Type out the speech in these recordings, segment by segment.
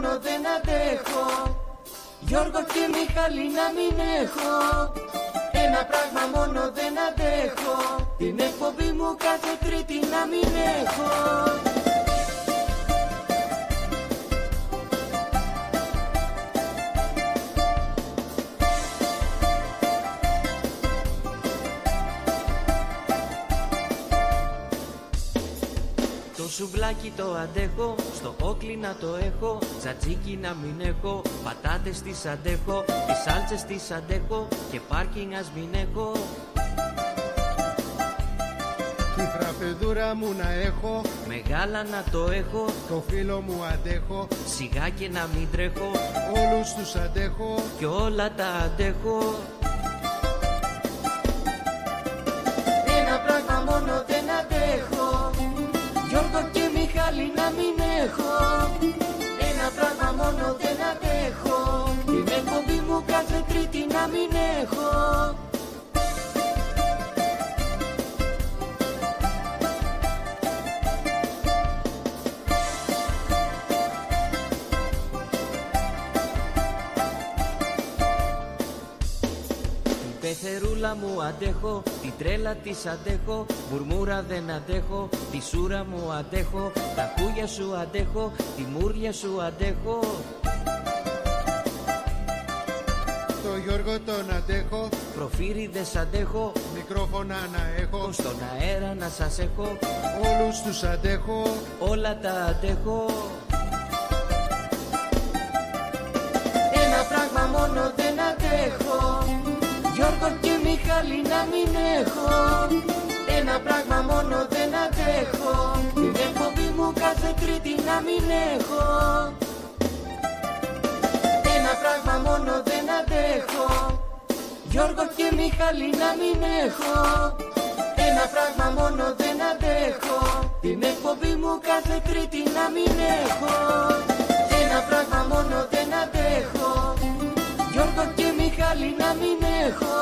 μόνο δεν αντέχω. Γιώργο και Μιχάλη να μην έχω. Ένα πράγμα μόνο δεν αντέχω. Την εκπομπή μου κάθε τρίτη να μην έχω σουβλάκι το αντέχω, στο όκλι να το έχω Τζατζίκι να μην έχω, πατάτες τις αντέχω Τις σάλτσες τις αντέχω και πάρκινγκ ας μην έχω. Τη φραπεδούρα μου να έχω Μεγάλα να το έχω, Το φίλο μου αντέχω σιγά και να μην τρέχω. Όλους τους αντέχω. Κι όλα τα αντέχω πεθερούλα μου αντέχω, την τρέλα της αντέχω Μουρμούρα δεν αντέχω, τη σούρα μου αντέχω Τα κούγια σου αντέχω, τη μούρλια σου αντέχω. Το Γιώργο τον αντέχω Προφύριδες αντέχω, Μικρόφωνα να έχω στον αέρα να σας έχω. Όλους τους αντέχω. Όλα τα αντέχω Μιχάλη να μην έχω. Ένα πράγμα μόνο δεν αντέχω. Την εκπομπή μου κάθε τρίτη να μην έχω. Ένα πράγμα μόνο δεν αντέχω. Γιώργο και Μιχάλη να μην έχω. Ένα πράγμα μόνο δεν αντέχω. Την εκπομπή μου κάθε τρίτη να μην έχω. Ένα πράγμα μόνο δεν αντέχω. Γιώργο και Μιχάλη να μην έχω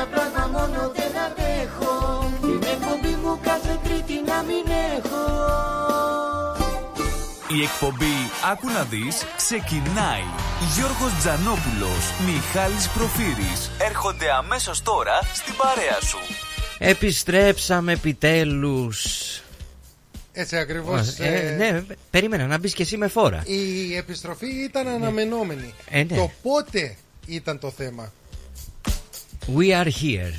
Ένα πράγμα μόνο δεν αντέχω. Την εκπομπή μου κάθε τρίτη να μην έχω. Η εκπομπή «Άκου να δεις» ξεκινάει. Γιώργος Τζανόπουλος, Μιχάλης Προφύρης. Έρχονται αμέσως τώρα στην παρέα σου. Επιστρέψαμε επιτέλους. Έτσι ακριβώς ε, ε, Ναι, περίμενα να μπεις και εσύ με φόρα. Η επιστροφή ήταν αναμενόμενη. Ε, ναι. Το πότε ήταν το θέμα; We are here.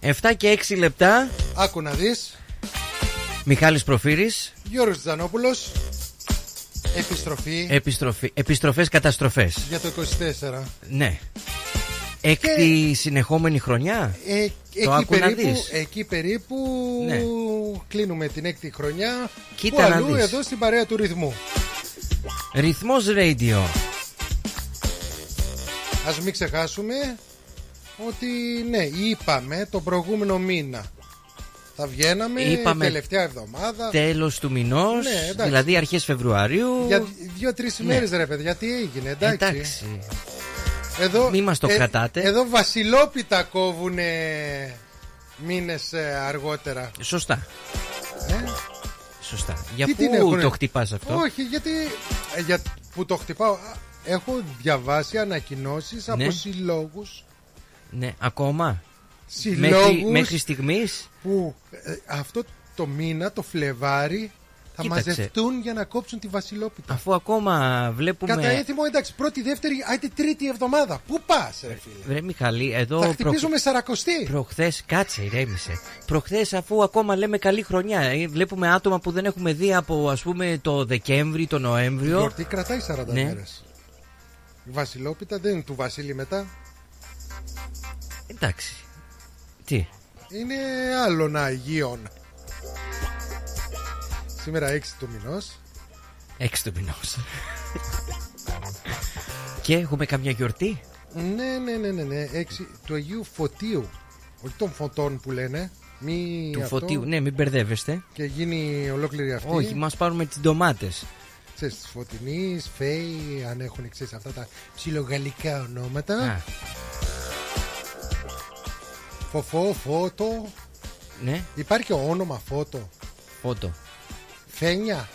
7 και 6 λεπτά. Άκου να δεις. Μιχάλης Προφύρης. Γιώργος Τζανόπουλος. Επιστροφή. Επιστροφή, Επιστροφές καταστροφές. Για το 24 Ναι. Έκτη συνεχόμενη χρονιά. Ε, εκεί, άκου να περίπου, δεις. εκεί περίπου Ναι. κλείνουμε την έκτη χρονιά. Κοίτα που να αλλού δεις. εδώ στην παρέα του ρυθμού. Ρυθμός Radio. Ας μην ξεχάσουμε ότι ναι, είπαμε τον προηγούμενο μήνα. Θα βγαίναμε Είπαμε τελευταία εβδομάδα. Τέλος του μηνός Ναι, εντάξει. Δηλαδή αρχές Φεβρουαρίου Για δύο-τρεις Ναι. ημέρες ρε παιδιά, τι έγινε, εντάξει. Εντάξει Εδώ, Μη μας το κρατάτε. Εδώ βασιλόπιτα κόβουνε μήνες ε, αργότερα. Σωστά Ε; Σωστά Για Τι την πού έχουνε; το χτυπάς αυτό; Όχι, γιατί ε, για, που το χτυπάω. α, Έχω διαβάσει ανακοινώσεις Ναι. από συλλόγους. Ναι ακόμα Συλλόγους μέχρι, μέχρι στιγμής που ε, αυτό το μήνα, το Φλεβάρι, θα Κοίταξε. μαζευτούν για να κόψουν τη Βασιλόπιτα. Αφού ακόμα βλέπουμε Κατά έθιμο, εντάξει, πρώτη, δεύτερη, άιτε τρίτη εβδομάδα. Πού πας, ρε φίλε; Ρε Μιχαλή, εδώ θα χτυπήσουμε σαρακοστή. Προχθές, κάτσε, ηρέμησε. Προχθές, αφού ακόμα λέμε καλή χρονιά, ε, βλέπουμε άτομα που δεν έχουμε δει από ας πούμε το Δεκέμβρη, το Η Νοέμβριο. γιορτή κρατάει 40 Ναι. μέρες. Η Βασιλόπιτα δεν είναι του Βασίλη μετά. Εντάξει. Τι; Είναι άλλων Αγίων. Σήμερα 6 του μηνός Έξι του μηνός. Και έχουμε καμιά γιορτή; Ναι, ναι, ναι, ναι, ναι. 6 του Αγίου Φωτίου. Όχι των φωτών που λένε. Μη Του αυτό φωτίου. Ναι, μην μπερδεύεστε. Και γίνει ολόκληρη αυτή. Όχι, μας πάρουμε τις ντομάτες. Ξέρεις, της Φωτεινής, Φέη, αν έχουν ξέρεις, αυτά τα ψιλογαλλικά ονόματα. Α, Φοφό, Φώτο. ναι, Υπάρχει όνομα Φώτο. φώτο. Φένια.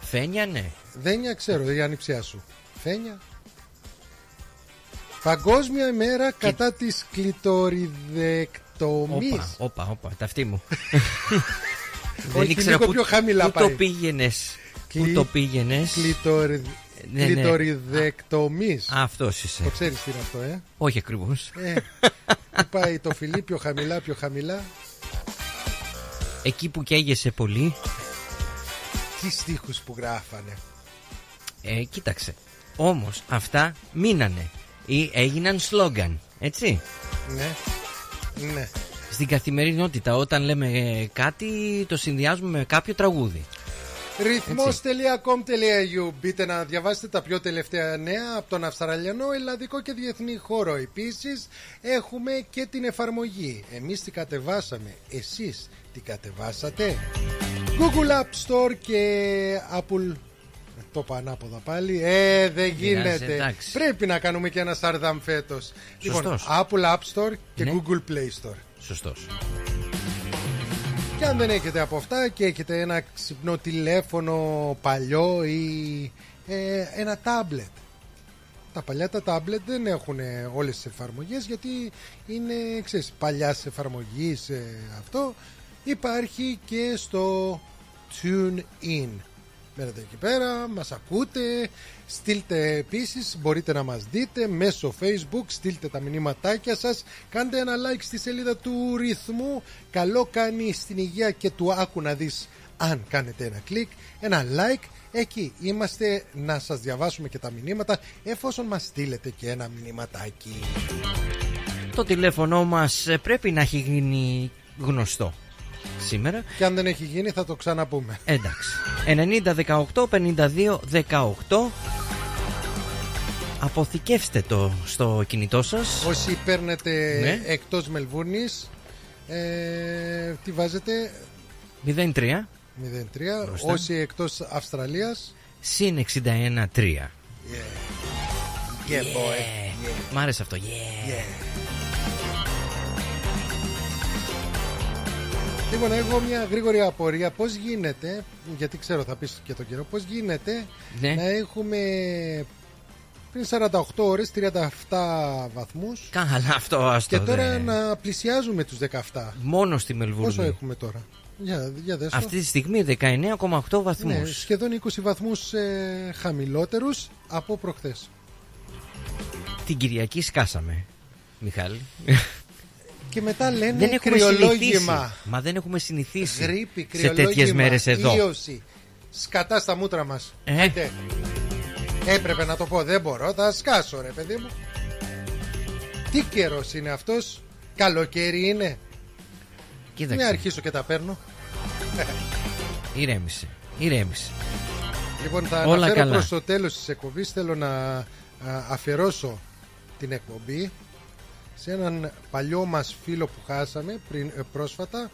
Φένια, ναι. Δένια ξέρω, η ανιψιά σου. Φένια. Παγκόσμια ημέρα κατά της κλειτοριδεκτομής. Όπα, όπα, όπα, ταυτί μου. Όχι, λίγο πιο χαμηλά πού πάει. το πήγαινες. Πού Κλει- το πήγαινες. Κλειτορι... Ναι, ναι. Κλειτοριδεκτομής. Αυτός είσαι. Το ξέρεις τι είναι αυτό, ε; Όχι ακριβώς. ε πού πάει το φιλί πιο χαμηλά, πιο χαμηλά. Εκεί που καίγεσαι πολύ. Τι στίχους που γράφανε. Ε, κοίταξε. Όμως αυτά μείνανε. Ή έγιναν σλόγκαν. Έτσι. Ναι. Ναι. Στην καθημερινότητα, όταν λέμε ε, κάτι, το συνδυάζουμε με κάποιο τραγούδι. Ρυθμός.com.au Μπείτε να διαβάσετε τα πιο τελευταία νέα από τον Αυστραλιανό, Ελλαδικό και Διεθνή χώρο. Επίσης έχουμε και την εφαρμογή. Εμείς την κατεβάσαμε. Εσείς την κατεβάσατε. Google App Store και Apple. Ε, Το είπα ανάποδα πάλι. Ε, δεν γίνεται. εντάξει. Πρέπει να κάνουμε και ένα Σαρδάμ φέτος. Λοιπόν, Σωστός. Apple App Store και Ναι. Google Play Store. Σωστός. Και αν δεν έχετε από αυτά και έχετε ένα ξυπνό τηλέφωνο παλιό ή ε, ένα τάμπλετ. Τα παλιά τα τάμπλετ δεν έχουν όλες τις εφαρμογές γιατί είναι ξέρεις, παλιάς εφαρμογής ε, αυτό. Υπάρχει και στο TuneIn. Μένετε εκεί πέρα, μας ακούτε, στείλτε επίσης, μπορείτε να μας δείτε μέσω facebook, στείλτε τα μηνύματάκια σας, κάντε ένα like στη σελίδα του ρυθμού, καλό κάνει στην υγεία και του άκου να δεις αν κάνετε ένα κλικ, ένα like, εκεί είμαστε να σας διαβάσουμε και τα μηνύματα εφόσον μας στείλετε και ένα μηνύματάκι. Το τηλέφωνο μας ε, πρέπει να έχει γίνει γνωστό σήμερα. Και αν δεν έχει γίνει θα το ξαναπούμε. Εντάξει. 90 18 52 18. Αποθηκεύστε το στο κινητό σας. Όσοι παίρνετε Ναι. εκτός Μελβούρνης, ε, τι βάζετε; 03 0-3. Μπροστά. Όσοι εκτός Αυστραλίας, συν 61 3. yeah, boy. Ε, Μ' άρεσε αυτό. Yeah. Yeah. Λοιπόν, έχω μια γρήγορη απορία. Πώς γίνεται, γιατί ξέρω θα πεις και τον καιρό, πώς γίνεται Ναι. να έχουμε πριν 48 ώρες 37 βαθμούς Καλά αυτό άστο. και τώρα δε. να πλησιάζουμε τους 17. Μόνο στη Μελβούρνη. Πόσο έχουμε τώρα; Για, για δες το. Αυτή τη στιγμή 19,8 Ναι, βαθμούς. σχεδόν 20 βαθμούς ε, χαμηλότερους από προχθές. Την Κυριακή σκάσαμε. Μιχάλη. Και μετά λένε δεν έχουμε συνηθίσει. κρυολόγημα. Μα δεν έχουμε συνηθίσει Γρήπη, σε κρυολόγημα, τέτοιες μέρες εδώ. Ίωση. Σκατά στα μούτρα μας. Ε. Άντε. Έπρεπε να το πω, δεν μπορώ, θα σκάσω ρε παιδί μου. Τι καιρός είναι αυτός, καλοκαίρι είναι. Μην Κοίταξε, αρχίσω και τα παίρνω. ηρέμησε. Ηρέμησε. Λοιπόν, θα Όλα αναφέρω καλά. προς το τέλος της εκπομπής Θέλω να α, αφιερώσω την εκπομπή σε έναν παλιό μας φίλο που χάσαμε πριν ε, πρόσφατα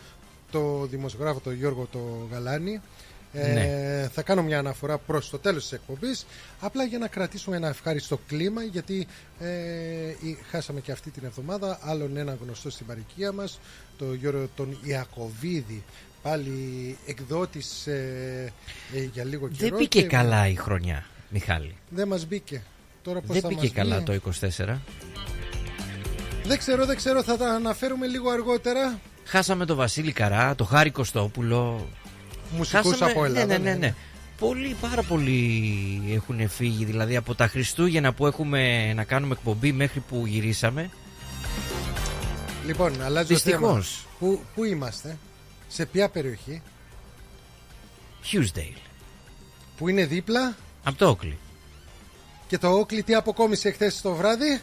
το δημοσιογράφο τον Γιώργο το Γαλάνη ε, Ναι. θα κάνω μια αναφορά προς το τέλος της εκπομπής απλά για να κρατήσουμε ένα ευχάριστο κλίμα γιατί ε, η- χάσαμε και αυτή την εβδομάδα άλλον ένα γνωστό στην παροικία μας το Γιώργο τον Ιακωβίδη πάλι εκδότης ε, ε, για λίγο καιρό Δεν μπήκε και καλά η χρονιά, Μιχάλη. δεν μας μπήκε τώρα πώς Δεν θα μπήκε μας καλά βγει; το 24. Δεν ξέρω δεν ξέρω θα τα αναφέρουμε λίγο αργότερα Χάσαμε τον Βασίλη Καρά, τον Χάρη Κωστόπουλο. μουσικούς από Ελλάδα ναι, ναι, ναι, ναι. Πολλοί, πάρα πολλοί έχουν φύγει. Δηλαδή από τα Χριστούγεννα που έχουμε να κάνουμε εκπομπή μέχρι που γυρίσαμε. Λοιπόν, αλλάζω Δυστυχώς. θέμα. Πού, πού είμαστε, σε ποια περιοχή, Hughesdale. που είναι δίπλα Από το Όκλι. και το Όκλι τι αποκόμισε χθες το βράδυ,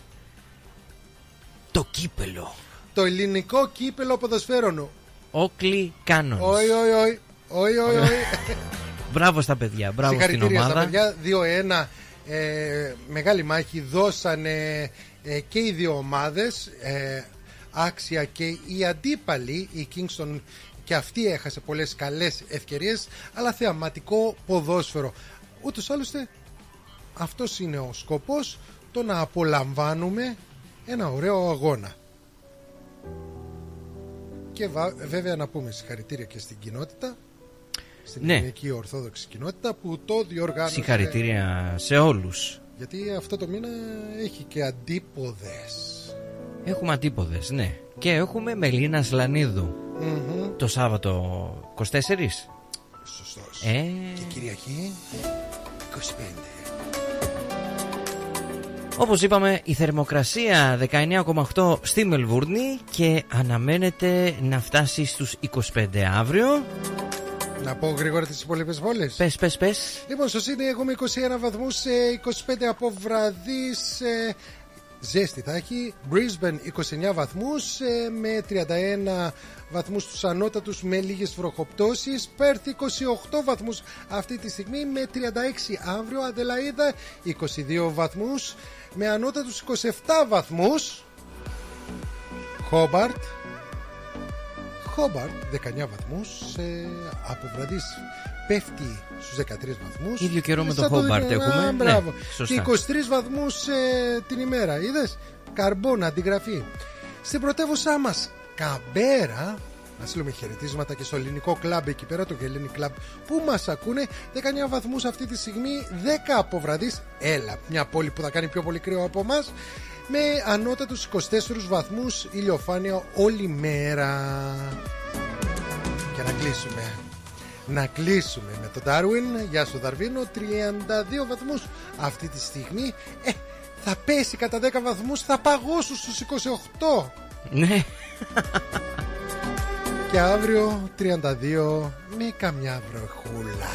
Το κύπελο. το ελληνικό κύπελο ποδοσφαίρων. Όκλι Κάνονς. Οι, οι, οι. Οι, οι, οι. Μπράβο στα παιδιά, μπράβο στην Συγχαρητήρια στα ομάδα. παιδιά. 2-1. Ε, μεγάλη μάχη δώσανε ε, και οι δύο ομάδες ε, άξια και οι αντίπαλοι η Kingston και αυτή έχασε πολλές καλές ευκαιρίες αλλά θεαματικό ποδόσφαιρο ούτως άλλωστε αυτός είναι ο σκοπός το να απολαμβάνουμε ένα ωραίο αγώνα και βα- βέβαια να πούμε συγχαρητήρια και στην κοινότητα στην Ναι. ελληνική ορθόδοξη κοινότητα που το διοργάνωσε. Συγχαρητήρια σε όλους. Γιατί αυτό το μήνα έχει και αντίποδες. Έχουμε αντίποδες, ναι. Και έχουμε Μελίνα Σλανίδου. Μμμ. Το Σάββατο 24. Σωστός. Ε, Και Κυριακή 25. Όπως είπαμε, η θερμοκρασία 19,8 στη Μελβούρνη και αναμένεται να φτάσει στους 25 αύριο. Να πω γρήγορα τις υπόλοιπες πόλεις. Πες, πες, πες. Λοιπόν, στο Σίδνεϊ έχουμε 21 βαθμούς, ε, 25 από βραδείς, ε, ζέστη θα έχει. Brisbane 29 βαθμούς ε, με 31 βαθμούς τους ανώτατους με λίγες βροχοπτώσεις. Perth 28 βαθμούς αυτή τη στιγμή με 36 αύριο. Αδελαίδα 22 βαθμούς με ανώτατους 27 βαθμούς. Hobart Χόμπαρτ 19 βαθμούς ε, από βραδείς πέφτει στους 13 βαθμούς Ίδιο καιρό με το Σαν Hobart δι- έχουμε. Α, μπράβο. Ναι, σωστά. και 23 βαθμούς ε, την ημέρα είδες; Καρμπόνα αντιγραφή στην πρωτεύουσά μας Καμπέρα να στείλουμε χαιρετίσματα και στο ελληνικό κλαμπ εκεί πέρα, το Hellenic Club που μας ακούνε 19 βαθμούς αυτή τη στιγμή, 10 από βραδείς Έλα, μια πόλη που θα κάνει πιο πολύ κρύο από εμά. Με ανώτατους 24 βαθμούς ηλιοφάνεια όλη μέρα Και να κλείσουμε να κλείσουμε με τον Darwin Γεια σου Δαρβίνο 32 βαθμούς αυτή τη στιγμή ε, Θα πέσει κατά 10 βαθμούς Θα παγώσουν στους 28 Ναι. Και αύριο 32 Με καμιά βροχούλα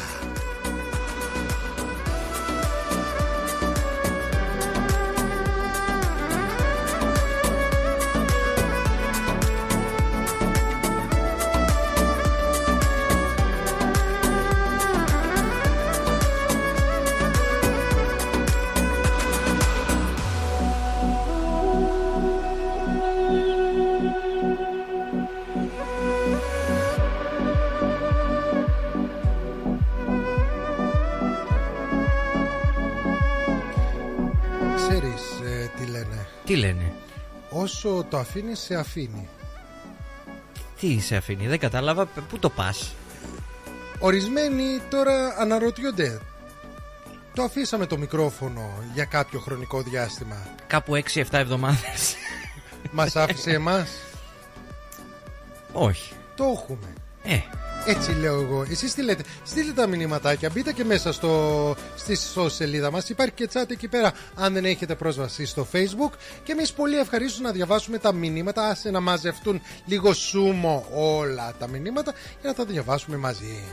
Τι λένε; Όσο το αφήνεις σε αφήνει Τι σε αφήνει, δεν κατάλαβα πού το πας; Ορισμένοι τώρα αναρωτιόνται Το αφήσαμε το μικρόφωνο για κάποιο χρονικό διάστημα Κάπου 6-7 εβδομάδες. Μας άφησε εμάς; Όχι. Το έχουμε Ε, Έτσι λέω εγώ. Εσείς τι λέτε; Στείλτε τα μηνύματάκια. Μπείτε και μέσα στο, στη στο σελίδα μας. Υπάρχει και chat εκεί πέρα αν δεν έχετε πρόσβαση στο facebook. Και εμείς πολύ ευχαρίστως να διαβάσουμε τα μηνύματα. Άσε να μαζευτούν λίγο σούμο όλα τα μηνύματα για να τα διαβάσουμε μαζί.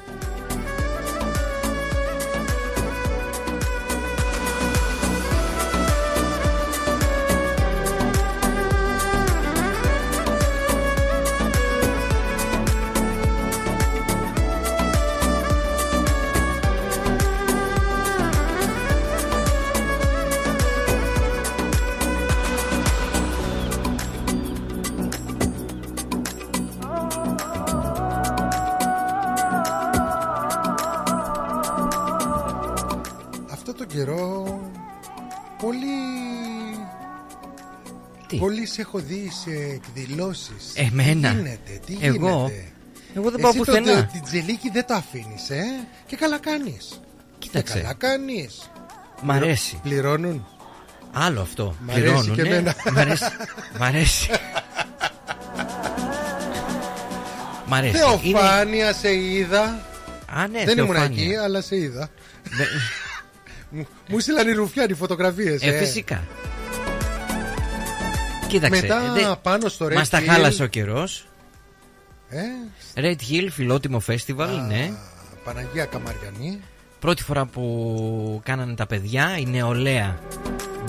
Πολύ σε έχω δει σε εκδηλώσεις. Εμένα. Τι γίνεται, τι Εγώ; γίνεται; Εγώ δεν πάω Εσύ το- πουθενά. το- την τζελίκη δεν το αφήνεις, ε; Και καλά κάνεις. Και Κοίταξε. καλά κάνεις. Μ' αρέσει. Πληρώνουν. Άλλο αυτό. Μ' αρέσει Πληρώνουν, και ναι. εμένα. Μ' αρέσει. Μ' αρέσει. Μ' αρέσει. Είναι- Θεοφάνεια σε είδα. Α, ναι, δεν ήμουν Θεοφάνεια. εκεί, αλλά σε είδα. Δεν- Μου- Μου στείλαν οι ρουφιάνοι φωτογραφίες Ε, φυσικά. Κοίταξε. Μετά δεν- πάνω στο Red Μας τα Hill. χάλασε ο καιρός. Ε, Red Hill, φιλότιμο festival, ναι. α, Παναγία Καμαριανή. Πρώτη φορά που κάνανε τα παιδιά, η νεολαία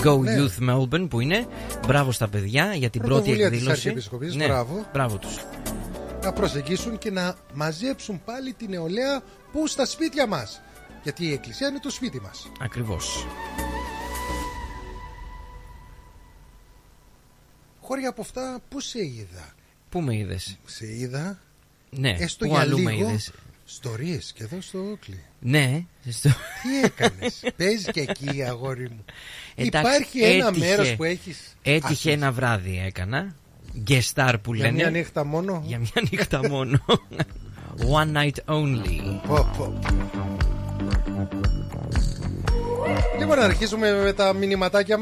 Go Ναι. Youth Melbourne που είναι. Μπράβο στα παιδιά για την πρώτη Πρωτοβουλία της εκδήλωση. Αρχιεπισκοπής, ναι, μπράβο. μπράβο τους. Να προσεγγίσουν και να μαζέψουν πάλι την νεολαία που στα σπίτια μας. Γιατί η εκκλησία είναι το σπίτι μας. Ακριβώς. Χώρια από αυτά, πού σε είδα; Πού με είδες; Σε είδα, Ναι, έστω πού για αλλού με λίγο, είδες; στο Ries και εδώ στο Όκλι. Ναι, στο... Τι έκανες, παίζει και εκεί αγόρι μου. Εντάξει, Υπάρχει ένα έτυχε. μέρος που έχεις Έτυχε αφήσει. ένα βράδυ έκανα Guest star που Για λένε μια νύχτα μόνο; Για μια νύχτα μόνο One Night Only. Πω, πω. Λοιπόν, να αρχίσουμε με τα μηνυματάκια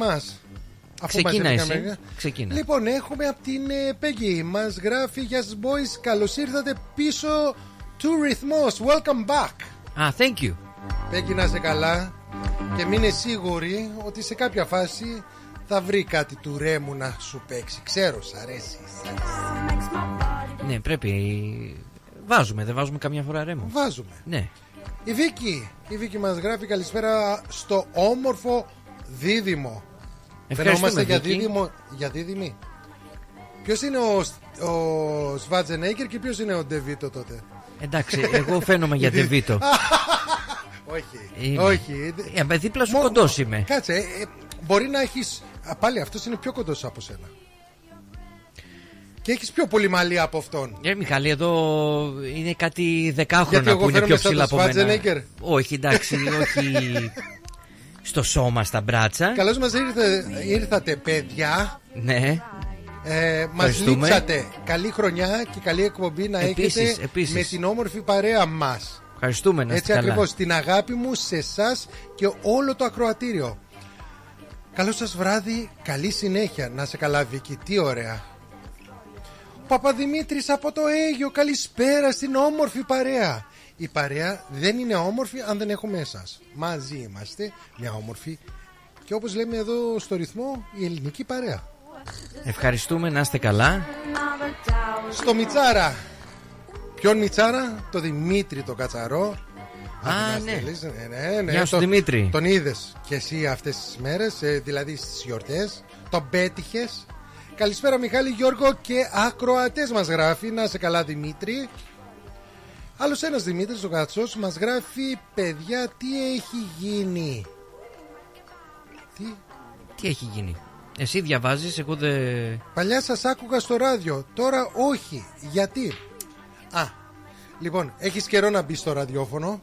μα. Ξεκίνα εσύ. Ξεκίνα. Λοιπόν, έχουμε από την ε, Πέγγι. Μας γράφει Γεια σας, boys. Καλώς ήρθατε πίσω του ρυθμός. Welcome back. Ah, thank you. Πέγγι, να είσαι καλά. Και μείνε σίγουρη ότι σε κάποια φάση θα βρει κάτι του ρέμου να σου παίξει. Ξέρω, σ' αρέσει. σ' αρέσει. Ναι, πρέπει. Βάζουμε, δεν βάζουμε καμιά φορά ρέμο. Βάζουμε. Ναι. Η Βίκη, η Βίκη μας γράφει καλησπέρα στο όμορφο δίδυμο. Ευχαριστούμε, Φαινόμαστε για Βίκη. δίδυμο, για δίδυμη. Ποιος είναι ο, ο Σβάτζενέγκερ και ποιος είναι ο Ντεβίτο τότε; Εντάξει, εγώ φαίνομαι για Ντεβίτο. όχι, Είμαι. όχι. Ε, δίπλα σου Μο- κοντός είμαι. Κάτσε, ε, ε, μπορεί να έχεις... Α, πάλι αυτός είναι πιο κοντός από σένα. Και έχεις πιο πολύ μαλλί από αυτόν. Ε, Μιχάλη, εδώ είναι κάτι δεκάχρονα Γιατί εγώ που είναι φαίνομαι πιο σαν ψηλά το από μένα. Schwarzenegger. Όχι, εντάξει, όχι στο σώμα, στα μπράτσα. Καλώς μας ήρθε, ήρθατε παιδιά. Ναι. Ε, Μας Ευχαριστούμε. λείψατε. Καλή χρονιά και καλή εκπομπή να Επίσης, έχετε επίσης. με την όμορφη παρέα μας. Ευχαριστούμε να είστε Έτσι καλά. ακριβώς. Την αγάπη μου σε εσάς και όλο το ακροατήριο. Καλό σας βράδυ, καλή συνέχεια. Να σε καλά, Βίκη, τι ωραία. Παπαδημήτρης από το Αίγιο, καλησπέρα στην όμορφη παρέα. Η παρέα δεν είναι όμορφη αν δεν έχουμε εσάς. Μαζί είμαστε, μια όμορφη και όπως λέμε εδώ στο ρυθμό, η ελληνική παρέα. Ευχαριστούμε να είστε καλά. Στο Μιτσάρα. Ποιον Μιτσάρα, το Δημήτρη το Κατσαρό. Α, Αν την ναι. στείλεις, ναι, ναι, ναι. Γεια σου, Τον- Δημήτρη. Τον είδες και εσύ αυτές τις μέρες, δηλαδή στις γιορτές. Τον πέτυχες. Καλησπέρα Μιχάλη Γιώργο και ακροατές μας γράφει. Να σε καλά Δημήτρη. Άλλος ένας Δημήτρης, ο Κατσό, μας γράφει: Παιδιά, τι έχει γίνει; Τι; Τι έχει γίνει; Εσύ διαβάζεις, εγώ δεν... Παλιά σας άκουγα στο ράδιο, τώρα όχι. Γιατί; Α, λοιπόν, έχεις καιρό να μπεις στο ραδιόφωνο.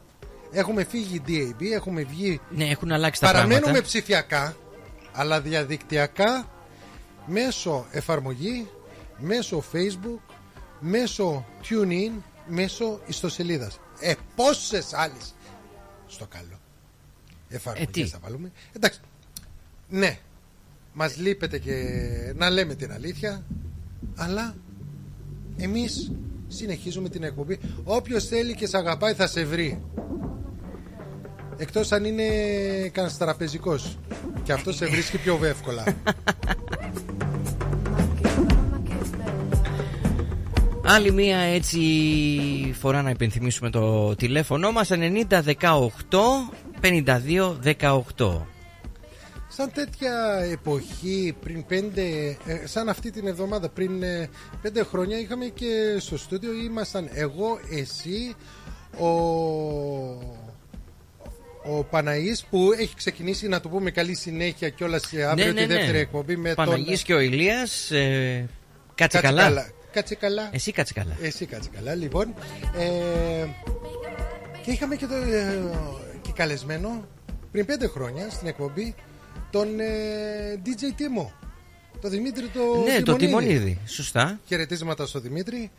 Έχουμε φύγει DAB, έχουμε βγει. Ναι, έχουν αλλάξει τα Παραμένουμε πράγματα. ψηφιακά, αλλά διαδικτυακά μέσω εφαρμογή, μέσω Facebook, μέσω TuneIn, μέσω ιστοσελίδας. Ε, πόσες άλλες στο καλό. Εφαρμογές Ε, τι; θα βάλουμε. Εντάξει, ναι, μας λείπεται και να λέμε την αλήθεια, αλλά εμείς συνεχίζουμε την εκπομπή. Όποιος θέλει και σε αγαπάει θα σε βρει. Εκτός αν είναι κανένας τραπεζικός Και αυτό σε βρίσκει πιο εύκολα Άλλη μία έτσι φορά να υπενθυμίσουμε το τηλέφωνο μας 90 18 52 18 Σαν τέτοια εποχή πριν πέντε ε, Σαν αυτή την εβδομάδα πριν ε, πέντε χρόνια Είχαμε και στο στούντιο Ήμασταν εγώ, εσύ Ο ο Παναής που έχει ξεκινήσει να του πούμε καλή συνέχεια και όλα σε αύριο τη δεύτερη εκπομπή με Παναγής τον... και ο Ηλίας ε, Κάτσε, Κάτσε καλά. Κάτσε καλά. Εσύ κάτσε καλά Εσύ κάτσε καλά, λοιπόν. Ε, και είχαμε και, το, ε, και καλεσμένο πριν πέντε χρόνια στην εκπομπή τον ε, DJ Τίμο. Το Δημήτρη το Ναι το Τιμονίδη. τιμονίδι Σωστά Χαιρετίσματα στο Δημήτρη.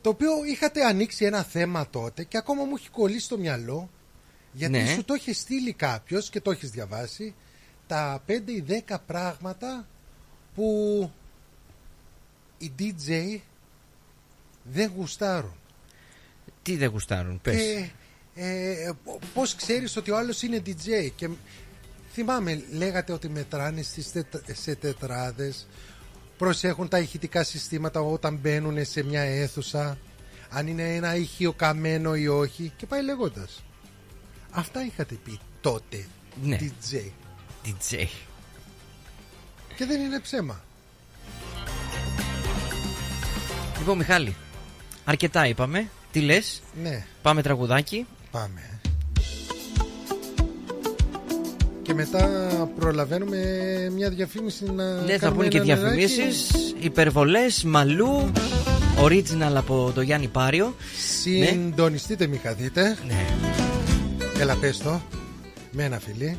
Το οποίο είχατε ανοίξει ένα θέμα τότε και ακόμα μου έχει κολλήσει στο μυαλό. Γιατί Ναι. σου το έχει στείλει κάποιος και το έχεις διαβάσει. Τα 5 ή 10 πράγματα που οι DJ δεν γουστάρουν. Τι δεν γουστάρουν πες. Και ε, πώς ξέρεις ότι ο άλλος είναι DJ και θυμάμαι λέγατε ότι μετράνε στις τετ- σε τετράδες προσέχουν τα ηχητικά συστήματα όταν μπαίνουν σε μια αίθουσα αν είναι ένα ηχείο καμένο ή όχι και πάει λέγοντας. Αυτά είχατε πει τότε Ναι. DJ DJ και δεν είναι ψέμα. Λοιπόν Μιχάλη Αρκετά είπαμε Τι λες; Ναι Πάμε τραγουδάκι πάμε και μετά προλαβαίνουμε μια διαφήμιση να Ναι, θα κάνουμε πούνε και ένα νεράκι. διαφημίσεις. Υπερβολές, μαλλού. Original από το Γιάννη Πάριο. Συντονιστείτε μη χαθείτε Ναι. Έλα πες το Με ένα φιλί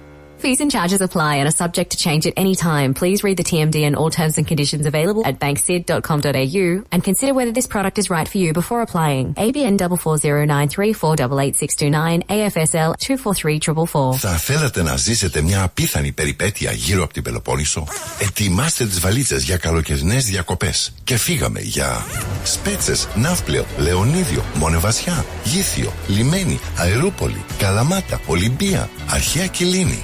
Fees and charges apply and are subject to change at any time. Please read the TMD and all terms and conditions available at banksid.com.au and consider whether this product is right for you before applying. ABN 44093488629 AFSL 243444. Θα θέλατε να ζήσετε μια απίθανη περιπέτεια γύρω από την Πελοπόννησο; Ετοιμάστε τις βαλίτσες για καλοκαιρινές διακοπές. Και φύγαμε για Σπέτσες, Ναύπλαιο, Λεωνίδιο, Μονεβασιά, Γήθιο, Λιμένη, Αερούπολη, Καλαμάτα, Ολυμπία, Αρχαία Κιλίνη.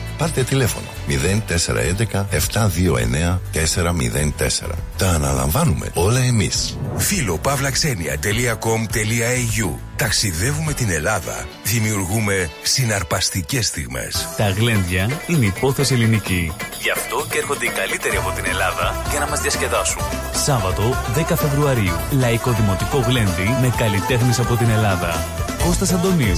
Πάρτε τηλέφωνο 0411 729 404. Τα αναλαμβάνουμε όλα εμείς. Φίλο παύλαξενια.com.au Ταξιδεύουμε την Ελλάδα. Δημιουργούμε συναρπαστικές στιγμές. Τα γλέντια είναι υπόθεση ελληνική. Γι' αυτό και έρχονται οι καλύτεροι από την Ελλάδα για να μας διασκεδάσουν. Σάββατο 10 Φεβρουαρίου. Λαϊκό Δημοτικό Γλέντι με καλλιτέχνες από την Ελλάδα. Κώστας Αντωνίου.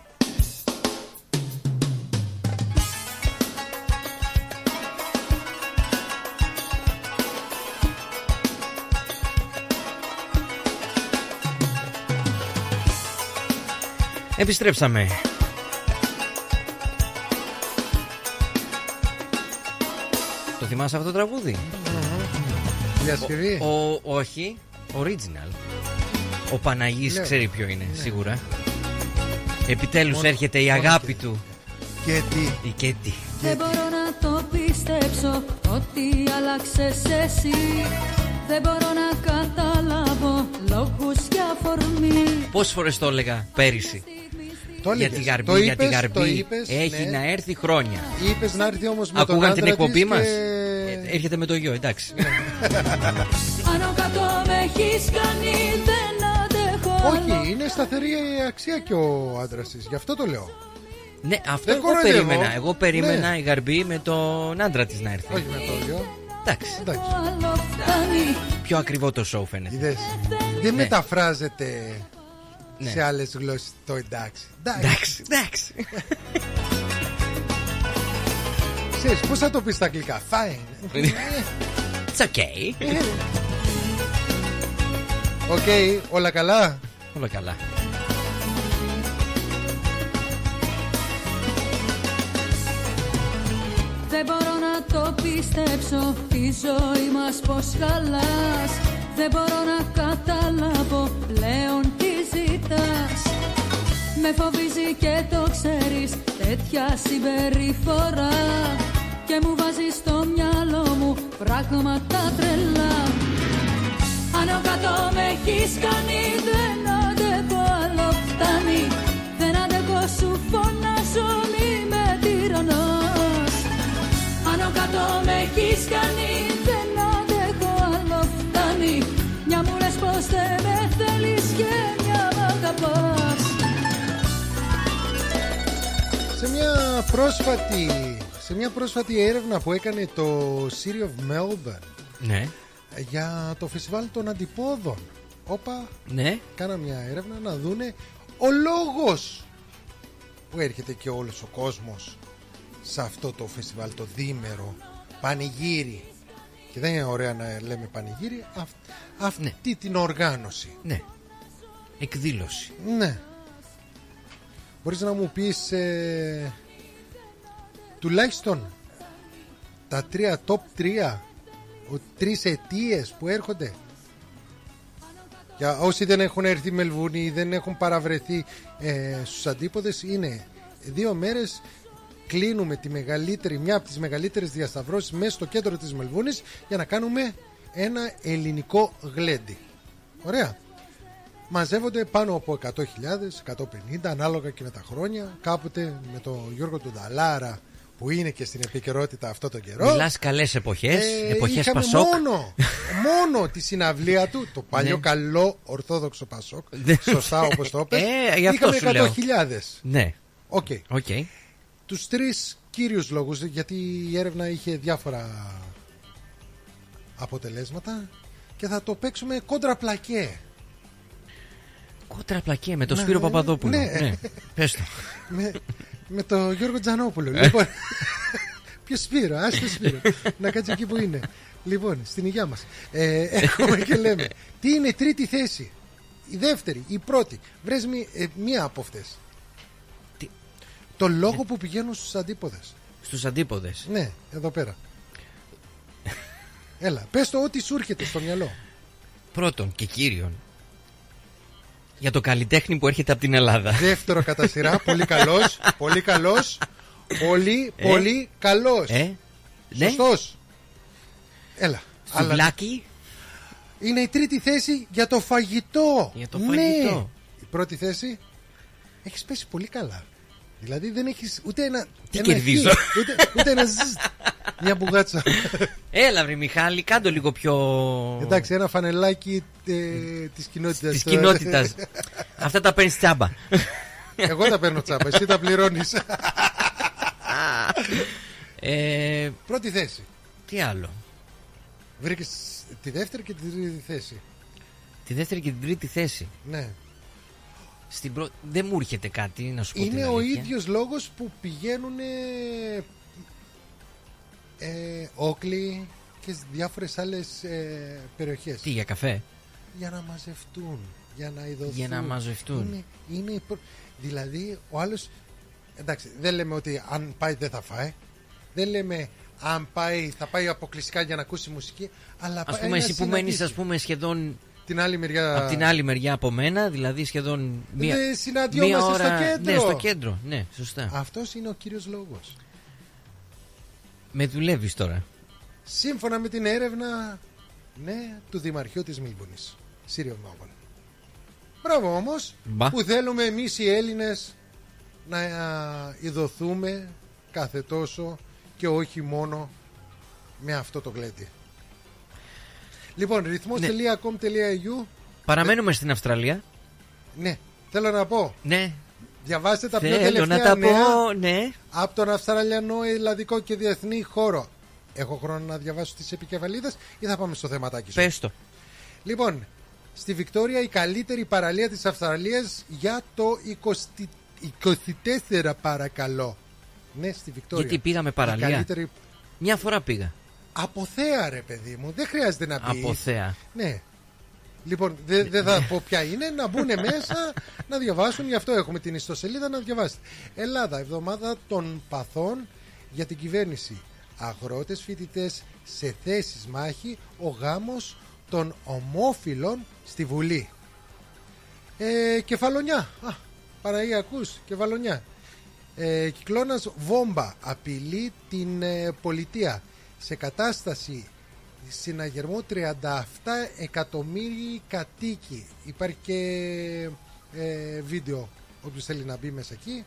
Επιστρέψαμε. Το θυμάσαι αυτό το τραγούδι; Διασκευή. Ο, όχι, original. Ο Παναγής Ναι. ξέρει ποιο είναι, σίγουρα. Επιτέλους Μόνο- έρχεται η μόνο αγάπη και- του. Και τι. Η Κέτι. Δεν μπορώ να το πιστέψω ότι άλλαξες εσύ Δεν μπορώ να καταλάβω λόγους για αφορμή Πόσες φορές το έλεγα πέρυσι. Το Για έλεγες. τη γαρμπή, Το για τη είπες, γαρμπή. το είπες, Έχει ναι. να έρθει χρόνια. Είπες να έρθει όμως με τον Ακούγαν την άντρα εκπομπή της μας; και- Ε, Έρχεται με το γιο, εντάξει. Άνω κάτω με έχεις κάνει δεν αντέχω άλλο. Όχι, είναι σταθερή αξία και ο άντρας της. Γι' αυτό το λέω. ναι, αυτό Δεν εγώ κοροϊδεύω. περίμενα. Εγώ περίμενα Ναι. η γαρμπή με τον άντρα της να έρθει. Όχι με το γιο. Εντάξει. Εντάξει. Άλλο φτάνει Πιο ακριβό το show φαίνεται. Είδες. Δεν Ναι. μεταφράζεται Ναι. σε άλλες γλώσσες το εντάξει. Εντάξει. Εντάξει, εντάξει. Ξέρεις, πώς θα το πεις στα αγγλικά; Fine. It's okay. OK, όλα καλά; Όλα καλά. Δεν μπορώ να το πιστέψω η ζωή μας πως χαλάς Δεν μπορώ να καταλάβω πλέον τι ζητάς. Με φοβίζει και το ξέρεις τέτοια συμπεριφορά. Και μου βάζεις στο μυαλό μου πράγματα τρελά. Άνω κάτω με έχεις κάνει δεν αντέχω άλλο. Φτάνει Δεν αντέχω σου φωνάζω μη με τυραννάς. Άνω κάτω με έχεις κάνει αγαπάς Σε μια πρόσφατη, σε μια πρόσφατη έρευνα που έκανε το City of Melbourne Ναι, για το φεστιβάλ των αντιπόδων. Όπα, ναι. κάνα μια έρευνα να δούνε ο λόγος που έρχεται και όλος ο κόσμος σε αυτό το φεστιβάλ το δίμερο πανηγύρι και δεν είναι ωραία να λέμε πανηγύρι αυ- αυτή την οργάνωση Ναι. Εκδήλωση. ναι μπορείς να μου πεις ε, τουλάχιστον τα τρία top 3 ο, τρεις αιτίες που έρχονται; Για όσοι δεν έχουν έρθει Μελβούνι ή δεν έχουν παραβρεθεί ε, στους αντίποδες είναι δύο μέρες κλείνουμε τη μεγαλύτερη, μια από τις μεγαλύτερες διασταυρώσεις μέσα στο κέντρο της Μελβούνης για να κάνουμε ένα ελληνικό γλέντι. Ωραία. Μαζεύονται πάνω από 100.000, 150 ανάλογα και με τα χρόνια. Κάποτε με τον Γιώργο του Νταλάρα που είναι και στην επικαιρότητα αυτό τον καιρό. Μιλάς καλές εποχές. Ε, εποχές είχαμε Πασόκ. Μόνο, μόνο τη συναυλία του, το παλιό Ναι. καλό ορθόδοξο Πασόκ. Ναι. Σωστά όπως το είπες. Ε, γι' αυτό Είχαμε σου λέω. 100.000. Ναι, OK. OK. Τους τρεις κύριους λόγους, γιατί η έρευνα είχε διάφορα αποτελέσματα και θα το παίξουμε κόντρα πλακέ. Κόντρα πλακέ με τον Ναι, Σπύρο ναι, Παπαδόπουλο. ναι. Ναι. Πες το. με, με το Γιώργο Τζανόπουλο. λοιπόν, ποιος Σπύρο, άσε το Σπύρο. να κάτσει εκεί που είναι. Λοιπόν, στην υγεία μας. Ε, έχουμε και λέμε. Τι είναι η τρίτη θέση; Η δεύτερη, η πρώτη. Βρες μη- ε, μία από αυτές. Τι- Το λόγο που πηγαίνουν στους αντίποδες. Στους αντίποδες. Ναι, εδώ πέρα. Έλα, πες το ό,τι σου έρχεται στο μυαλό. Πρώτον και κύριον. Για το καλλιτέχνη που έρχεται από την Ελλάδα. Δεύτερο κατά σειρά, πολύ καλός, πολύ καλός, πολύ, Ε; πολύ καλός. Ε, ναι. Σωστός. Έλα. Αλλά Σουβλάκι. είναι η τρίτη θέση για το φαγητό. Για το Ναι. φαγητό. Η πρώτη θέση έχεις πέσει πολύ καλά. Δηλαδή δεν έχεις ούτε ένα. Τι ένα κερδίζω; χ, Ούτε, ούτε ένα ζζ. Μια μπουγάτσα. Έλα, βρε Μιχάλη, κάντο λίγο πιο. Εντάξει, ένα φανελάκι ε, της κοινότητας. Της κοινότητας. Αυτά τα παίρνεις τσάμπα. Εγώ τα παίρνω τσάμπα, εσύ τα πληρώνεις. ε, Πρώτη θέση. τι άλλο; Βρήκες τη δεύτερη και τη τρίτη θέση. Τη δεύτερη και την τρίτη θέση. Ναι. Στην πρω... Δεν μου έρχεται κάτι να σου πω. Είναι την ο αλήθεια. ίδιος λόγος που πηγαίνουν ε, Όκλι και σε διάφορες άλλες ε, περιοχές Τι για καφέ; για να μαζευτούν, για να ειδωθούν. Για να μαζευτούν. Είναι, είναι η πρω- Δηλαδή ο άλλος, εντάξει δεν λέμε ότι αν πάει δεν θα φάει, δεν λέμε αν πάει θα πάει αποκλειστικά για να ακούσει μουσική, αλλά Α πάει πούμε, να εσύ που μένεις, συναντήσεις. ας πούμε, σχεδόν την άλλη μεριά. από την άλλη μεριά από μένα, δηλαδή σχεδόν μία, Δεν συναντιόμαστε μία στο ώρα. κέντρο. Ναι, στο κέντρο. Ναι, σωστά. Αυτός είναι ο κύριος λόγος. Με δουλεύεις τώρα. Σύμφωνα με την έρευνα ναι, του Δημαρχείου της Μίλμπονης Σύριο Μάγκον Μπράβο όμως Μπα. που θέλουμε εμείς οι Έλληνες να α, ειδωθούμε κάθε τόσο και όχι μόνο με αυτό το γλέντι. Λοιπόν, ρυθμός.com.au Παραμένουμε στην Αυστραλία. Ναι, θέλω να πω. Ναι, Διαβάστε τα πιο θέλω τελευταία να τα νέα πω. Ναι. από τον Αυστραλιανό, Ελλαδικό και Διεθνή χώρο. Έχω χρόνο να διαβάσω τις επικεφαλίδες ή θα πάμε στο θεματάκι σου; Πες το. Λοιπόν, στη Βικτόρια η καλύτερη παραλία της Αυστραλίας για το 20 24 παρακαλώ. Ναι, στη Βικτόρια. Γιατί πήγαμε Η παραλία. καλύτερη- Μια φορά πήγα. Από θέα, ρε παιδί μου. Δεν χρειάζεται να μπει. Από θέα. Ναι. Λοιπόν, δεν δεν θα πω ποια είναι, να μπουν μέσα να διαβάσουν. Γι' αυτό έχουμε την ιστοσελίδα να διαβάσετε. Ελλάδα, εβδομάδα των παθών για την κυβέρνηση. Αγρότες, φοιτητές σε θέσεις μάχη, ο γάμος των ομόφυλων στη Βουλή. Ε, κεφαλονιά. Α, Παναγία ακούς, κεφαλονιά. Ε, κυκλώνας βόμβα απειλεί την ε, πολιτεία σε κατάσταση συναγερμό 37 εκατομμύριοι κατοίκοι. Υπάρχει και ε, βίντεο όποιος θέλει να μπει μέσα εκεί.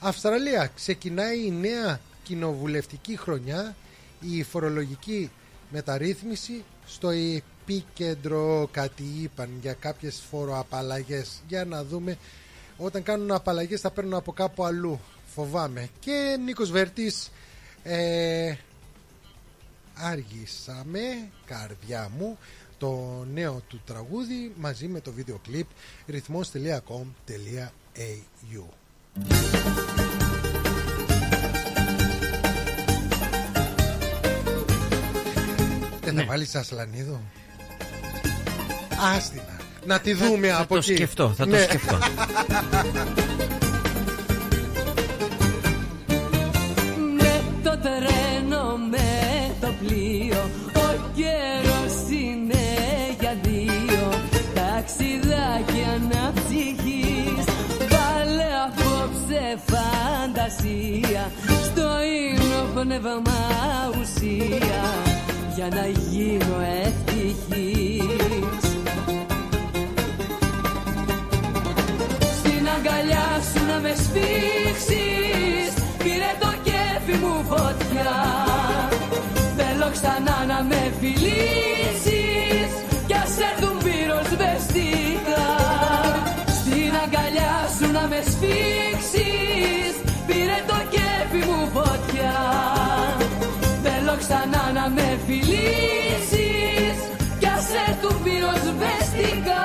Αυστραλία ξεκινάει η νέα κοινοβουλευτική χρονιά η φορολογική μεταρρύθμιση στο επίκεντρο κάτι είπαν για κάποιες φοροαπαλλαγές για να δούμε όταν κάνουν απαλλαγές θα παίρνουν από κάπου αλλού φοβάμαι και Νίκος Βέρτης ε, άργησαμε καρδιά μου το νέο του τραγούδι μαζί με το βίντεο κλιπ ρυθμός.com.au Δεν θα βάλεις ασλανίδο; Άστινα Να τη δούμε θα από το εκεί σκεφτώ, θα το Ναι. σκεφτώ. το τρένο, με το πλοίο. Ο καιρός είναι για δύο. Ταξιδάκι αναψυχής. Βάλε απόψε φαντασία. Στο ίνο πνεύμα ουσία. Για να γίνω ευτυχής ξανά να με φιλήσεις Κι ας έρθουν πυροσβεστικά Στην αγκαλιά σου να με σφίξεις Πήρε το κέφι μου φωτιά Θέλω ξανά να με φιλήσεις Κι ας έρθουν πυροσβεστικά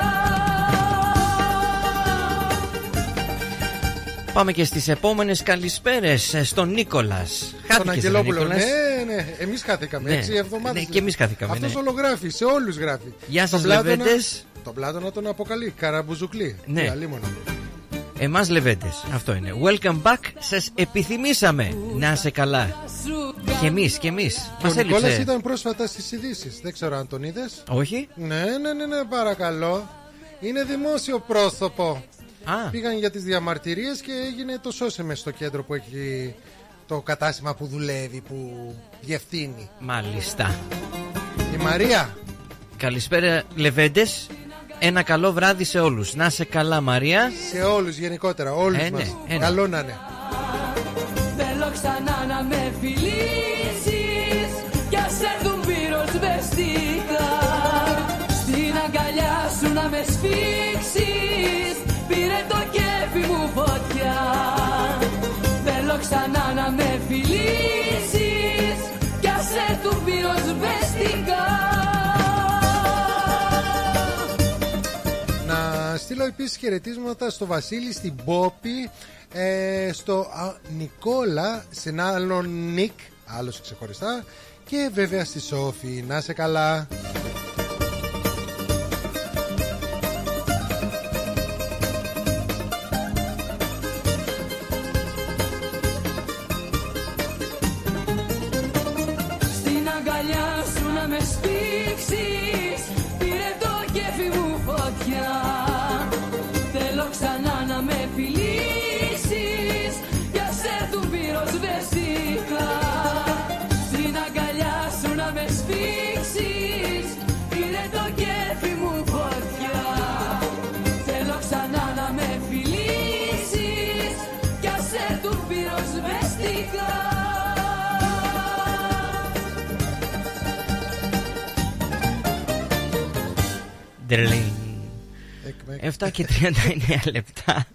Πάμε και στις επόμενες καλησπέρες ε, στον Νίκολας. Τον Χάθηκες, ρε, Αγγελόπουλο. Νίκολας. Ναι, ναι, εμείς χάθηκαμε. Ναι. Έξι εβδομάδες. Ναι, και εμείς χάθηκαμε, Αυτός ναι. ολογράφει, σε όλους γράφει. Γεια σας, Τον Πλάτωνα- Λεβέντες. Τον Πλάτωνα τον αποκαλεί. Καραμπουζουκλή. Ναι. Τι αλίμονο. Εμάς λεβέντες, αυτό είναι. Welcome back, σας επιθυμήσαμε. Να είσαι καλά. Και εμείς, και εμείς. Και ο Μας Νικόλας έλειψε. ήταν πρόσφατα στις ειδήσεις. Δεν ξέρω αν τον είδες. Όχι. Ναι, ναι, ναι, ναι, παρακαλώ. Είναι δημόσιο πρόσωπο. Α, Πήγαν για τις διαμαρτυρίες και έγινε το σώσεμε στο κέντρο που έχει το κατάστημα που δουλεύει, που διευθύνει. μάλιστα. Η Μαρία. Καλησπέρα, λεβέντες. Ένα καλό βράδυ σε όλους. Να είσαι καλά, Μαρία. Σε όλους γενικότερα, όλους Ε, ναι, μας. ε, ναι. Καλό να είναι. Θέλω ξανά να με φιλήσεις Θέλω ξανά να με φιλήσεις Κι ας έρθουν πυροσβεστικά Να στείλω επίσης χαιρετίσματα στο Βασίλη, στην Πόπη, ε, στο α, Νικόλα, σε έναν άλλον Νικ, άλλος ξεχωριστά, και βέβαια στη Σόφη. Να σε καλά. 7 και 39 λεπτά.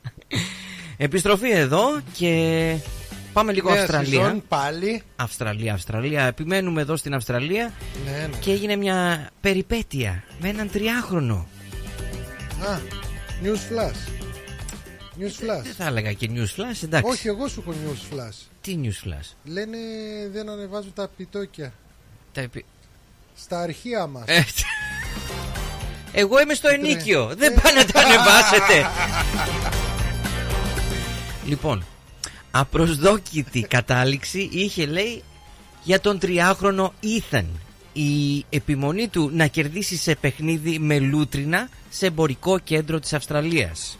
Επιστροφή εδώ και πάμε λίγο Νέα Αυστραλία. σεζόν, πάλι. Αυστραλία, Αυστραλία. Επιμένουμε εδώ στην Αυστραλία Ναι, ναι. και έγινε μια περιπέτεια με έναν τριάχρονο. Α, news flash. News Δεν flash. θα έλεγα και news flash, εντάξει. Όχι, εγώ σου έχω news flash. Τι news flash; Λένε δεν ανεβάζουν τα επιτόκια. Τα επι- Στα αρχεία μας. Ε, Εγώ είμαι στο Ναι. ενίκιο. Δεν πάνε να τα ανεβάσετε. Λοιπόν, απροσδόκητη κατάληξη είχε λέει για τον τριάχρονο Ethan. Η επιμονή του να κερδίσει σε παιχνίδι με λούτρινα σε εμπορικό κέντρο της Αυστραλίας.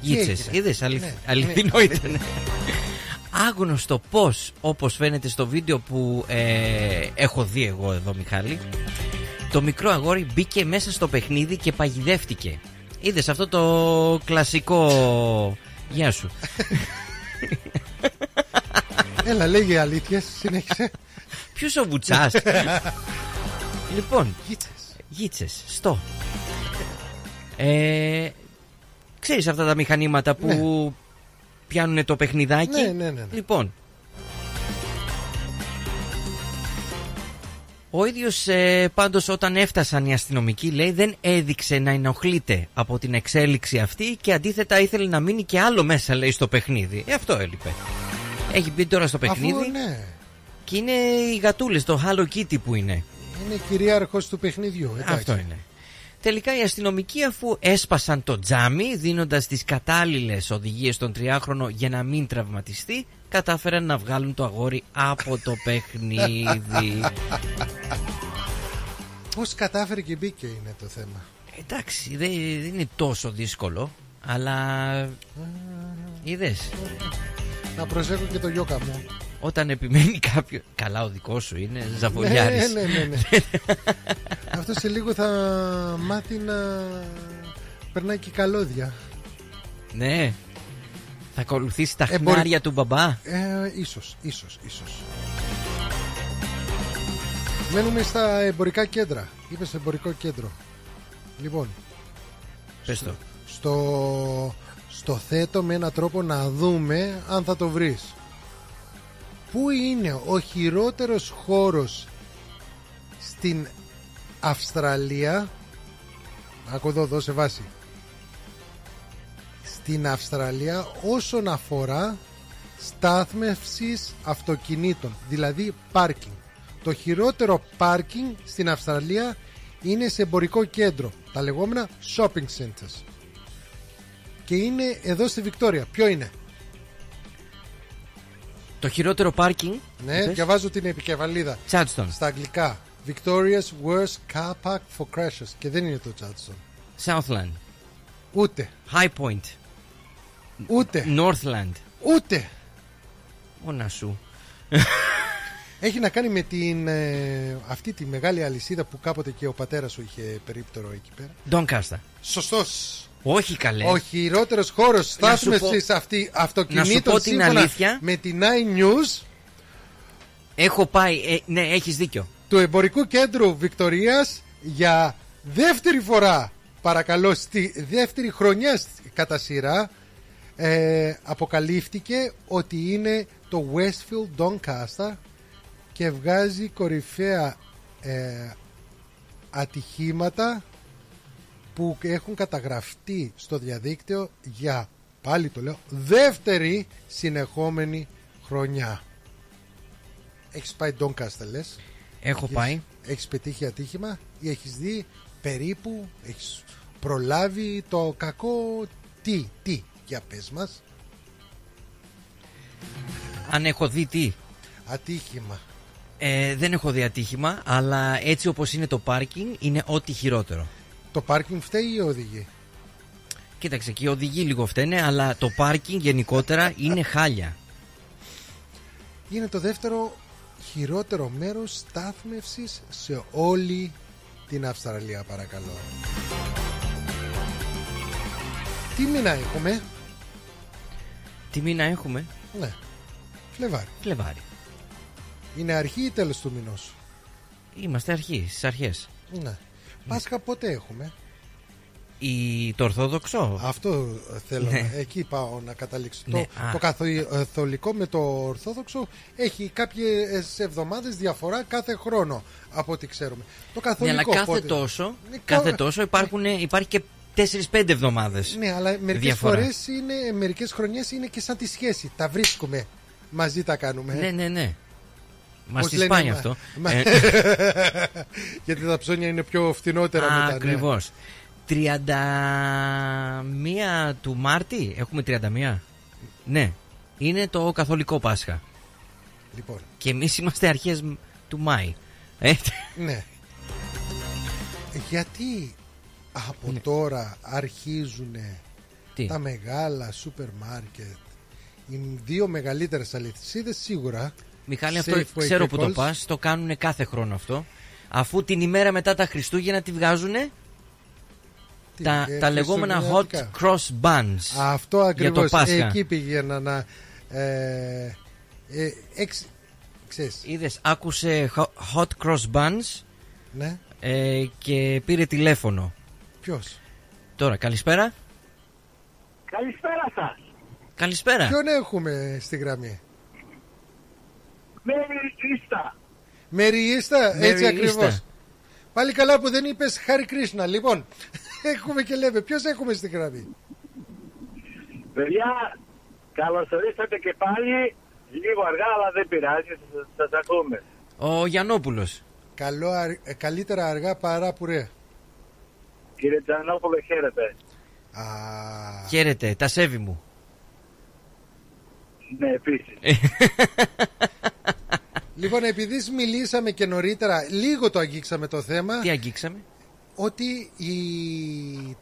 Γίτσες, έγινε; είδες, αληθ... Ναι, αληθινό ήταν. Άγνωστο πώς, όπως φαίνεται στο βίντεο που ε, έχω δει εγώ εδώ Μιχάλη, το μικρό αγόρι μπήκε μέσα στο παιχνίδι και παγιδεύτηκε. Είδες αυτό το κλασικό... Γεια σου. Έλα, λέγει αλήθειες, συνέχισε. Ποιος ο Βουτσάς; λοιπόν, Γίτσες. γίτσες, στο. Ε, ξέρεις αυτά τα μηχανήματα που πιάνουν το παιχνιδάκι; Ναι, ναι, ναι, ναι. Λοιπόν. Ο ίδιος ε, πάντως όταν έφτασαν οι αστυνομικοί λέει δεν έδειξε να ενοχλείται από την εξέλιξη αυτή και αντίθετα ήθελε να μείνει και άλλο μέσα λέει στο παιχνίδι. Ε, αυτό έλειπε. Έχει μπει τώρα στο παιχνίδι Αφού ναι, και είναι οι γατούλες, το Hello Kitty που είναι. είναι κυρίαρχος του παιχνιδιού. εντάξει. Αυτό είναι. Τελικά οι αστυνομικοί αφού έσπασαν το τζάμι δίνοντας τις κατάλληλες οδηγίες στον τριάχρονο για να μην τραυματιστεί κατάφεραν να βγάλουν το αγόρι από το παιχνίδι. Πώς κατάφερε και μπήκε είναι το θέμα. Εντάξει δεν δεν είναι τόσο δύσκολο αλλά είδες Να προσέχω και το γιόκα μου. όταν επιμένει κάποιο Καλά ο δικός σου είναι Ναι, ζαβολιάρης ναι, ναι, ναι. Αυτό σε λίγο θα μάθει να περνάει και καλώδια. Ναι Θα ακολουθήσει τα Ε, μπορεί- χνάρια του μπαμπά; Ε, ίσως, ίσως, ίσως. Μένουμε στα εμπορικά κέντρα. Είπες σε εμπορικό κέντρο. Λοιπόν, Πες το στο, στο θέτω με έναν τρόπο να δούμε αν θα το βρεις. Πού είναι ο χειρότερος χώρος στην Αυστραλία; Άκου εδώ, δώσε βάση Στην Αυστραλία όσον αφορά στάθμευσης αυτοκινήτων Δηλαδή πάρκινγκ. Το χειρότερο πάρκινγκ στην Αυστραλία είναι σε εμπορικό κέντρο Τα λεγόμενα shopping centers. Και είναι εδώ στη Βικτόρια. Ποιο είναι; Το χειρότερο πάρκινγκ Ναι, διαβάζω την επικεφαλίδα. Τσάτστον στα αγγλικά. Victoria's worst car park for crashes. Και δεν είναι το Charleston. Southland. Ούτε, High Point ούτε, Northland ούτε. Μόνα σου Έχει να κάνει με την, ε, αυτή τη μεγάλη αλυσίδα που κάποτε και ο πατέρας σου είχε περίπτερο εκεί πέρα. Doncaster Σωστός. Όχι καλέ Ο χειρότερος χώρος σου στάθμευσης αυτή αυτοκινήτων Να σου πω την σύμφωνα αλήθεια. με την Nine News Έχω πάει ε, Ναι έχεις δίκιο του εμπορικού κέντρου Βικτορίας για δεύτερη φορά παρακαλώ στη δεύτερη χρονιά σ- κατά σειρά ε, αποκαλύφθηκε ότι είναι το Westfield Doncaster και βγάζει κορυφαία ε, ατυχήματα που έχουν καταγραφεί στο διαδίκτυο για πάλι το λέω δεύτερη συνεχόμενη χρονιά. Έχεις πάει Doncaster λες; Έχω Έχεις- πάει. Έχεις πετύχει ατύχημα ή έχεις δει περίπου, έχεις προλάβει το κακό τι, τι, για πες μας, Αν έχω δει τι; Ατύχημα. ε, Δεν έχω δει ατύχημα Αλλά έτσι όπως είναι το πάρκινγκ Είναι ό,τι χειρότερο Το πάρκινγκ φταίει ή οδηγεί; Κοίταξε και οι οδηγοί λίγο φταίνε Αλλά το πάρκινγκ γενικότερα είναι χάλια Είναι το δεύτερο χειρότερο μέρος στάθμευσης σε όλη την Αυστραλία παρακαλώ. Τι μήνα έχουμε, Τι μήνα έχουμε ναι, Φλεβάρι. Φλεβάρι Είναι αρχή ή τέλος του μηνός; Είμαστε αρχή στις αρχές Ναι. Πάσχα πότε έχουμε; η, Το Ορθόδοξο Αυτό θέλω. Ναι. να- Εκεί πάω να καταλήξω. Ναι, το, α. το καθολικό με το ορθόδοξο έχει κάποιες εβδομάδες διαφορά κάθε χρόνο από ό,τι ξέρουμε. Το Ναι, καθολικό αλλά κάθε πότε- τόσο, Ναι, κάθε κα- τόσο υπάρχουν, υπάρχει και 4-5 εβδομάδες. Ναι, αλλά μερικές Διαφορά. φορές είναι, μερικές χρονιές είναι και σαν τη σχέση. Τα βρίσκουμε. Μαζί τα κάνουμε. Ναι, ναι, ναι. Μας Πώς τη λένε, σπάνει μα- αυτό. μα- Ε, Γιατί τα ψώνια είναι πιο φθηνότερα μετά. ναι. Ακριβώς. 31 του Μάρτη, έχουμε 31. Ναι, είναι το καθολικό Πάσχα. Λοιπόν, Και εμείς είμαστε αρχές του Μάη. Ε, ναι. Γιατί από τώρα αρχίζουν Ναι. τι; τα μεγάλα σούπερ μάρκετ, οι δύο μεγαλύτερες αληθισίδες σίγουρα. Μιχάλη, αυτό Safeway ξέρω και που το Coles. πας. Το κάνουν κάθε χρόνο αυτό. Αφού την ημέρα μετά τα Χριστούγεννα τη βγάζουν Τι, τα, ε, τα λεγόμενα hot χριστουγεννιάτικα. cross buns. Αυτό ακριβώς. Πάσχα. Εκεί πήγαινα να... Ε, ε, εξ, ξέρεις, Είδες, άκουσε ho- hot cross buns ναι. ε, και πήρε τηλέφωνο. Ποιος; Τώρα, καλησπέρα. Καλησπέρα σας. Καλησπέρα. Ποιον έχουμε στη γραμμή; Μέρι Ίστα. Μεριίστα, έτσι Μεριίστα. ακριβώς. Πάλι καλά που δεν είπες Χάρη Κρίσνα. Λοιπόν, έχουμε και λέμε. Ποιος έχουμε στη γραμμή; Παιδιά, καλώς ορίσατε και πάλι. Λίγο αργά, αλλά δεν πειράζει. Σας ακούμε. Ο Γιαννόπουλος. Καλό, αρ- ε, καλύτερα αργά παρά πουρέ. Κύριε Τζανόπουλο, χαίρετε. Α, Χαίρετε, τα σέβη μου. Ναι, επίσης. Λοιπόν, επειδή μιλήσαμε και νωρίτερα, λίγο το αγγίξαμε το θέμα, Τι αγγίξαμε; ότι η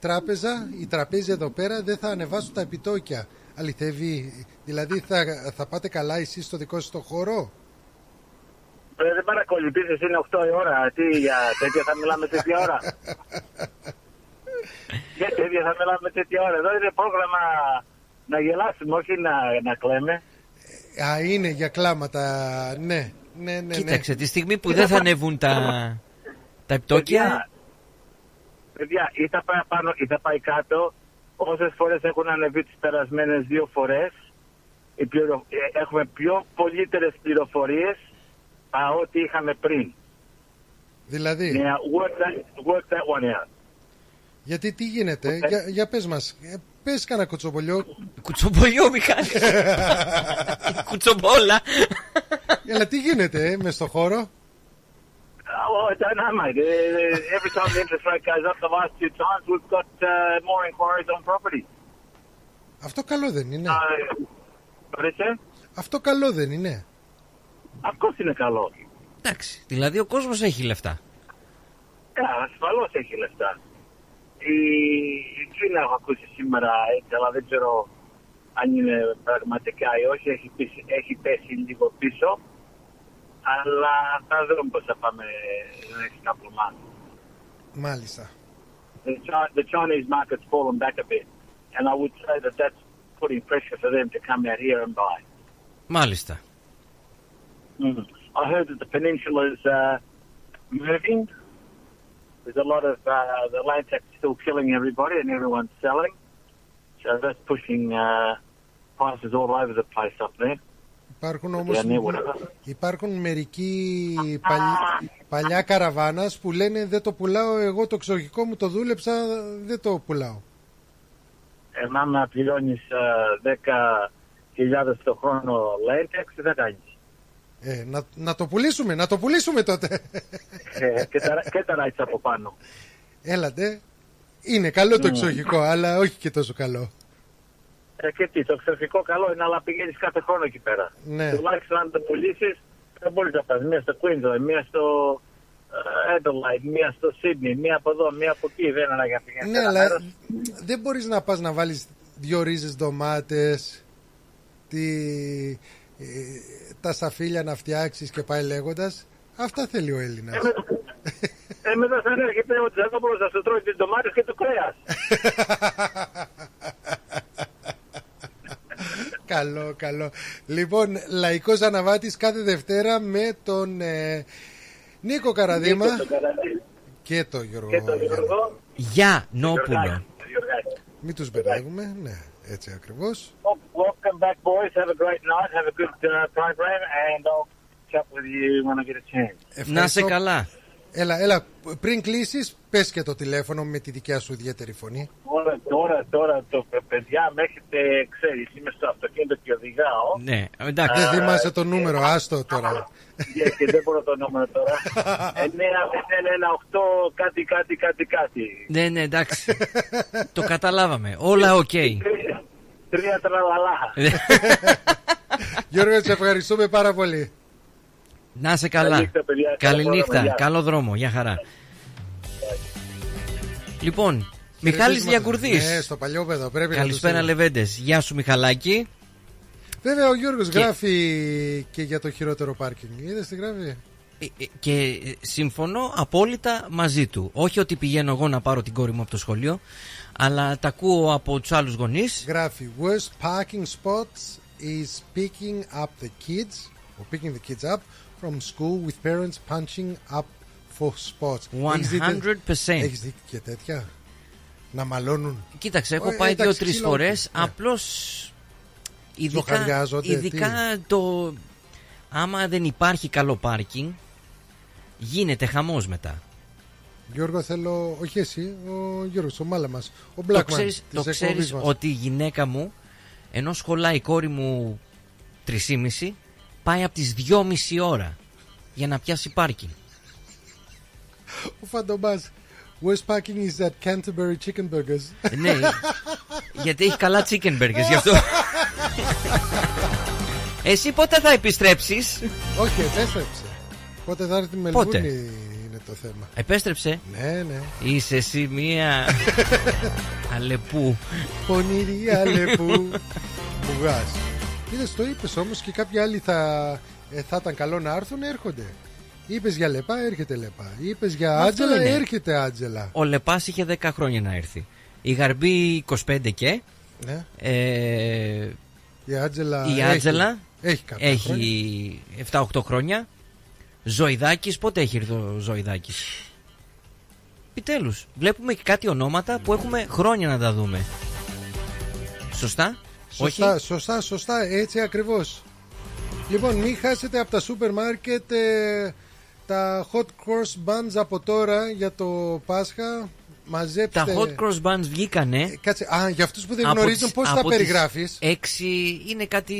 τράπεζα, η τραπέζι εδώ πέρα δεν θα ανεβάσουν τα επιτόκια. Αληθεύει, δηλαδή θα, θα πάτε καλά εσείς στο δικό σας το χώρο; Ε, δεν παρακολουθήσει, είναι 8 η ώρα. Τι για τέτοια θα μιλάμε τέτοια ώρα; Για τέτοια θα μιλάμε τέτοια ώρα. Εδώ είναι πρόγραμμα να γελάσουμε, όχι να, να κλαίμε. Α, είναι για κλάματα, ναι, ναι, ναι. Κοίταξε, ναι. τη στιγμή που δεν θα ανεβούν τα, τα επιτόκια. Παιδιά, παιδιά, ή θα πάει πάνω ή θα πάει κάτω. Όσες φορές έχουν ανεβεί τις περασμένες δύο φορές, έχουμε πιο πολύτερες πληροφορίες από ό,τι είχαμε πριν. Δηλαδή, Now, work that, work that one out. Γιατί τι γίνεται, για, για πες μας, ε, πες κανένα κοτσομπολιό, Κουτσομπολιό, Μιχάλη. Κουτσομπόλα. αλλά τι γίνεται ε, μες στο χώρο; Oh, I don't know, mate. Uh, every time the interest rate goes up the last two times, we've got uh, more inquiries on property. Αυτό καλό δεν είναι. Uh, what is it? Αυτό καλό δεν είναι. Of course είναι καλό. Εντάξει, δηλαδή ο κόσμος έχει λεφτά. Ε, ασφαλώς έχει λεφτά. Η, η Κίνα έχω ακούσει σήμερα έτσι, αλλά δεν ξέρω αν είναι πραγματικά ή όχι. Έχει, πέσει- έχει πέσει λίγο πίσω. Αλλά θα δούμε πώς θα πάμε τα next couple of months. Μάλιστα. The, Chi- the Chinese market's fallen back a bit. And I would say that that's putting pressure for them to come out here and buy. Μάλιστα. Mm. I heard that the peninsula's uh, moving. Υπάρχουν όμως και μερικοί παλιά καραβάνας που λένε δεν το πουλάω εγώ το εξωγικό μου το δούλεψα δεν το πουλάω. Εμάς να πληρώνεις uh, 10.000 το χρόνο λέει δεν κάνεις; Ε, να, να το πουλήσουμε, να το πουλήσουμε τότε. Ε, και, τα, και τα rights από πάνω. Έλατε. Είναι καλό το εξοχικό, αλλά όχι και τόσο καλό. Ε, και τι, το εξωτερικό καλό είναι, αλλά πηγαίνεις κάθε χρόνο εκεί πέρα. Ναι. Τουλάχιστον αν το πουλήσεις, δεν μπορείς να πας μία στο Queensland, μία στο ε, Adelaide, μία στο Sydney, μία από εδώ, μία από εκεί. Δεν είναι για να πηγαίνεις. Ναι, αλλά δεν μπορείς να πας να βάλεις δυο ρίζες ντομάτες, τη, ε, τα σταφύλια να φτιάξεις και πάει λέγοντας. Αυτά θέλει ο Έλληνας. Ε, μετά θα έρχεται ο Τζανόπουλο να σου τρώει τις ντομάτες και το κρέας. καλό, καλό. Λοιπόν, λαϊκός αναβάτης κάθε Δευτέρα με τον ε, Νίκο Καραδίμα και τον Γιώργο. Και το Γιώργο. Γιαννόπουλο. Μην τους μπερδεύουμε, ναι, έτσι ακριβώς. Welcome back, boys. Have a great night. Have a good uh, program, and I'll chat with you when I get a chance. Να σε Ευχαριστώ, καλά. Έλα, έλα, πριν κλείσεις, πες και το τηλέφωνο με τη δικιά σου ιδιαίτερη φωνή. Τώρα, τώρα, τώρα, το παιδιά με έχετε, ξέρεις, είμαι στο αυτοκίνητο και οδηγάω. Ναι, εντάξει. Δεν θυμάσαι το νούμερο, άστο τώρα. Και, και δεν μπορώ το νούμερο τώρα. 9, 8, κάτι, κάτι, κάτι, κάτι. Ναι, ναι, εντάξει. το καταλάβαμε. Όλα οκ. Τρία τραλαλά. Γιώργος, σε ευχαριστούμε πάρα πολύ. Να είσαι καλά. Καληνύχτα, παιδιά. Καλό Καληνύχτα. πρόγραμμα, γεια. Καλό δρόμο. Γεια χαρά. Λοιπόν, Μιχάλης Λιακουρδής. Ναι, στο παλιό παιδό. Πρέπει Καλησπέρα να τους... Λεβέντες. Γεια σου Μιχαλάκη. Βέβαια, ο Γιώργος Και- γράφει και για το χειρότερο πάρκινγκ. Είδες τι γράφει; Ε, ε, Και ε, συμφωνώ απόλυτα μαζί του. Όχι ότι πηγαίνω εγώ να πάρω την κόρη μου από το σχολείο, αλλά τα ακούω από τους άλλους γονείς. Γράφει Worst parking spots is picking up the kids or picking the kids up from school with parents punching up for spots. Έχεις δει τε- 100%. Έχεις δει και τέτοια; Να μαλώνουν. Κοίταξε, έχω Ε, πάει εντάξει, δύο-τρεις ξύλο, φορές. ναι. Απλώς. Ειδικά, Ζοχαριάζονται, ειδικά το. Άμα δεν υπάρχει καλό πάρκινγκ, γίνεται χαμός μετά. Γιώργο, θέλω. Όχι εσύ, ο Γιώργος, ο μάλα μας. Ο το Blackman. ξέρεις, της το εκπομπής ξέρεις μας. ότι η γυναίκα μου, ενώ σχολάει η κόρη μου 3,5, πάει από τις 2,5 ώρα για να πιάσει πάρκινγκ. Ο Φαντομπάς. Worst parking is at Canterbury Chicken Burgers. ναι, γιατί έχει καλά chicken burgers γι' αυτό. Εσύ πότε θα επιστρέψεις; Όχι, επέστρεψε. Πότε θα έρθει η Πότε; Μελβούρνη είναι το θέμα. Επέστρεψε Ναι, ναι. Είσαι εσύ μία Αλεπού Πονηρή αλεπού. Μπουγά. Είδες, το είπες όμως και κάποιοι άλλοι θα, ε, θα ήταν καλό να έρθουν, έρχονται. Είπες για λεπά, έρχεται λεπά. Είπες για Αυτό Άτζελα, είναι. έρχεται Άτζελα. Ο Λεπάς είχε 10 χρόνια να έρθει Η Γαρμπή 25 και Ναι. ε, Η Άτζελα. Η έχει- Άτζελα Έχει κάποια χρόνια. Έχει 7-8 χρόνια Ζωηδάκης Πότε έχει έρθει ο Ζωηδάκης; Επιτέλους Βλέπουμε και κάτι ονόματα που έχουμε χρόνια να τα δούμε Σωστά; Σωστά, Όχι; Σωστά, σωστά, έτσι ακριβώς. Λοιπόν, μην χάσετε από τα σούπερ μάρκετ ε, τα hot cross buns από τώρα για το Πάσχα. Μαζέψτε. Τα hot cross buns βγήκανε Κάτσε, α, για αυτούς που δεν από γνωρίζουν τις- πώς τα από τις περιγράφεις. Έξι είναι κάτι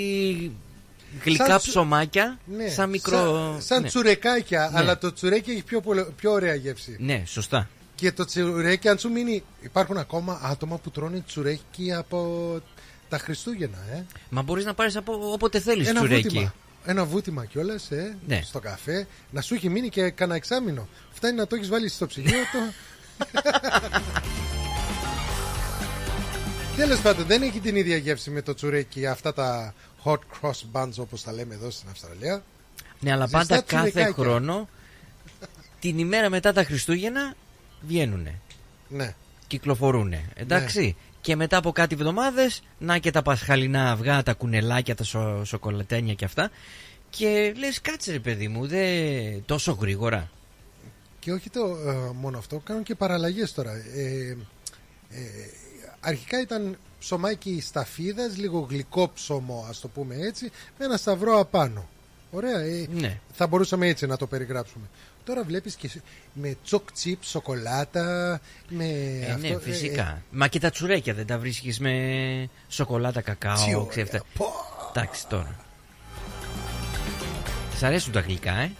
γλυκά Σαν τσου- ψωμάκια Ναι, Σαν μικρό Σαν, σαν ναι. τσουρεκάκια, Ναι. αλλά το τσουρέκι έχει πιο, πολλο- πιο ωραία γεύση. ναι σωστά Και το τσουρέκι, αν σου μείνει. Υπάρχουν ακόμα άτομα που τρώνε τσουρέκι από τα Χριστούγεννα, ε. Μα μπορείς να πάρεις από όποτε θέλεις Ένα τσουρέκι βούτυμα. Ένα βούτυμα κιόλας, ε, Ναι. στο καφέ, να σου έχει μείνει και κανένα εξάμεινο. Φτάνει να το έχεις βάλει στο ψυγείο το. Τέλος πάντων, δεν έχει την ίδια γεύση με το τσουρέκι αυτά τα hot cross buns όπως τα λέμε εδώ στην Αυστραλία. Ναι αλλά Ζεστά πάντα κάθε τσουρεκάκια. χρόνο Την ημέρα μετά τα Χριστούγεννα Βγαίνουνε Ναι. Κυκλοφορούνε Εντάξει Και μετά από κάτι εβδομάδες Να και τα πασχαλινά αυγά Τα κουνελάκια Τα σο, σοκολατένια και αυτά Και λες κάτσε ρε παιδί μου δε... Τόσο γρήγορα Και όχι το ε, μόνο αυτό, κάνουν και παραλλαγές τώρα. Ε, ε, αρχικά ήταν ψωμάκι σταφίδας, λίγο γλυκό ψωμό, ας το πούμε έτσι, με ένα σταυρό απάνω. Ωραία, ε, Ναι θα μπορούσαμε έτσι να το περιγράψουμε. Τώρα βλέπεις και σε- με τσοκ τσιπ, σοκολάτα, με ε, αυτό. ναι, φυσικά. Μα και τα τσουρέκια δεν τα βρίσκεις με σοκολάτα, Τι κακάο, ωραία. ξέρεις αυτά. Πω. Εντάξει τώρα. Σ' αρέσουν τα γλυκά, ε;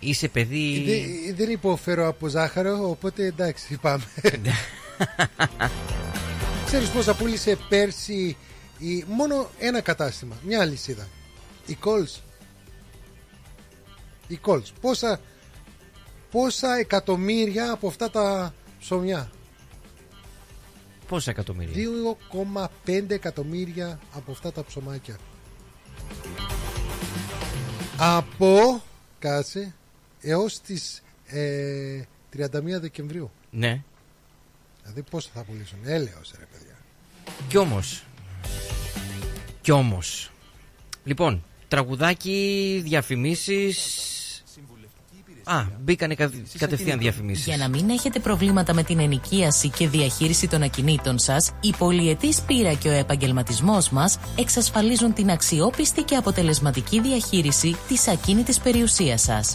Είσαι παιδί. Δεν, δεν υποφέρω από ζάχαρο, οπότε εντάξει, πάμε. Ξέρεις πόσα πούλησε πέρσι η, μόνο ένα κατάστημα, μια αλυσίδα. Η Coles. Η Coles. Πόσα, πόσα εκατομμύρια από αυτά τα ψωμιά; Πόσα εκατομμύρια; 2,5 εκατομμύρια από αυτά τα ψωμάκια. Από, κάτσε, έως τις ε, 31 Δεκεμβρίου. Ναι. Δηλαδή πόσο θα πουλήσουν; Έλεος ρε παιδιά. Κι όμως. Κι όμως. Λοιπόν, τραγουδάκι, διαφημίσεις. Α, μπήκανε κα- κατευθείαν διαφημίσεις. Για να μην έχετε προβλήματα με την ενοικίαση και διαχείριση των ακινήτων σας, η πολυετής πείρα και ο επαγγελματισμός μας εξασφαλίζουν την αξιόπιστη και αποτελεσματική διαχείριση της ακίνητης περιουσίας σας.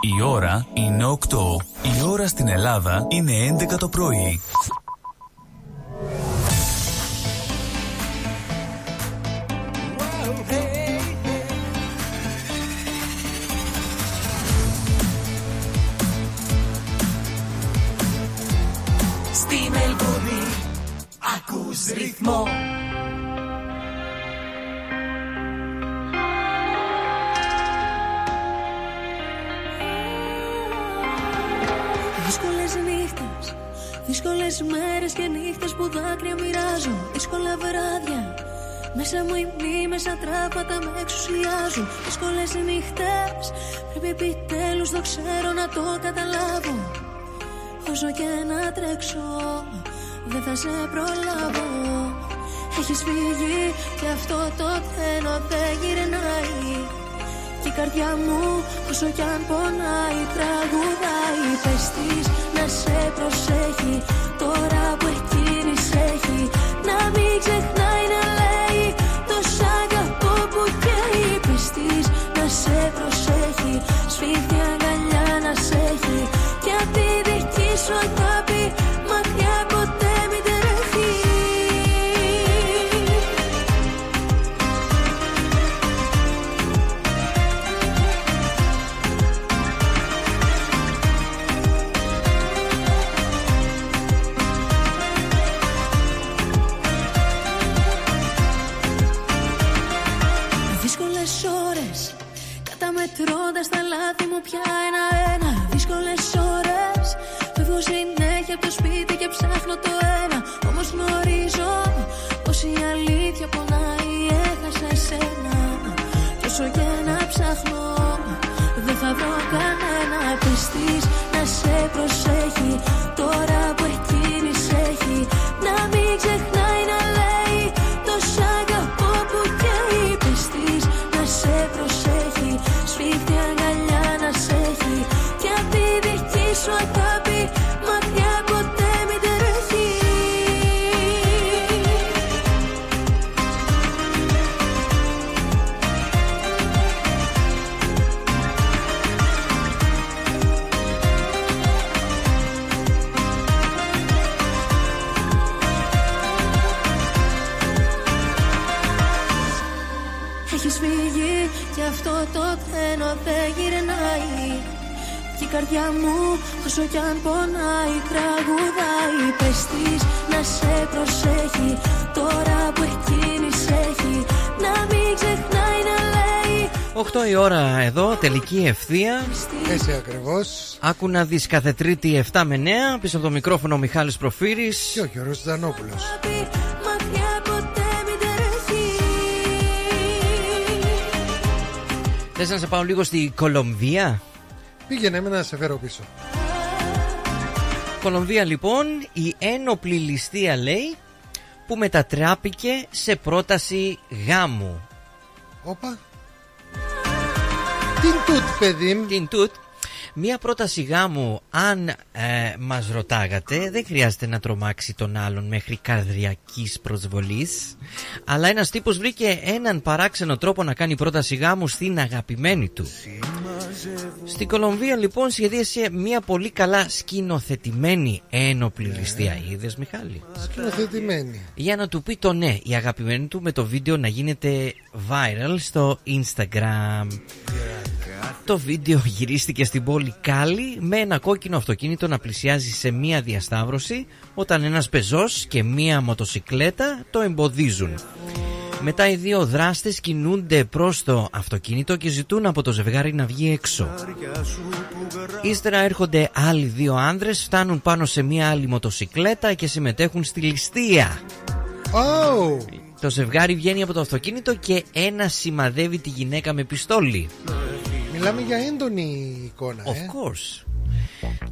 Η ώρα είναι 8. Η ώρα στην Ελλάδα είναι 11 το πρωί. Στη Μελβούνι ακούς ρυθμό Δύσκολες νύχτες, δύσκολες μέρες και νύχτες που δάκρυα μοιράζω. Δύσκολα βράδια, μέσα μου οι μνήμες ατράπατα με εξουσιάζουν. Δύσκολες νύχτες, πρέπει επιτέλους το ξέρω να το καταλάβω. Όσο και να τρέξω, δεν θα σε προλάβω. Έχεις φύγει και αυτό το τρένο δεν γυρνάει. και η καρδιά μου όσο κι αν πονάει τραγουδάει. Πες της να σε προσέχει τώρα που εκείνη σε έχει Να μην ξεχνάει να λέει το σ' αγαπώ που καίει. Πες της να σε προσέχει σφίχτη αγκαλιά να σε έχει. Και απ' τη δική σου Καταμετρώντας τα λάθη μου πια ένα-ένα Δύσκολες ώρες. Φεύγω συνέχεια από το σπίτι και ψάχνω το ένα. Όμως γνωρίζω πως η αλήθεια πονάει Έχασα εσένα Κι όσο και να ψάχνω Δεν θα βρω κανένα. Πες της να σε προσέχει Τώρα που Έχεις φύγει και αυτό το τρένο δεν γυρνάει Και η καρδιά μου όσο κι αν πονάει τραγουδάει Πες της να σε προσέχει τώρα που εκείνη σε έχει Να μην ξεχνάει να λέει 8 η ώρα εδώ, τελική ευθεία. Έτσι ακριβώς. Άκου να δεις κάθε Τρίτη 7 με 9. Πίσω από το μικρόφωνο ο Μιχάλης Προφύρης Και ο Γιώργος Τζανόπουλος. Θες να σε πάω λίγο στη Κολομβία; Πήγαινε με να σε φέρω πίσω. Κολομβία λοιπόν, η ένοπλη ληστεία λέει που μετατράπηκε σε πρόταση γάμου. Όπα. Την τούτ, παιδί μου. Την τούτ. Μία πρόταση γάμου, αν ε, μας ρωτάγατε, δεν χρειάζεται να τρομάξει τον άλλον μέχρι καρδιακής προσβολής. Αλλά ένας τύπος βρήκε έναν παράξενο τρόπο να κάνει πρόταση γάμου στην αγαπημένη του. Στην Κολομβία λοιπόν σχεδίασε μια πολύ καλά σκηνοθετημένη ένοπλη ληστεία. Είδες Μιχάλη; Σκηνοθετημένη. Για να του πει το ναι η αγαπημένη του με το βίντεο να γίνεται viral στο Instagram. Το βίντεο γυρίστηκε στην πόλη Κάλι με ένα κόκκινο αυτοκίνητο να πλησιάζει σε μία διασταύρωση όταν ένας πεζός και μία μοτοσικλέτα το εμποδίζουν. Μετά οι δύο δράστες κινούνται προς το αυτοκίνητο και ζητούν από το ζευγάρι να βγει έξω. Ύστερα έρχονται άλλοι δύο άνδρες, φτάνουν πάνω σε μία άλλη μοτοσικλέτα και συμμετέχουν στη ληστεία. Oh. Το ζευγάρι βγαίνει από το αυτοκίνητο και ένα σημαδεύει τη γυναίκα με πιστόλι. Μιλάμε για έντονη εικόνα, Of ε. course.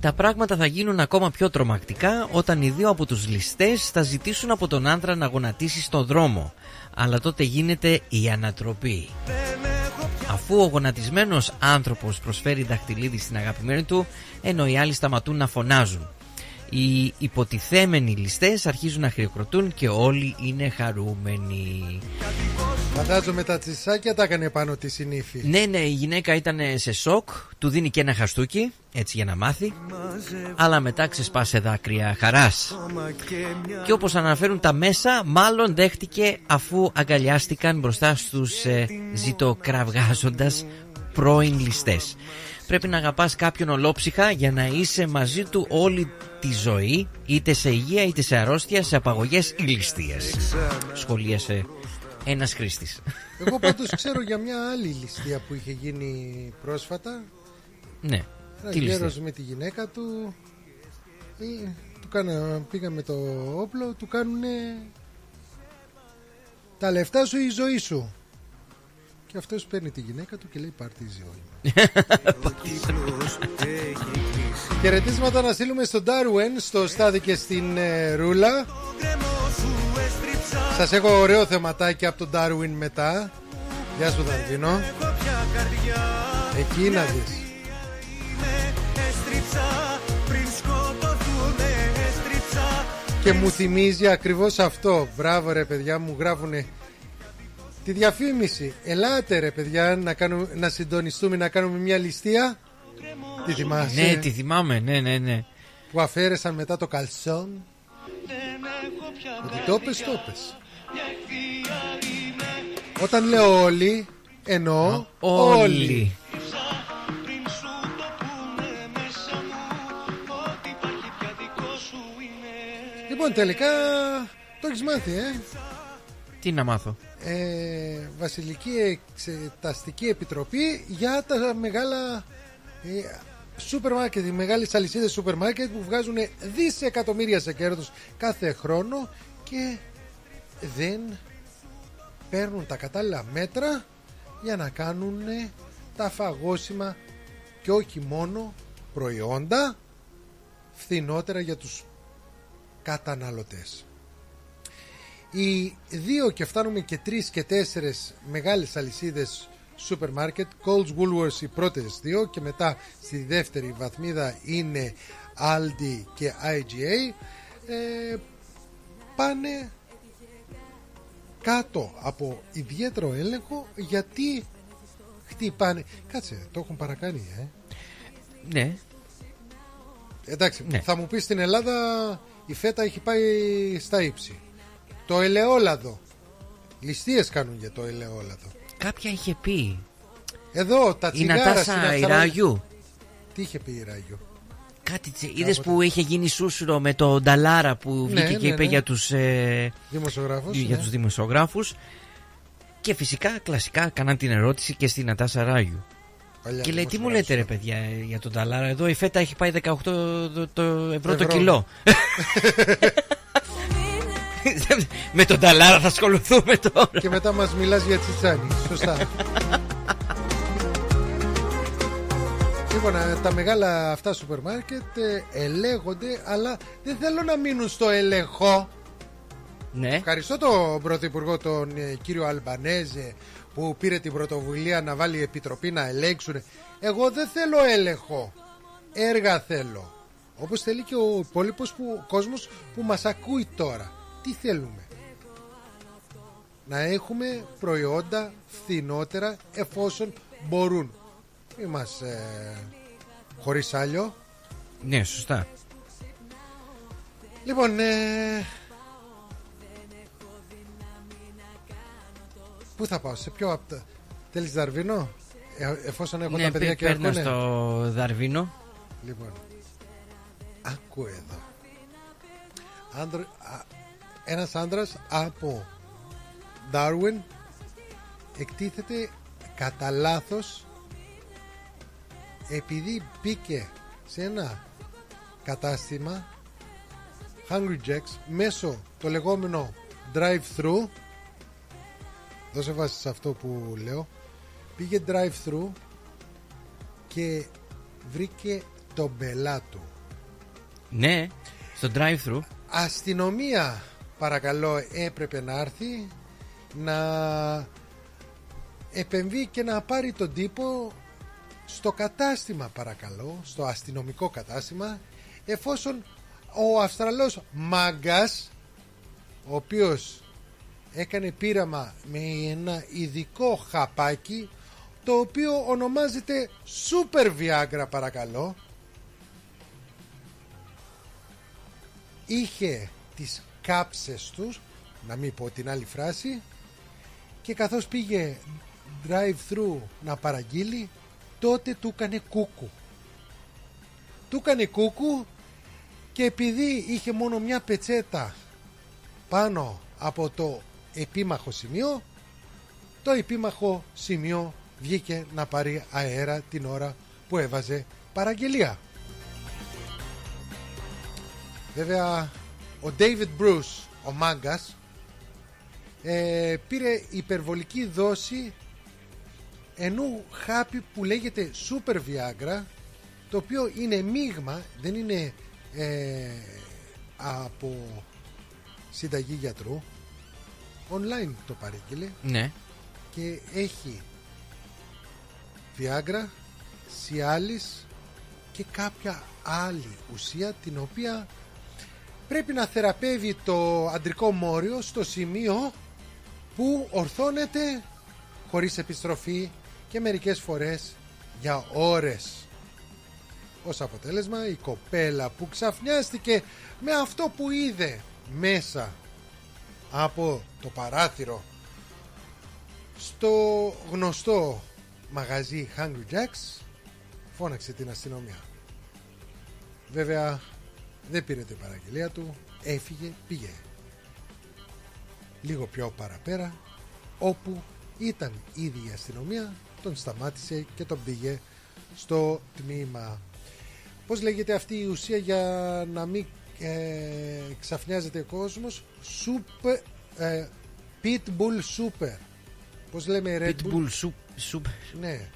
Τα πράγματα θα γίνουν ακόμα πιο τρομακτικά όταν οι δύο από τους ληστές θα ζητήσουν από τον άντρα να γονατίσει στον δρόμο. Αλλά τότε γίνεται η ανατροπή. Αφού ο γονατισμένος άνθρωπος προσφέρει δαχτυλίδι στην αγαπημένη του, ενώ οι άλλοι σταματούν να φωνάζουν. Οι υποτιθέμενοι ληστές αρχίζουν να χειροκροτούν και όλοι είναι χαρούμενοι. Φαντάζομαι τα τσισάκια τα έκανε πάνω τη συνήθη. Ναι, ναι, η γυναίκα ήταν σε σοκ, του δίνει και ένα χαστούκι, έτσι για να μάθει, αλλά μετά ξεσπάσε δάκρυα χαράς. Και όπως αναφέρουν τα μέσα, μάλλον δέχτηκε αφού αγκαλιάστηκαν μπροστά στους ε, ζητοκραυγάζοντας πρώην ληστές. Πρέπει να αγαπάς κάποιον ολόψυχα για να είσαι μαζί του όλη τη ζωή, είτε σε υγεία είτε σε αρρώστια, σε απαγωγές ή ληστείες. Σχολίασε ένας χρήστης. Εγώ πάντως ξέρω για μια άλλη ληστεία που είχε γίνει πρόσφατα. Ναι. Ένα Τι ληστεία; γέρος με τη γυναίκα του. ε, του κάνα, πήγα με το όπλο, του κάνουνε τα λεφτά σου ή η ζωή σου. Και αυτός παίρνει τη γυναίκα του και λέει πάρ' τη ζωή μου. Χαιρετίσματα να στείλουμε στον Ντάρουεν, στο Στάδι και στην ε, Ρούλα. Σας έχω ωραίο θεματάκι από τον Ντάρουιν μετά. Γεια σου Δαρβίνο. Εκεί να δεις. Και μου θυμίζει ακριβώς αυτό. Μπράβο ρε παιδιά μου γράφουνε τη διαφήμιση. Ελάτε ρε παιδιά να, κάνουμε, να συντονιστούμε να κάνουμε μια ληστεία. Τι θυμάσαι; Ναι, τη θυμάμαι, ναι, ναι, ναι. Που αφαίρεσαν μετά το καλσόν. Ότι το πες, το πες. Όταν λέω όλοι, εννοώ όλοι. Όλοι. Λοιπόν, τελικά το έχεις μάθει, ε. Τι να μάθω. Ε. Βασιλική Εξεταστική Επιτροπή για τα μεγάλα ε, σούπερ μάρκετ, οι μεγάλες αλυσίδες σούπερ μάρκετ που βγάζουν δισεκατομμύρια σε κέρδος κάθε χρόνο και δεν παίρνουν τα κατάλληλα μέτρα για να κάνουν τα φαγόσιμα και όχι μόνο προϊόντα φθηνότερα για τους καταναλωτές. Οι δύο και φτάνουμε και τρεις και τέσσερες μεγάλες αλυσίδες σούπερ μάρκετ, Coles, Woolworths οι πρώτες δύο και μετά στη δεύτερη βαθμίδα είναι Aldi και IGA ε, πάνε κάτω από ιδιαίτερο έλεγχο γιατί χτυπάνε κάτσε το έχουν παρακάνει ε. Ναι. εντάξει Ναι. θα μου πεις στην Ελλάδα η φέτα έχει πάει στα ύψη το ελαιόλαδο ληστείες κάνουν για το ελαιόλαδο Κάποια είχε πει. εδώ τα Η τσιγάρα Νατάσα συναυθαρά- Ιράγιου. τι είχε πει η Ράγιο Κάτι είδες που είχε γίνει σούσουρο με το Νταλάρα που βγήκε Ναι, και ναι, είπε ναι. για τους, ε, Δημοσιογράφος, για ναι. τους δημοσιογράφους και φυσικά κλασικά κάναν την ερώτηση και στην Νατάσα Ράγιου. Παλιά και λέει τι μου δημοσιογράφος. λέτε ρε παιδιά ε, για τον Νταλάρα; Εδώ η φέτα έχει πάει 18 το, το ευρώ το Ευρώ. κιλό. με τον Νταλάρα θα ασχοληθούμε τώρα. Και μετά μας μιλάς για τσιτσάνι Σωστά Λοιπόν, ε, τα μεγάλα αυτά σούπερ μάρκετ ε, ελέγχονται, αλλά δεν θέλω να μείνουν στο ελεγχό. Ναι. Ευχαριστώ τον Πρωθυπουργό, τον ε, κύριο Αλμπανέζε, που πήρε την πρωτοβουλία να βάλει επιτροπή να ελέγξουν. Εγώ δεν θέλω έλεγχο. έργα θέλω. Όπως θέλει και ο υπόλοιπος που, κόσμος που μας ακούει τώρα. Τι θέλουμε. Να έχουμε προϊόντα φθηνότερα εφόσον μπορούν. Μη μας ε, χωρίς άλλο. Ναι, σωστά. Λοιπόν, ε, πού θα πάω, σε ποιο από τα... Θέλεις Δαρβίνο, ε, εφόσον έχω ναι, τα παιδιά πέ- και παίρνα έρχονται. στο Δαρβίνο. Λοιπόν, άκου εδώ. Άντρ, α, ένας άντρας από Darwin εκτίθεται κατά λάθος επειδή μπήκε σε ένα κατάστημα Hungry Jacks μέσω το λεγόμενο drive-thru. Δώσε βάση σε αυτό που λέω. Πήγε drive-thru και βρήκε τον πελάτο Ναι, στο drive-thru. αστυνομία παρακαλώ έπρεπε να έρθει να επεμβεί και να πάρει τον τύπο στο κατάστημα παρακαλώ στο αστυνομικό κατάστημα εφόσον ο Αυστραλός μάγκας ο οποίος έκανε πείραμα με ένα ειδικό χαπάκι το οποίο ονομάζεται Super Viagra παρακαλώ είχε τις κάψες τους να μην πω την άλλη φράση και καθώς πήγε drive-thru να παραγγείλει τότε του έκανε κούκου. Του έκανε κούκου και επειδή είχε μόνο μια πετσέτα πάνω από το επίμαχο σημείο το επίμαχο σημείο βγήκε να πάρει αέρα την ώρα που έβαζε παραγγελία. Βέβαια ο David Bruce, ο μάγκας, ε, πήρε υπερβολική δόση ενού χάπι που λέγεται Super Viagra το οποίο είναι μείγμα, δεν είναι ε, από συνταγή γιατρού online το παρήγγειλε Ναι. και έχει Viagra, Cialis και κάποια άλλη ουσία την οποία πρέπει να θεραπεύει το αντρικό μόριο στο σημείο που ορθώνεται χωρίς επιστροφή και μερικές φορές για ώρες. Ως αποτέλεσμα η κοπέλα που ξαφνιάστηκε με αυτό που είδε μέσα από το παράθυρο στο γνωστό μαγαζί Hungry Jacks φώναξε την αστυνομία. Βέβαια δεν πήρε την παραγγελία του, έφυγε, πήγε. Λίγο πιο παραπέρα, όπου ήταν ήδη η αστυνομία, τον σταμάτησε και τον πήγε στο τμήμα. Πώς λέγεται αυτή η ουσία για να μην ε, ξαφνιάζεται ο κόσμος; Super, ε, Pitbull Super Πώς λέμε Red Bull; Pitbull soup, soup. ναι.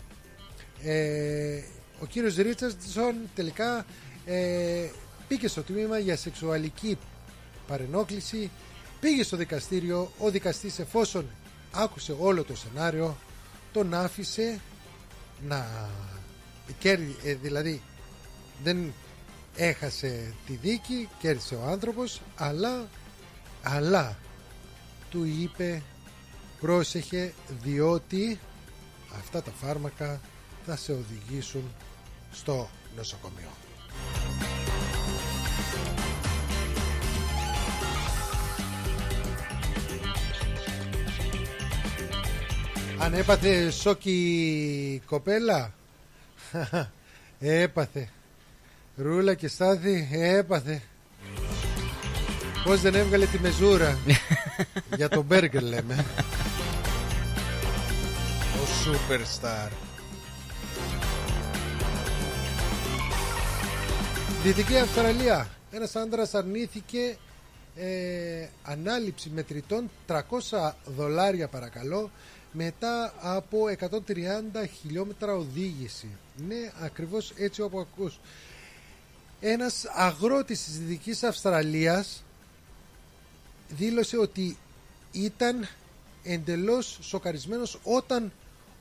Ε, ο κύριος Ρίτσαρντσον τελικά ε, πήγε στο τμήμα για σεξουαλική παρενόχληση πήγε στο δικαστήριο ο δικαστής εφόσον άκουσε όλο το σενάριο τον άφησε να κέρδι, ε, δηλαδή δεν έχασε τη δίκη κέρδισε ο άνθρωπος αλλά αλλά του είπε πρόσεχε διότι αυτά τα φάρμακα θα σε οδηγήσουν στο νοσοκομείο. Αν έπαθε σόκι η κοπέλα Έπαθε. Ρούλα και Στάθη έπαθε. Πώς δεν έβγαλε τη μεζούρα; Για τον μπέργκερ λέμε. Ο Superstar. Δυτική Αυστραλία. Ένας άντρας αρνήθηκε ε, Ανάληψη μετρητών 300 δολάρια παρακαλώ μετά από 130 χιλιόμετρα οδήγηση. Ναι, ακριβώς έτσι όπου ακούς. Ένας αγρότης της Δυτικής Αυστραλίας δήλωσε ότι ήταν εντελώς σοκαρισμένος όταν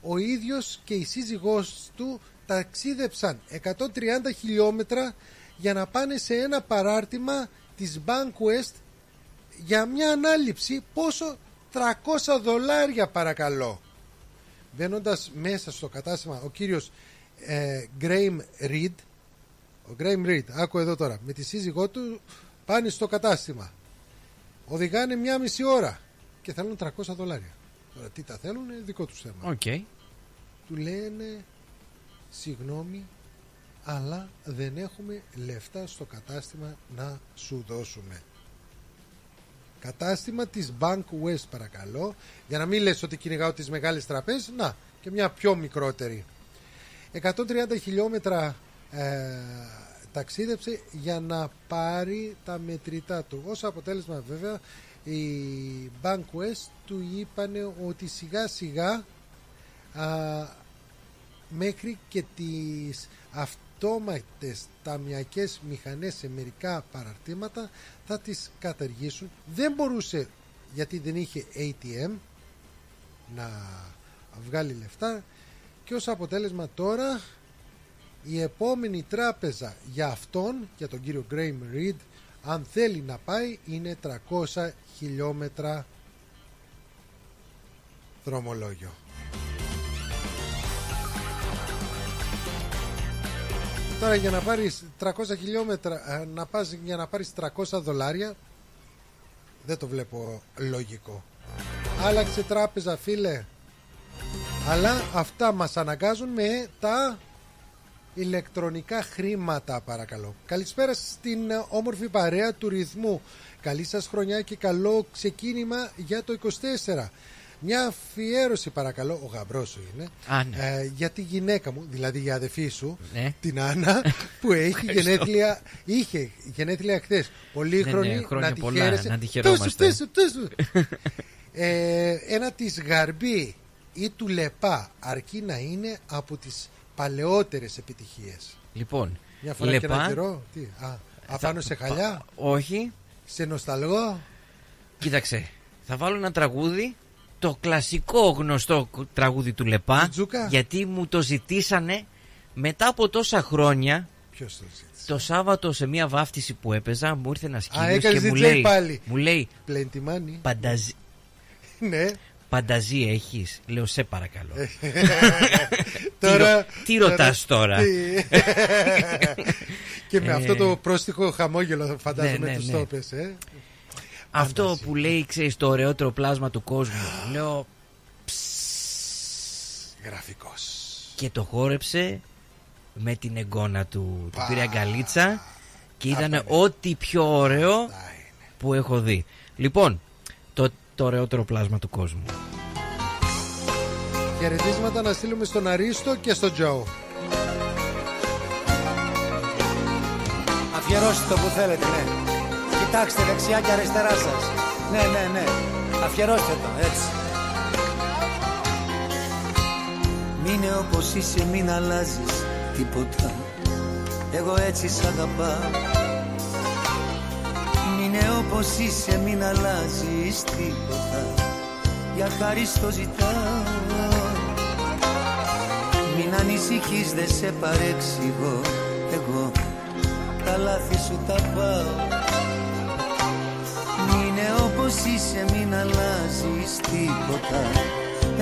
ο ίδιος και η σύζυγός του ταξίδεψαν 130 χιλιόμετρα για να πάνε σε ένα παράρτημα της Bank West για μια ανάληψη πόσο 300 δολάρια παρακαλώ. Μπαίνοντα μέσα στο κατάστημα ο κύριος ε, Graham Reed ο Graham Reed, άκου εδώ τώρα με τη σύζυγό του πάνε στο κατάστημα. Οδηγάνε μια μισή ώρα και θέλουν 300 δολάρια. Τώρα τι τα θέλουν είναι δικό τους θέμα. Οκ. του λένε συγγνώμη αλλά δεν έχουμε λεφτά στο κατάστημα να σου δώσουμε κατάστημα της Bankwest παρακαλώ. Για να μην λες ότι κυνηγάω τις μεγάλες τραπέζες να και μια πιο μικρότερη. 130 χιλιόμετρα ε, ταξίδεψε για να πάρει τα μετρητά του. Ως αποτέλεσμα βέβαια η Bank West του είπανε ότι σιγά σιγά α, μέχρι και τις αυτόματες ταμιακές μηχανές σε μερικά παραρτήματα θα τις καταργήσουν. Δεν μπορούσε γιατί δεν είχε ATM να βγάλει λεφτά και ως αποτέλεσμα τώρα η επόμενη τράπεζα για αυτόν για τον κύριο Graham Reed αν θέλει να πάει είναι 300 χιλιόμετρα δρομολόγιο Τώρα για να πάρεις 300 χιλιόμετρα ε, να πας για να πάρεις 300 δολάρια δεν το βλέπω λογικό. Άλλαξε τράπεζα φίλε. Αλλά αυτά μας αναγκάζουν με τα ηλεκτρονικά χρήματα παρακαλώ. Καλησπέρα στην ε, όμορφη παρέα του ρυθμού. Καλή σας χρονιά και καλό ξεκίνημα για το 24. Μια αφιέρωση παρακαλώ, ο γαμπρός σου είναι, Α, ναι. ε, για τη γυναίκα μου, δηλαδή για αδεφή σου, Ναι. την Άννα, που έχει Ευχαριστώ. γενέθλια, είχε γενέθλια χθες. Πολύχρονη, Ναι, ναι, χρόνια να τη πολλά, χαίρεσαι. να τη χαιρόμαστε. Τόσου, τόσου, τόσου. ε, ένα της γαρμπή ή του λεπά αρκεί να είναι από τις παλαιότερες επιτυχίες. Λοιπόν, Μια φορά και ένα λεπά, καιρό. Τι, α, απάνω σε χαλιά, όχι, σε νοσταλγό. κοίταξε. Θα βάλω ένα τραγούδι, το κλασικό γνωστό κ- τραγούδι του Λεπά, Τζούκα. γιατί μου το ζητήσανε μετά από τόσα χρόνια. Ποιος το ζήτησε; Το Σάββατο σε μια βάφτιση που έπαιζα μου ήρθε ένας σκύλος έκανες και μου DJ λέει, πάλι. μου λέει Πλεντιμάνι. πανταζή, ναι. πανταζή έχεις. Λέω σε παρακαλώ. Τώρα, ρω- τι ρωτάς τώρα; τι- και με Ε, αυτό το πρόστιχο χαμόγελο φαντάζομαι Ναι, ναι, τους ναι. το πες, ε. Αυτό Φανταζή. που λέει, ξέρεις, το ωραιότερο πλάσμα του κόσμου. Λέω Γραφικός. και το χόρεψε με την εγγόνα του. Του πήρε αγκαλίτσα και ήταν ό,τι πιο ωραίο που έχω δει. Λοιπόν, το, το ωραιότερο πλάσμα του κόσμου. Χαιρετίσματα να στείλουμε στον Αρίστο και στον Τζο. Αφιερώστε το που θέλετε, ναι. Κοιτάξτε δεξιά και αριστερά σας. Ναι, ναι, ναι. Αφιερώστε το, έτσι. Μείνε όπως είσαι, μην αλλάζεις τίποτα. Εγώ έτσι σ' αγαπάω. Μείνε όπως είσαι, μην αλλάζεις τίποτα. Για χάρη στο ζητάω. Μην ανησυχείς, δεν σε παρεξηγώ εγώ τα λάθη σου τα πάω αλλάζεις τίποτα.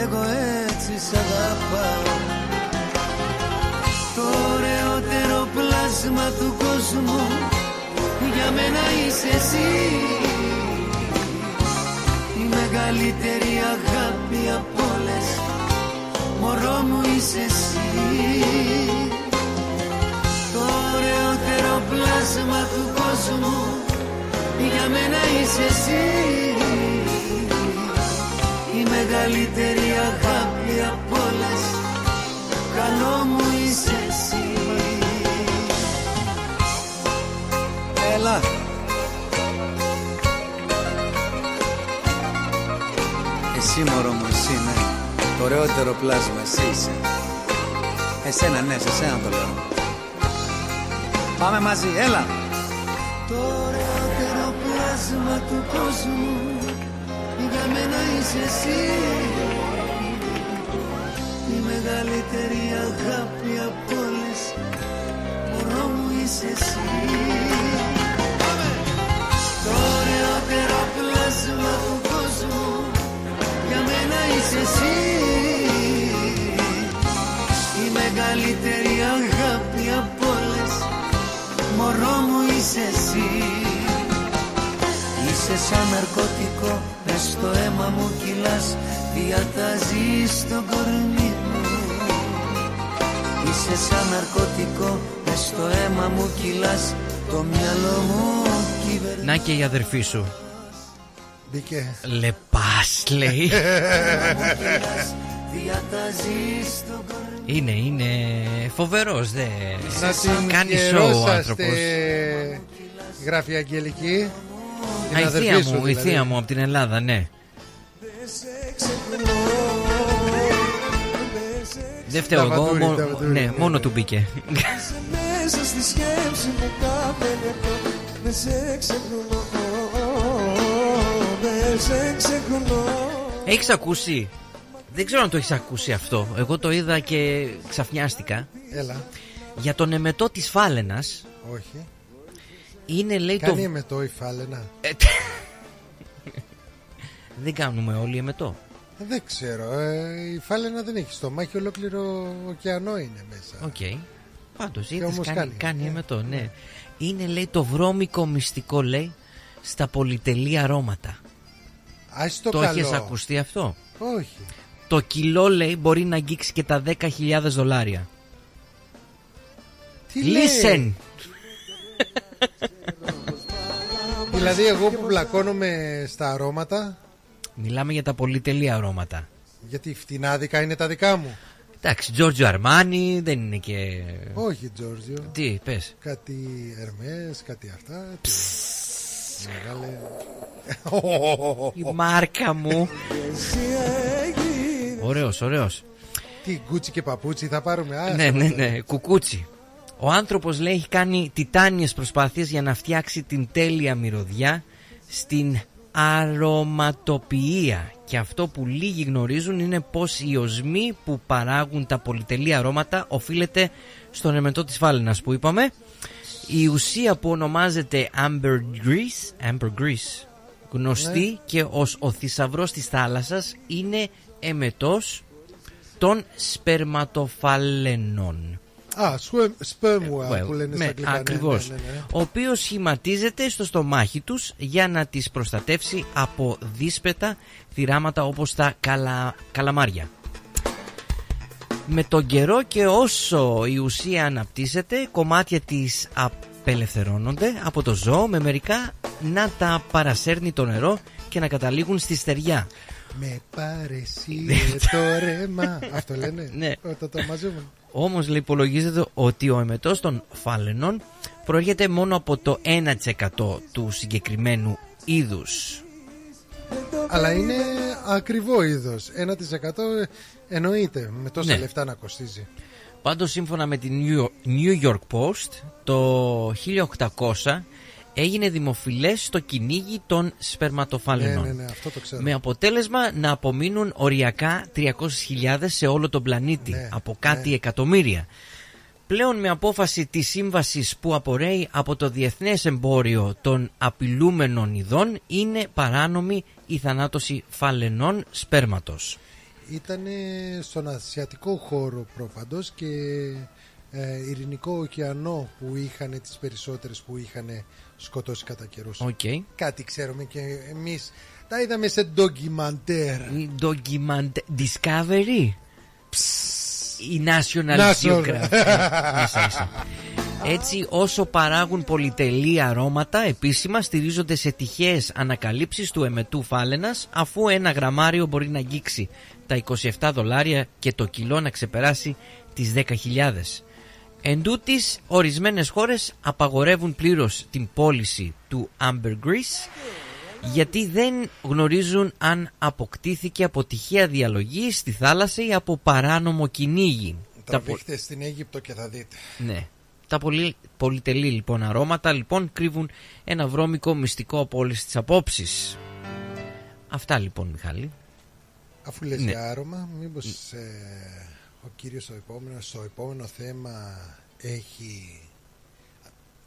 Εγώ έτσι σ' αγαπάω. Το ωραιότερο πλάσμα του κόσμου Για μένα είσαι εσύ. Η μεγαλύτερη αγάπη από όλες Μωρό μου είσαι εσύ. Το ωραιότερο πλάσμα του κόσμου για μένα είσαι εσύ. η μεγαλύτερη αγάπη από όλες. Καλό μου είσαι εσύ. Έλα. Εσύ μωρό μου εσύ ναι. Το ωραιότερο πλάσμα εσύ είσαι. Εσένα ναι, σε σένα το λέω. Πάμε μαζί, έλα. Το ωραιότερο πλάσμα του κόσμου. για μένα είσαι εσύ. Η μεγαλύτερη αγάπη από είσαι εσύ. Το ωραιότερο πλάσμα του κόσμου Για μένα είσαι εσύ. Η μεγαλύτερη αγάπη από όλες. Μωρό μου είσαι εσύ. Είσαι σαν ναρκωτικό Μες στο αίμα μου κυλάς Διατάζεις το κορμί μου Είσαι σαν ναρκωτικό Μες στο αίμα μου κυλάς Το μυαλό μου κυβερνά Να και η αδερφή σου. Μπήκε. Λεπάς λέει. Διατάζεις το κορμί είναι, είναι φοβερός δε. Να την Κάνει σοου ο γερόσαστε, άνθρωπος. Γράφει η Αγγελική. Την Α, η αδερφή θεία σου, μου, η δηλαδή. θεία μου από την Ελλάδα, ναι. Δεν φταίω εγώ, Ταβαντούρη, μο- ταβαντούρη, ναι, ναι, μόνο ναι. του μπήκε. Μέσα στη σκέψη μου κάθε λεπτό Δεν σε ξεχνώ Δεν σε ξεχνώ Έχεις ακούσει, δεν ξέρω αν το έχεις ακούσει αυτό, εγώ το είδα και ξαφνιάστηκα. Έλα. Για τον εμετό της Φάλαινας Όχι. Είναι λέει Κάνει το... με το η φάλαινα. Δεν κάνουμε όλοι εμετό. Δεν ξέρω. Ε, η φάλαινα δεν έχει στόμα. Έχει ολόκληρο ωκεανό είναι μέσα. Οκ. Πάντως Και είδες όμως κάνει, κάνει. κάνει Ναι. εμετό, ναι. Είναι λέει το βρώμικο μυστικό λέει στα πολυτελή αρώματα. Ας το, το καλό. έχεις ακουστεί αυτό; Όχι. Το κιλό λέει μπορεί να αγγίξει και τα 10.000 δολάρια. Τι Listen! λέει; Δηλαδή εγώ που μπλακώνομαι στα αρώματα Μιλάμε για τα πολυτελή αρώματα. Γιατί φτηνάδικα είναι τα δικά μου Εντάξει, Giorgio Armani δεν είναι και. Όχι Τζόρζιο Τι, πες. Κάτι Ερμές, κάτι αυτά τι... Μεγάλε Η μάρκα μου. Ωραίος, ωραίος. Τι γκούτσι και παπούτσι θα πάρουμε άστα ναι, ναι, αυτά. ναι, κουκούτσι. Ο άνθρωπος λέει έχει κάνει τιτάνιες προσπάθειες για να φτιάξει την τέλεια μυρωδιά στην αρωματοποιία. Και αυτό που λίγοι γνωρίζουν είναι πως οι οσμοί που παράγουν τα πολυτελή αρώματα οφείλεται στον εμετό της φάλαινας που είπαμε. Η ουσία που ονομάζεται ambergris, ambergris γνωστή Ναι. και ως ο θησαυρός της θάλασσας είναι εμετός των σπερματοφαλενών. Α, σπέμουα Well, που λένε στα ναι, αγγλικά ναι, ακριβώς. ναι, ναι, ναι. Ο οποίος σχηματίζεται στο στομάχι τους για να τις προστατεύσει από δύσπετα θυράματα όπως τα καλα... καλαμάρια. Με τον καιρό και όσο η ουσία αναπτύσσεται, κομμάτια της απελευθερώνονται από το ζώο με μερικά να τα παρασέρνει το νερό και να καταλήγουν στη στεριά. Με παρεσίε το ρέμα Αυτό λένε; Ναι. Όταν το μαζεύουν Όμως λέει, υπολογίζεται ότι ο εμετός των φάλαινων προέρχεται μόνο από το 1% του συγκεκριμένου είδους. Αλλά είναι ακριβό είδος 1% εννοείται Με τόσα Ναι. λεφτά να κοστίζει Πάντως σύμφωνα με την New York- New York Post το 1800 έγινε δημοφιλές στο κυνήγι των σπερματοφάλαινων. Ναι, ναι, ναι, αυτό το ξέρω. Με αποτέλεσμα να απομείνουν οριακά 300.000 σε όλο τον πλανήτη Ναι, από κάτι εκατομμύρια. Πλέον με απόφαση της σύμβασης που απορρέει από το Διεθνές Εμπόριο των Απειλούμενων Ειδών είναι παράνομη η θανάτωση φαλενών σπέρματος. Ήταν στον ασιατικό χώρο προπαντός και ε, ειρηνικό ωκεανό που είχαν τις περισσότερες που είχαν σκοτώσει κατά καιρούς. Οκ. Κάτι ξέρουμε και εμείς τα είδαμε σε ντοκιμαντέρ. Η Document Discovery; Η National, National. Geographic. Ίσα, ίσα. Έτσι όσο παράγουν πολυτελή αρώματα επίσημα στηρίζονται σε τυχαίες ανακαλύψεις του εμετού φάλαινας αφού ένα γραμμάριο μπορεί να αγγίξει τα 27 δολάρια και το κιλό να ξεπεράσει τις 10.000. Εν τούτης, ορισμένες χώρες απαγορεύουν πλήρως την πώληση του ambergris γιατί δεν γνωρίζουν αν αποκτήθηκε από τυχαία διαλογής στη θάλασσα ή από παράνομο κυνήγι. Τα πο- Τραβήχτε στην Αίγυπτο και θα δείτε. ναι. Τα πολύ, πολυτελή λοιπόν αρώματα λοιπόν κρύβουν ένα βρώμικο μυστικό από όλες τις απόψεις. Αυτά λοιπόν Μιχάλη. Αφού λες Ναι. για άρωμα, μήπως ε, ο κύριος στο επόμενος, στο επόμενο θέμα έχει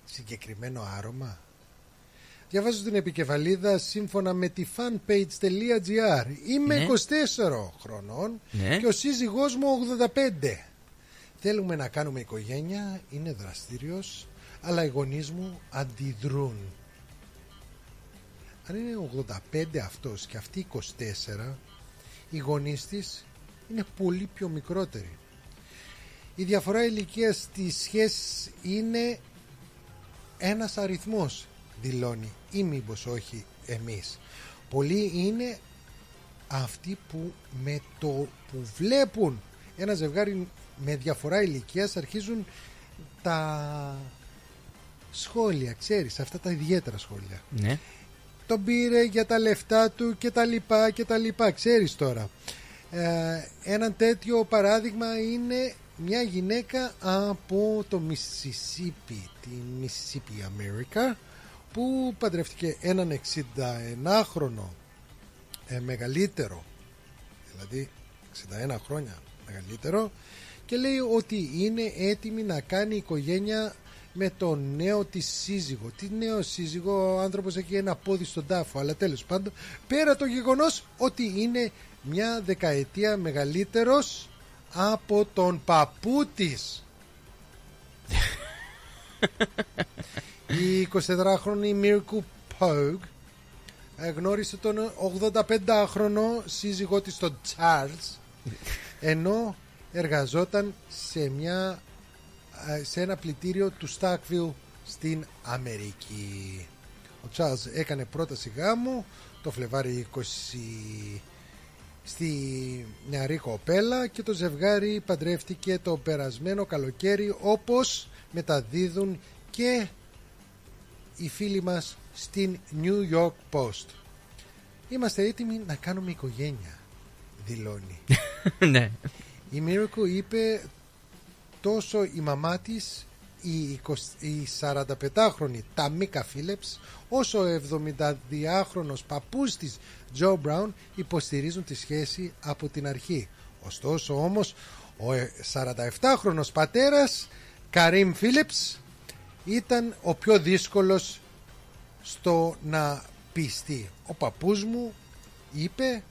συγκεκριμένο άρωμα. Διαβάζω την επικεφαλίδα σύμφωνα με τη fanpage.gr. Είμαι Ναι. 24 χρονών Ναι. και ο σύζυγός μου 85. Θέλουμε να κάνουμε οικογένεια, είναι δραστήριος, αλλά οι γονείς μου αντιδρούν. Αν είναι 85 αυτός και αυτή 24, οι γονείς της είναι πολύ πιο μικρότεροι. Η διαφορά ηλικίας στη σχέσης είναι ένας αριθμός, δηλώνει, ή μήπως όχι εμείς. Πολλοί είναι αυτοί που με το που βλέπουν ένα ζευγάρι με διαφορά ηλικίας αρχίζουν τα σχόλια, ξέρεις, αυτά τα ιδιαίτερα σχόλια. Ναι. Τον πήρε για τα λεφτά του και τα λοιπά και τα λοιπά, ξέρεις τώρα. Ε, ένα τέτοιο παράδειγμα είναι μια γυναίκα από το Μississippi, τη Mississippi America, που παντρεύτηκε έναν 61χρονο ε, μεγαλύτερο, δηλαδή 61 χρόνια μεγαλύτερο, και λέει ότι είναι έτοιμη να κάνει οικογένεια με τον νέο της σύζυγο. Τι νέο σύζυγο, ο άνθρωπος έχει ένα πόδι στον τάφο, αλλά τέλος πάντων, πέρα το γεγονός ότι είναι μια δεκαετία μεγαλύτερος από τον παππού της. Η 24χρονη Μίρκου Πόγκ γνώρισε τον 85χρονο σύζυγό της τον Charles ενώ εργαζόταν σε, μια, ε, σε ένα πλητήριο του Στάκβιλ στην Αμερική. Ο Charles έκανε πρόταση γάμου το Φλεβάρι 20 στη νεαρή κοπέλα και το ζευγάρι παντρεύτηκε το περασμένο καλοκαίρι όπως μεταδίδουν και οι φίλοι μας στην New York Post. Είμαστε έτοιμοι να κάνουμε οικογένεια, δηλώνει. ναι. Η Μίρκο είπε τόσο η μαμά της η, 20 η 45χρονη Ταμίκα Φίλεψ όσο ο 72χρονος παππούς της Τζο Μπράουν υποστηρίζουν τη σχέση από την αρχή. Ωστόσο όμως ο 47χρονος πατέρας Καρίμ Φίλιπς ήταν ο πιο δύσκολος στο να πιστεί. Ο παππούς μου είπε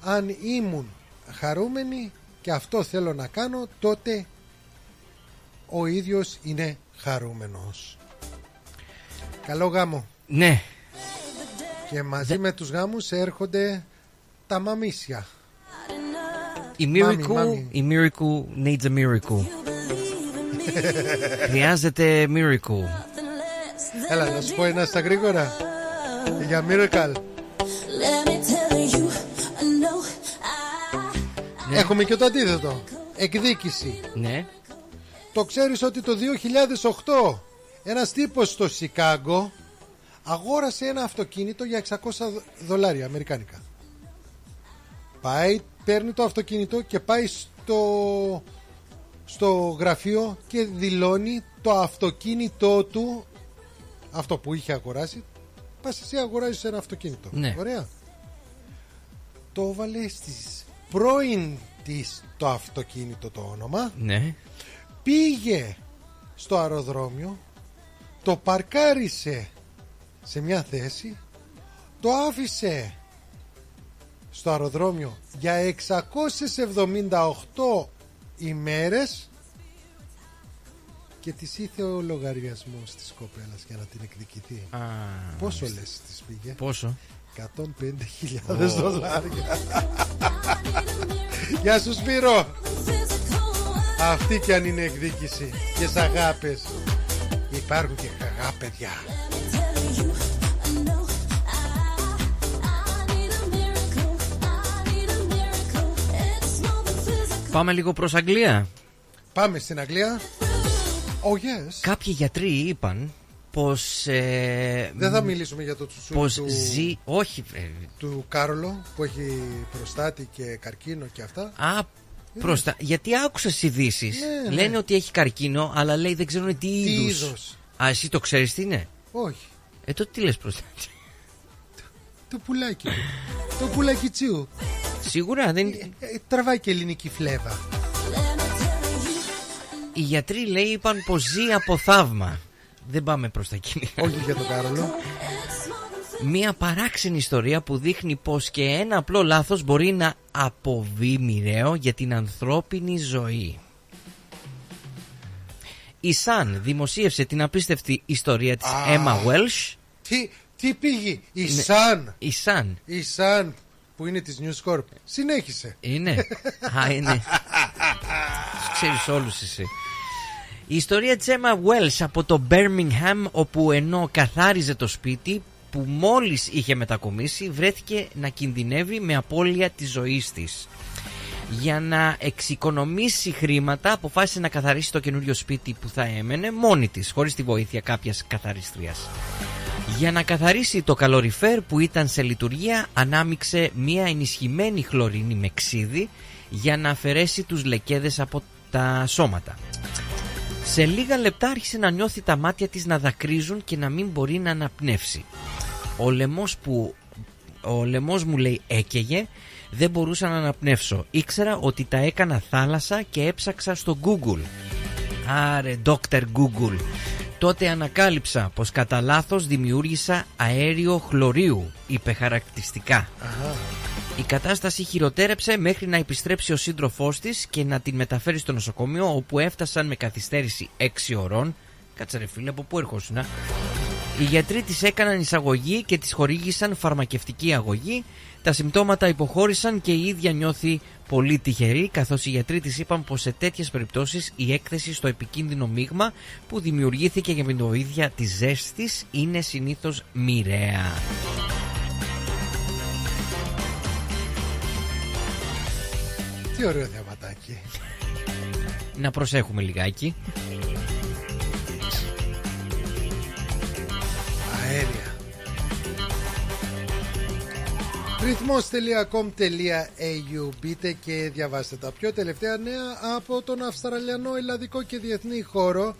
αν ήμουν χαρούμενη και αυτό θέλω να κάνω τότε ο ίδιος είναι χαρούμενος. Καλό γάμο. Ναι. Και μαζί με τους γάμους έρχονται τα μαμίσια. Η Μάμι, Miracle, μάμι. η Miracle needs a miracle. Χρειάζεται miracle. Έλα να σου πω ένα στα γρήγορα. Για Miracle. Έχουμε και το αντίθετο. Εκδίκηση. Ναι. Το ξέρεις ότι το 2008 ένας τύπος στο Σικάγκο αγόρασε ένα αυτοκίνητο για 600 δολάρια αμερικάνικα. Πάει, παίρνει το αυτοκίνητο και πάει στο, στο γραφείο και δηλώνει το αυτοκίνητό του αυτό που είχε αγοράσει πας εσύ αγοράζεις ένα αυτοκίνητο Ναι. ωραία το έβαλε στις πρώην της το αυτοκίνητο το όνομα Ναι. Πήγε στο αεροδρόμιο το παρκάρισε σε μια θέση το άφησε στο αεροδρόμιο για 678 ημέρες και της ήρθε ο λογαριασμός της κοπέλας για να την εκδικηθεί. Α, Πόσο μάλιστα. λες της πήγε; Πόσο; 105.000 δολάρια. Γεια σου Σπύρο. Αυτή κι αν είναι εκδίκηση και σ' αγάπες. Υπάρχουν και καγά παιδιά. Πάμε λίγο προς Αγγλία. Πάμε στην Αγγλία. Oh yes. Κάποιοι γιατροί είπαν πως... Ε, Δεν θα μιλήσουμε για το τσουσού πως του, ζει... Όχι, βρε. του Κάρολο που έχει προστάτη και καρκίνο και αυτά. Α, προστα... Γιατί άκουσα στι ειδήσεις. Ναι, ναι. Λένε ότι έχει καρκίνο, αλλά λέει δεν ξέρουν τι είδους. είδος; Α, εσύ το ξέρεις τι είναι; Όχι. Ε, τότε τι λες προστάτη. Το πουλάκι. το πουλάκι τσίου. Σίγουρα δεν. Ε, ε, τραβάει και ελληνική φλέβα. Οι γιατροί λέει είπαν πως ζει από θαύμα. Δεν πάμε προς τα εκεί. Όχι για τον Κάρολο. Μία παράξενη ιστορία που δείχνει πως και ένα απλό λάθος μπορεί να αποβεί μοιραίο για την ανθρώπινη ζωή. Η Sun δημοσίευσε την απίστευτη ιστορία της Α. Emma Welsh. Τι, τι πήγε, η Ναι. Σαν. Η Sun. Η Σαν που είναι της News Corp. Συνέχισε. Είναι. Α, είναι. Τους ξέρεις όλους εσύ. Η ιστορία της Emma Wells από το Birmingham όπου ενώ καθάριζε το σπίτι που μόλις είχε μετακομίσει βρέθηκε να κινδυνεύει με απώλεια της ζωής της. Για να εξοικονομήσει χρήματα αποφάσισε να καθαρίσει το καινούριο σπίτι που θα έμενε μόνη της χωρίς τη βοήθεια κάποιας καθαρίστριας. Για να καθαρίσει το καλοριφέρ που ήταν σε λειτουργία ανάμιξε μία ενισχυμένη χλωρίνη με ξύδι για να αφαιρέσει τους λεκέδες από τα σώματα. Σε λίγα λεπτά άρχισε να νιώθει τα μάτια της να δακρύζουν και να μην μπορεί να αναπνεύσει. Ο λαιμός που ο λαιμός μου λέει έκαιγε δεν μπορούσα να αναπνεύσω. Ήξερα ότι τα έκανα θάλασσα και έψαξα στο Google. Άρε, Dr. Google. Τότε ανακάλυψα πως κατά λάθος δημιούργησα αέριο χλωρίου, είπε χαρακτηριστικά. Η κατάσταση χειροτέρεψε μέχρι να επιστρέψει ο σύντροφός της και να την μεταφέρει στο νοσοκομείο όπου έφτασαν με καθυστέρηση 6 ωρών. Κάτσε ρε φίλε, από πού ερχόσουν, α; Οι γιατροί της έκαναν εισαγωγή και της χορήγησαν φαρμακευτική αγωγή. Τα συμπτώματα υποχώρησαν και η ίδια νιώθει πολύ τυχερή, καθώς οι γιατροί της είπαν πως σε τέτοιες περιπτώσεις η έκθεση στο επικίνδυνο μείγμα που δημιουργήθηκε για την βοήθεια της ζέστης είναι συνήθως μοιραία. Τι ωραίο θεαματάκι. Να προσέχουμε λιγάκι. Αέρια. ρυθμός.com.au Μπείτε και διαβάστε τα πιο τελευταία νέα από τον Αυστραλιανό, Ελλαδικό και Διεθνή χώρο.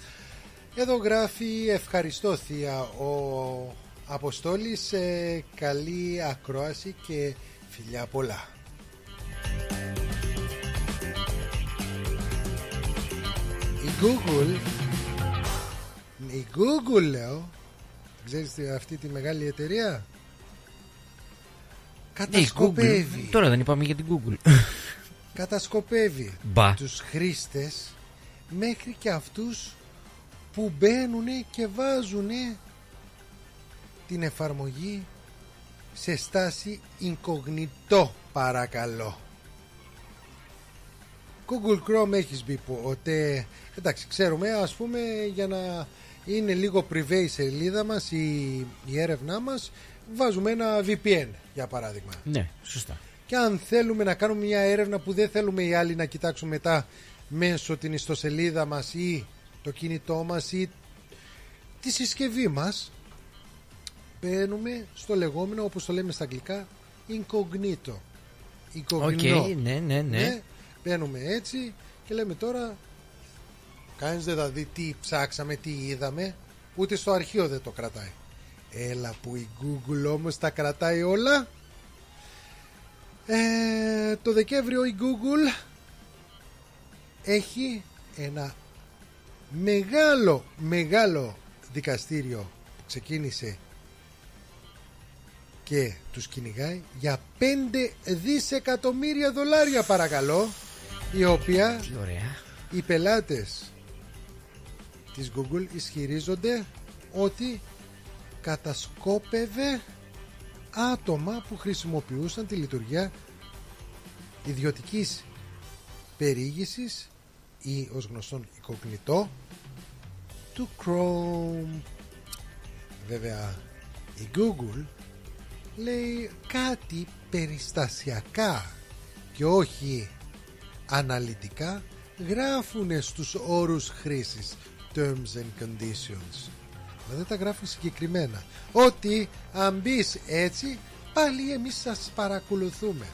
Εδώ γράφει ευχαριστώ θεία ο Αποστόλης ε, καλή ακρόαση και φιλιά πολλά. Η Google η Google λέω Ξέρεις τι- αυτή τη μεγάλη εταιρεία; Ναι, η Κατασκοπεύει Google. Τώρα δεν είπαμε για την Google. Κατασκοπεύει Μπα. τους χρήστες Μέχρι και αυτούς που μπαίνουν και βάζουν την εφαρμογή σε στάση incognito παρακαλώ Google Chrome έχεις μπει που ότι εντάξει ξέρουμε ας πούμε για να είναι λίγο privé η σελίδα μας η, η έρευνά μας βάζουμε ένα VPN για παράδειγμα ναι, σωστά. και αν θέλουμε να κάνουμε μια έρευνα που δεν θέλουμε οι άλλοι να κοιτάξουν μετά μέσω την ιστοσελίδα μας ή το κινητό μας ή τη συσκευή μας μπαίνουμε στο λεγόμενο όπως το λέμε στα αγγλικά incognito OK, Incognito. ναι, ναι, ναι. μπαίνουμε έτσι και λέμε τώρα κανείς δεν θα δει τι ψάξαμε, τι είδαμε. Ούτε στο αρχείο δεν το κρατάει. Έλα που η Google όμως τα κρατάει όλα. Ε, το Δεκέμβριο η Google έχει ένα μεγάλο μεγάλο δικαστήριο που ξεκίνησε και τους κυνηγάει για 5 δισεκατομμύρια δολάρια παρακαλώ η οποία Τι ωραία. οι πελάτες της Google ισχυρίζονται ότι κατασκόπευε άτομα που χρησιμοποιούσαν τη λειτουργία ιδιωτικής περιήγησης ή ως γνωστόν οικογνητό του Chrome. Βέβαια η Google λέει κάτι περιστασιακά και όχι αναλυτικά γράφουν στους όρους χρήσης terms and conditions. Δηλαδή τα γράφουν συγκεκριμένα. Ότι αν μπεις έτσι πάλι εμείς σας παρακολουθούμε.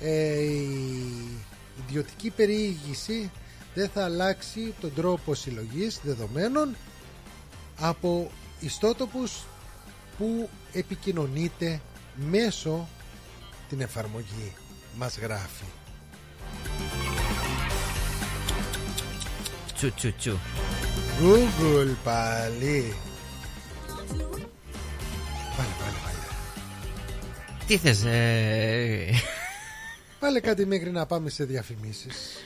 Ε, η ιδιωτική περιήγηση δεν θα αλλάξει τον τρόπο συλλογής δεδομένων από ιστότοπους που επικοινωνείτε μέσω την εφαρμογή μας γράφει Τσου τσου τσου. Google πάλι. Πάλι, πάλι, πάλι. Τι θες ε... Πάλι κάτι μέχρι να πάμε σε διαφημίσεις.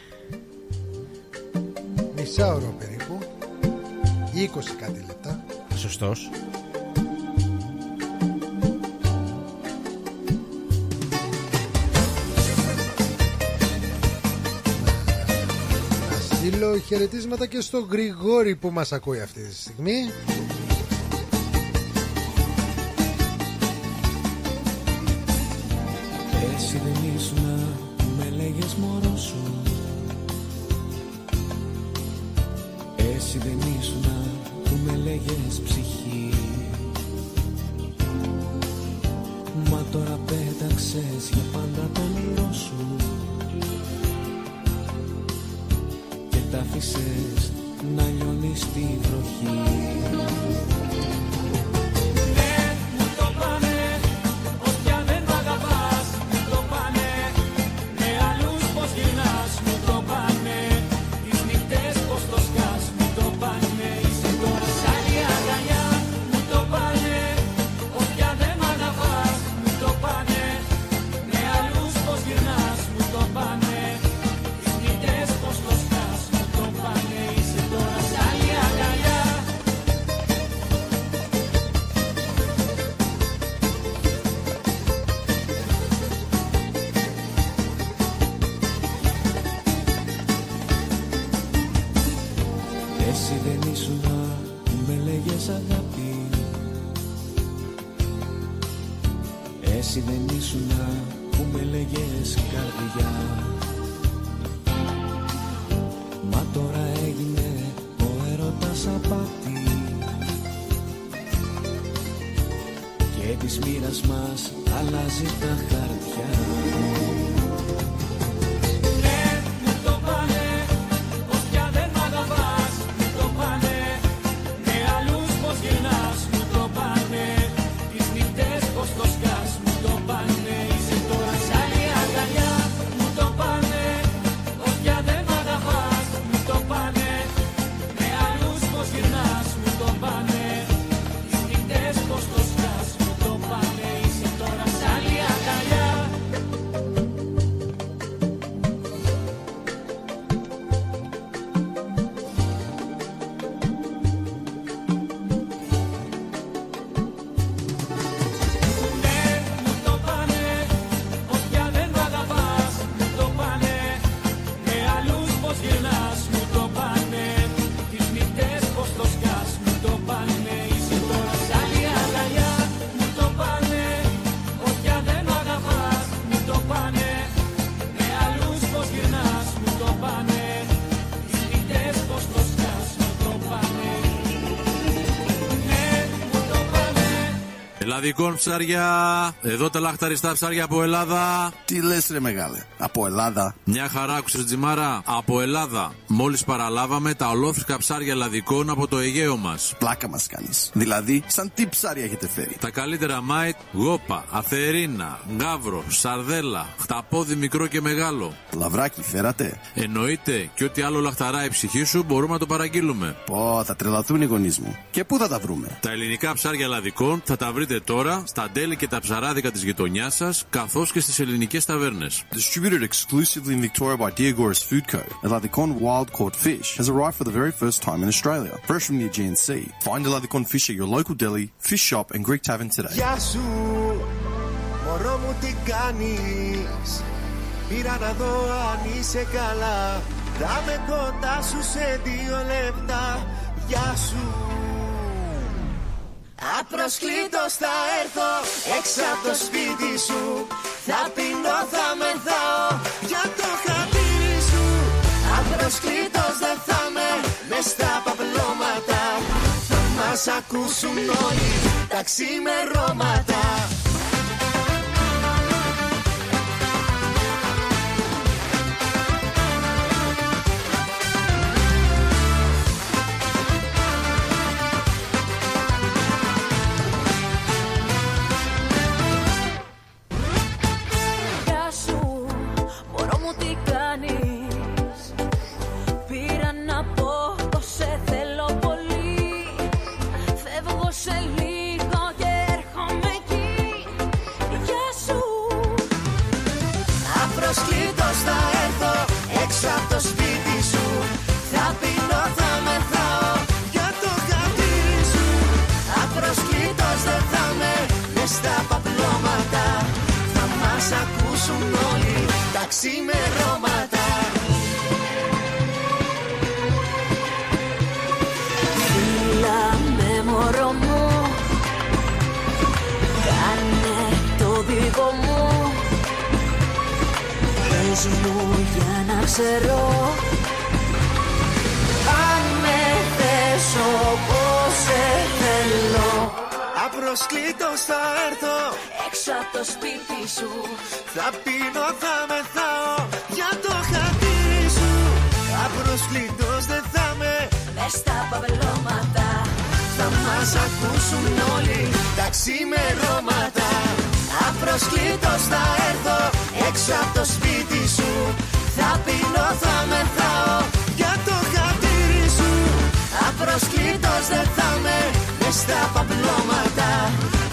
Μισάωρο περίπου. 20 κάτι λεπτά. Σωστός στείλω χαιρετίσματα και στο Γρηγόρη που μας ακούει αυτή τη στιγμή. Εσύ δεν ήσουν που με λέγες μωρό σου Εσύ δεν ήσουν που με λέγες ψυχή Μα τώρα πέταξες για άφησες να λιώνει στη βροχή Ελλαδικών ψάρια. Εδώ τα λαχταριστά ψάρια από Ελλάδα. Τι λες, ρε μεγάλε, από Ελλάδα. Μια χαρά, άκουσες τζιμάνι. Από Ελλάδα. Μόλις παραλάβαμε τα ολόφρεσκα ψάρια ελλαδικών από το Αιγαίο μας. Πλάκα μας κάνεις. Δηλαδή, σαν τι ψάρια έχετε φέρει. Τα καλύτερα mate, γόπα, αθερίνα, γαύρο, σαρδέλα, χταπόδι μικρό και μεγάλο. Λαβράκι, φέρατε. Εννοείται και ό,τι άλλο λαχταρά η ψυχή σου μπορούμε να το παραγγείλουμε. Πω, θα τρελαθούν οι γονείς μου. Και πού θα τα βρούμε; Τα ελληνικά ψάρια ελλαδικών θα τα βρείτε τώρα στα τέλη και τα ψαράδικα της γειτονιάς σας, καθώς και στις ελληνικές ταβέρνες. Distributed exclusively in Victoria by Diagoras Food Co. Eladicon wild caught fish has arrived for the very first time in Australia, fresh from the Aegean Sea. Find Eladicon fish at your local deli, fish shop, and Greek tavern today. Γεια σου, μωρό μου τι κάνεις Πήρα να δω αν είσαι καλά Θα με κοντά σου σε δύο λεπτά Γεια σου Απροσκλήτως θα έρθω έξω από το σπίτι σου. Θα πεινώ, θα μεθάω για το χατήρι σου. Απροσκλήτως δεν θα με μες στα παπλώματα. Θα μας ακούσουν όλοι τα ξημερώματα ξημερώματα. Φίλα με μωρό μου. Κάνε το δικό μου. Πες μου για να ξέρω. Αν με θες όπως σε θέλω. Απροσκλήτως θα έρθω. Έξω από το σπίτι σου. Θα πίνω, θα μεθάω στα παπελώματα. Θα μας ακούσουν όλοι τα ξημερώματα. Απροσκλήτως θα έρθω έξω από το σπίτι σου. Θα πίνω, θα μεθάω για το χατήρι σου. Απροσκλήτως δεν θα με μες στα παπλώματα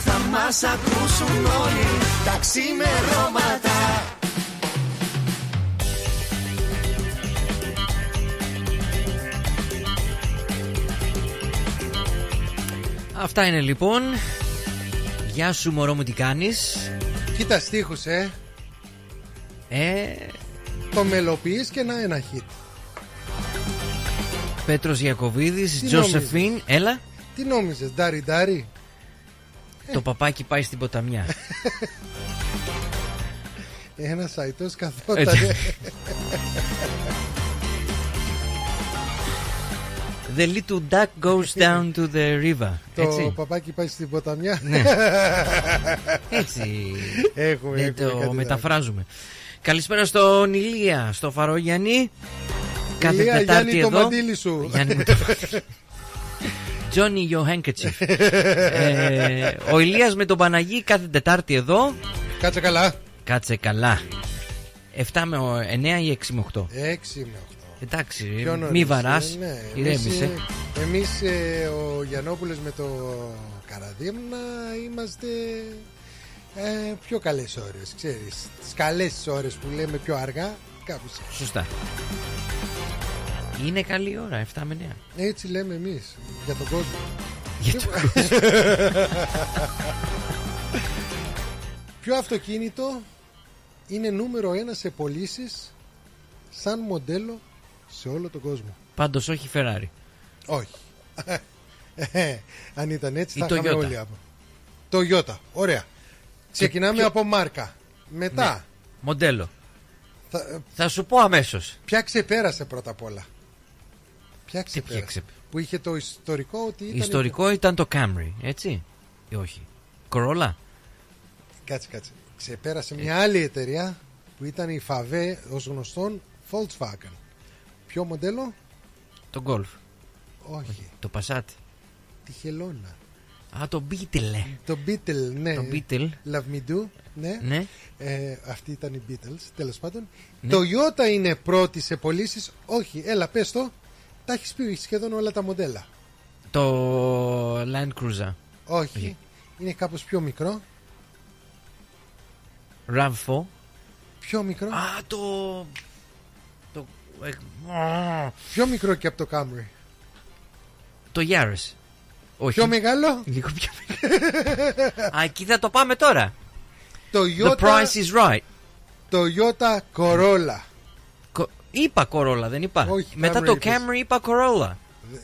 Θα μας ακούσουν όλοι τα ξημερώματα Αυτά είναι λοιπόν. Γεια σου μωρό μου τι κάνεις; Κοίτα στίχους, ε. Ε, Το μελοποιείς και να ένα hit. Πέτρος Ιακωβίδης, Τι Τζοσεφίν Έλα Τι νόμιζες, Ντάρι Ντάρι; Το παπάκι πάει στην ποταμιά Ένας σαϊτό Ε, καθόταν. The little duck goes down to the river Το Έτσι παπάκι πάει στην ποταμιά. Ναι. Έτσι Έχουμε, Δεν έχουμε το κάτι μεταφράζουμε Καλησπέρα στον Ηλία, στο Φαρόγιαννη Κάθε Ηλία, Τετάρτη Γιάννη, το εδώ μαντίλι σου. Γιάννη μου το- Johnny your handkerchief ε, Ο Ηλίας με τον Παναγί κάθε Τετάρτη εδώ Κάτσε καλά. Κάτσε καλά 7 με 9 ή 6 με 8 6 με 8. Εντάξει, Πιο νωρίς, μη βαράς ε, ναι. Ηρέμησε Εμείς, ε, Εμείς ε, ο Γιαννόπουλος με το Καραδίμνα είμαστε ε, πιο καλές ώρες, ξέρεις. Τις καλές ώρες που λέμε πιο αργά, κάπου σε. Σωστά Είναι καλή ώρα 7 με 9 Έτσι λέμε εμείς, για τον κόσμο. Για τον Ποιο αυτοκίνητο είναι νούμερο ένα σε πωλήσεις σαν μοντέλο σε όλο τον κόσμο. Πάντως όχι Ferrari Όχι. Ε, Αν ήταν έτσι Η θα είχαμε Toyota. όλοι από. Το Ιώτα. Ωραία. Ξεκινάμε ποιο- από μάρκα. Μετά. Ναι. Μοντέλο Θα, Θα σου πω αμέσως ποια ξεπέρασε πρώτα απ' όλα. Ποια ξεπέρασε. ξεπ- Που είχε το ιστορικό ότι ήταν. Ιστορικό ήταν το Camry Έτσι; Ή όχι Corolla; Κάτσε, κάτσε. Ξεπέρασε μια άλλη εταιρεία που ήταν η Φαβέ ως γνωστόν Volkswagen. Ποιο μοντέλο; Το Golf Όχι. Το Passat Τη χελώνα. Α το Beetle Το Beatle, ναι. Το Beetle. Love Me Do, ναι. Ναι. Ε, αυτή ήταν η Beatles, τέλος πάντων. Ναι. Το Toyota είναι πρώτη σε πωλήσεις. Όχι, έλα, πες το. Τα έχεις πει σχεδόν όλα τα μοντέλα. Το Land Cruiser Όχι. Είναι κάπως πιο μικρό. RAV4 Πιο μικρό. Α το Το ε, Πιο μικρό και από το Camry. Το Yaris όχι. Πιο μεγάλο; Λίγο πιο μεγάλο. Α, εκεί θα το πάμε τώρα. Το The Toyota, price is right. Toyota Corolla. Κο- Είπα Corolla, δεν είπα. Όχι, Μετά Camry το είπες. Camry είπα Corolla.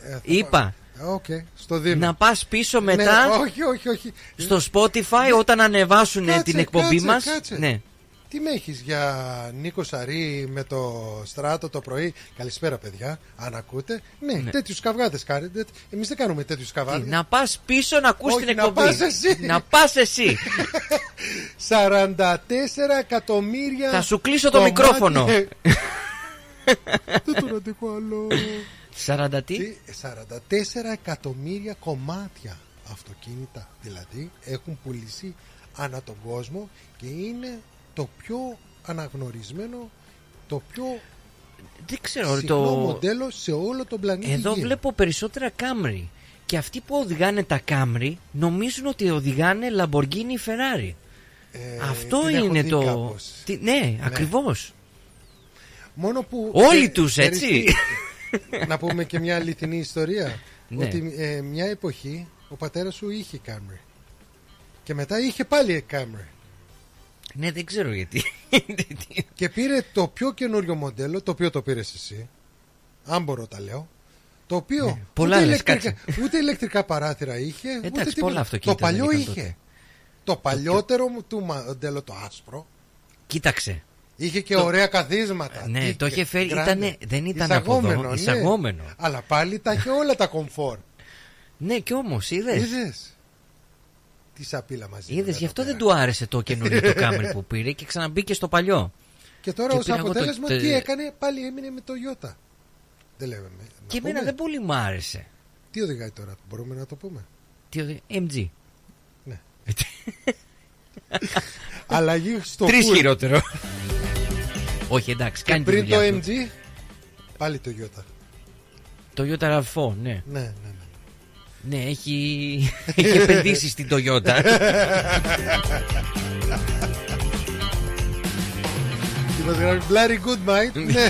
Ε, θα Είπα. πάρω. Οκ, στο δίνω. Να πας πίσω Ναι, μετά όχι, όχι, όχι. στο Spotify όταν ανεβάσουν Κάτσε, την εκπομπή κάτσε, μας. κάτσε. Ναι. Τι με έχεις για Νίκο Σαρή με το Στράτο το πρωί; Καλησπέρα, παιδιά. Αν ακούτε; Ναι, Ναι. τέτοιους καυγάδες κάνετε. Εμείς δεν κάνουμε τέτοιους Τι, καυγάδε. Να πας πίσω να ακούς Όχι, την να εκπομπή. πας εσύ. Να πας εσύ. 44 εκατομμύρια. Θα σου κλείσω το κομμάτια- μικρόφωνο. Δεν τον αντέχω άλλο. 40 τι; Τι, 44 εκατομμύρια κομμάτια αυτοκίνητα δηλαδή έχουν πουλήσει ανά τον κόσμο και είναι το πιο αναγνωρισμένο το πιο Δεν ξέρω. συχνό Το... μοντέλο σε όλο τον πλανήτη Εδώ Γη. βλέπω περισσότερα Camry. Και αυτοί που οδηγάνε τα Camry νομίζουν ότι οδηγάνε Lamborghini Ferrari. Ε, Αυτό την έχω είναι δει το. κάπως. Τι- Ναι, ακριβώς. Μόνο που Όλοι ε, τους, ξέρεις έτσι. τι, να πούμε και μια αληθινή ιστορία Ναι. ότι ε, μια εποχή ο πατέρας σου είχε Camry και μετά είχε πάλι Camry Ναι, δεν ξέρω γιατί. Και πήρε το πιο καινούριο μοντέλο, το οποίο το πήρες εσύ. Αν μπορώ τα λέω. Το οποίο Ναι, πολλά ούτε, λες, ηλεκτρικά, ούτε ηλεκτρικά παράθυρα είχε. ούτε Εντάξει, τίποτα. πολλά αυτοκίνητα Το παλιό δεν είχε. είχαν τότε. Το παλιότερο μου του μοντέλο, το άσπρο, Κοίταξε. είχε και Το- ωραία καθίσματα. Ναι, Τι το και- είχε φέρει. γκράντε. Ήτανε, δεν ήταν από Εισαγόμενο, εδώ. ναι. Εισαγόμενο. Αλλά πάλι τα είχε όλα τα κομφόρ. Ναι, και όμως είδες. Είδες. Τι σαπίλα μαζί. Είδες, γι' αυτό δεν του άρεσε το καινούριο το Camry που πήρε και ξαναμπήκε στο παλιό. Και τώρα Και ως πήρα εγώ το- αποτέλεσμα το- τι έκανε, πάλι έμεινε με το Ιώτα. Δεν λέμε. να Και εμένα πούμε. δεν πολύ μ' άρεσε. Τι οδηγάει τώρα, μπορούμε να το πούμε; Τι οδη- MG. Ναι. Αλλαγή στο Τρεις full. χειρότερο. Όχι, εντάξει, Και κάνει τη πριν το δουλειά του. MG, πάλι το Ιώτα. Το Toyota RAV4, ναι. Ναι, ναι, ναι. Ναι, έχει, έχει επενδύσει στην Toyota. Τι μας γράφει Bloody Good Mind. ναι.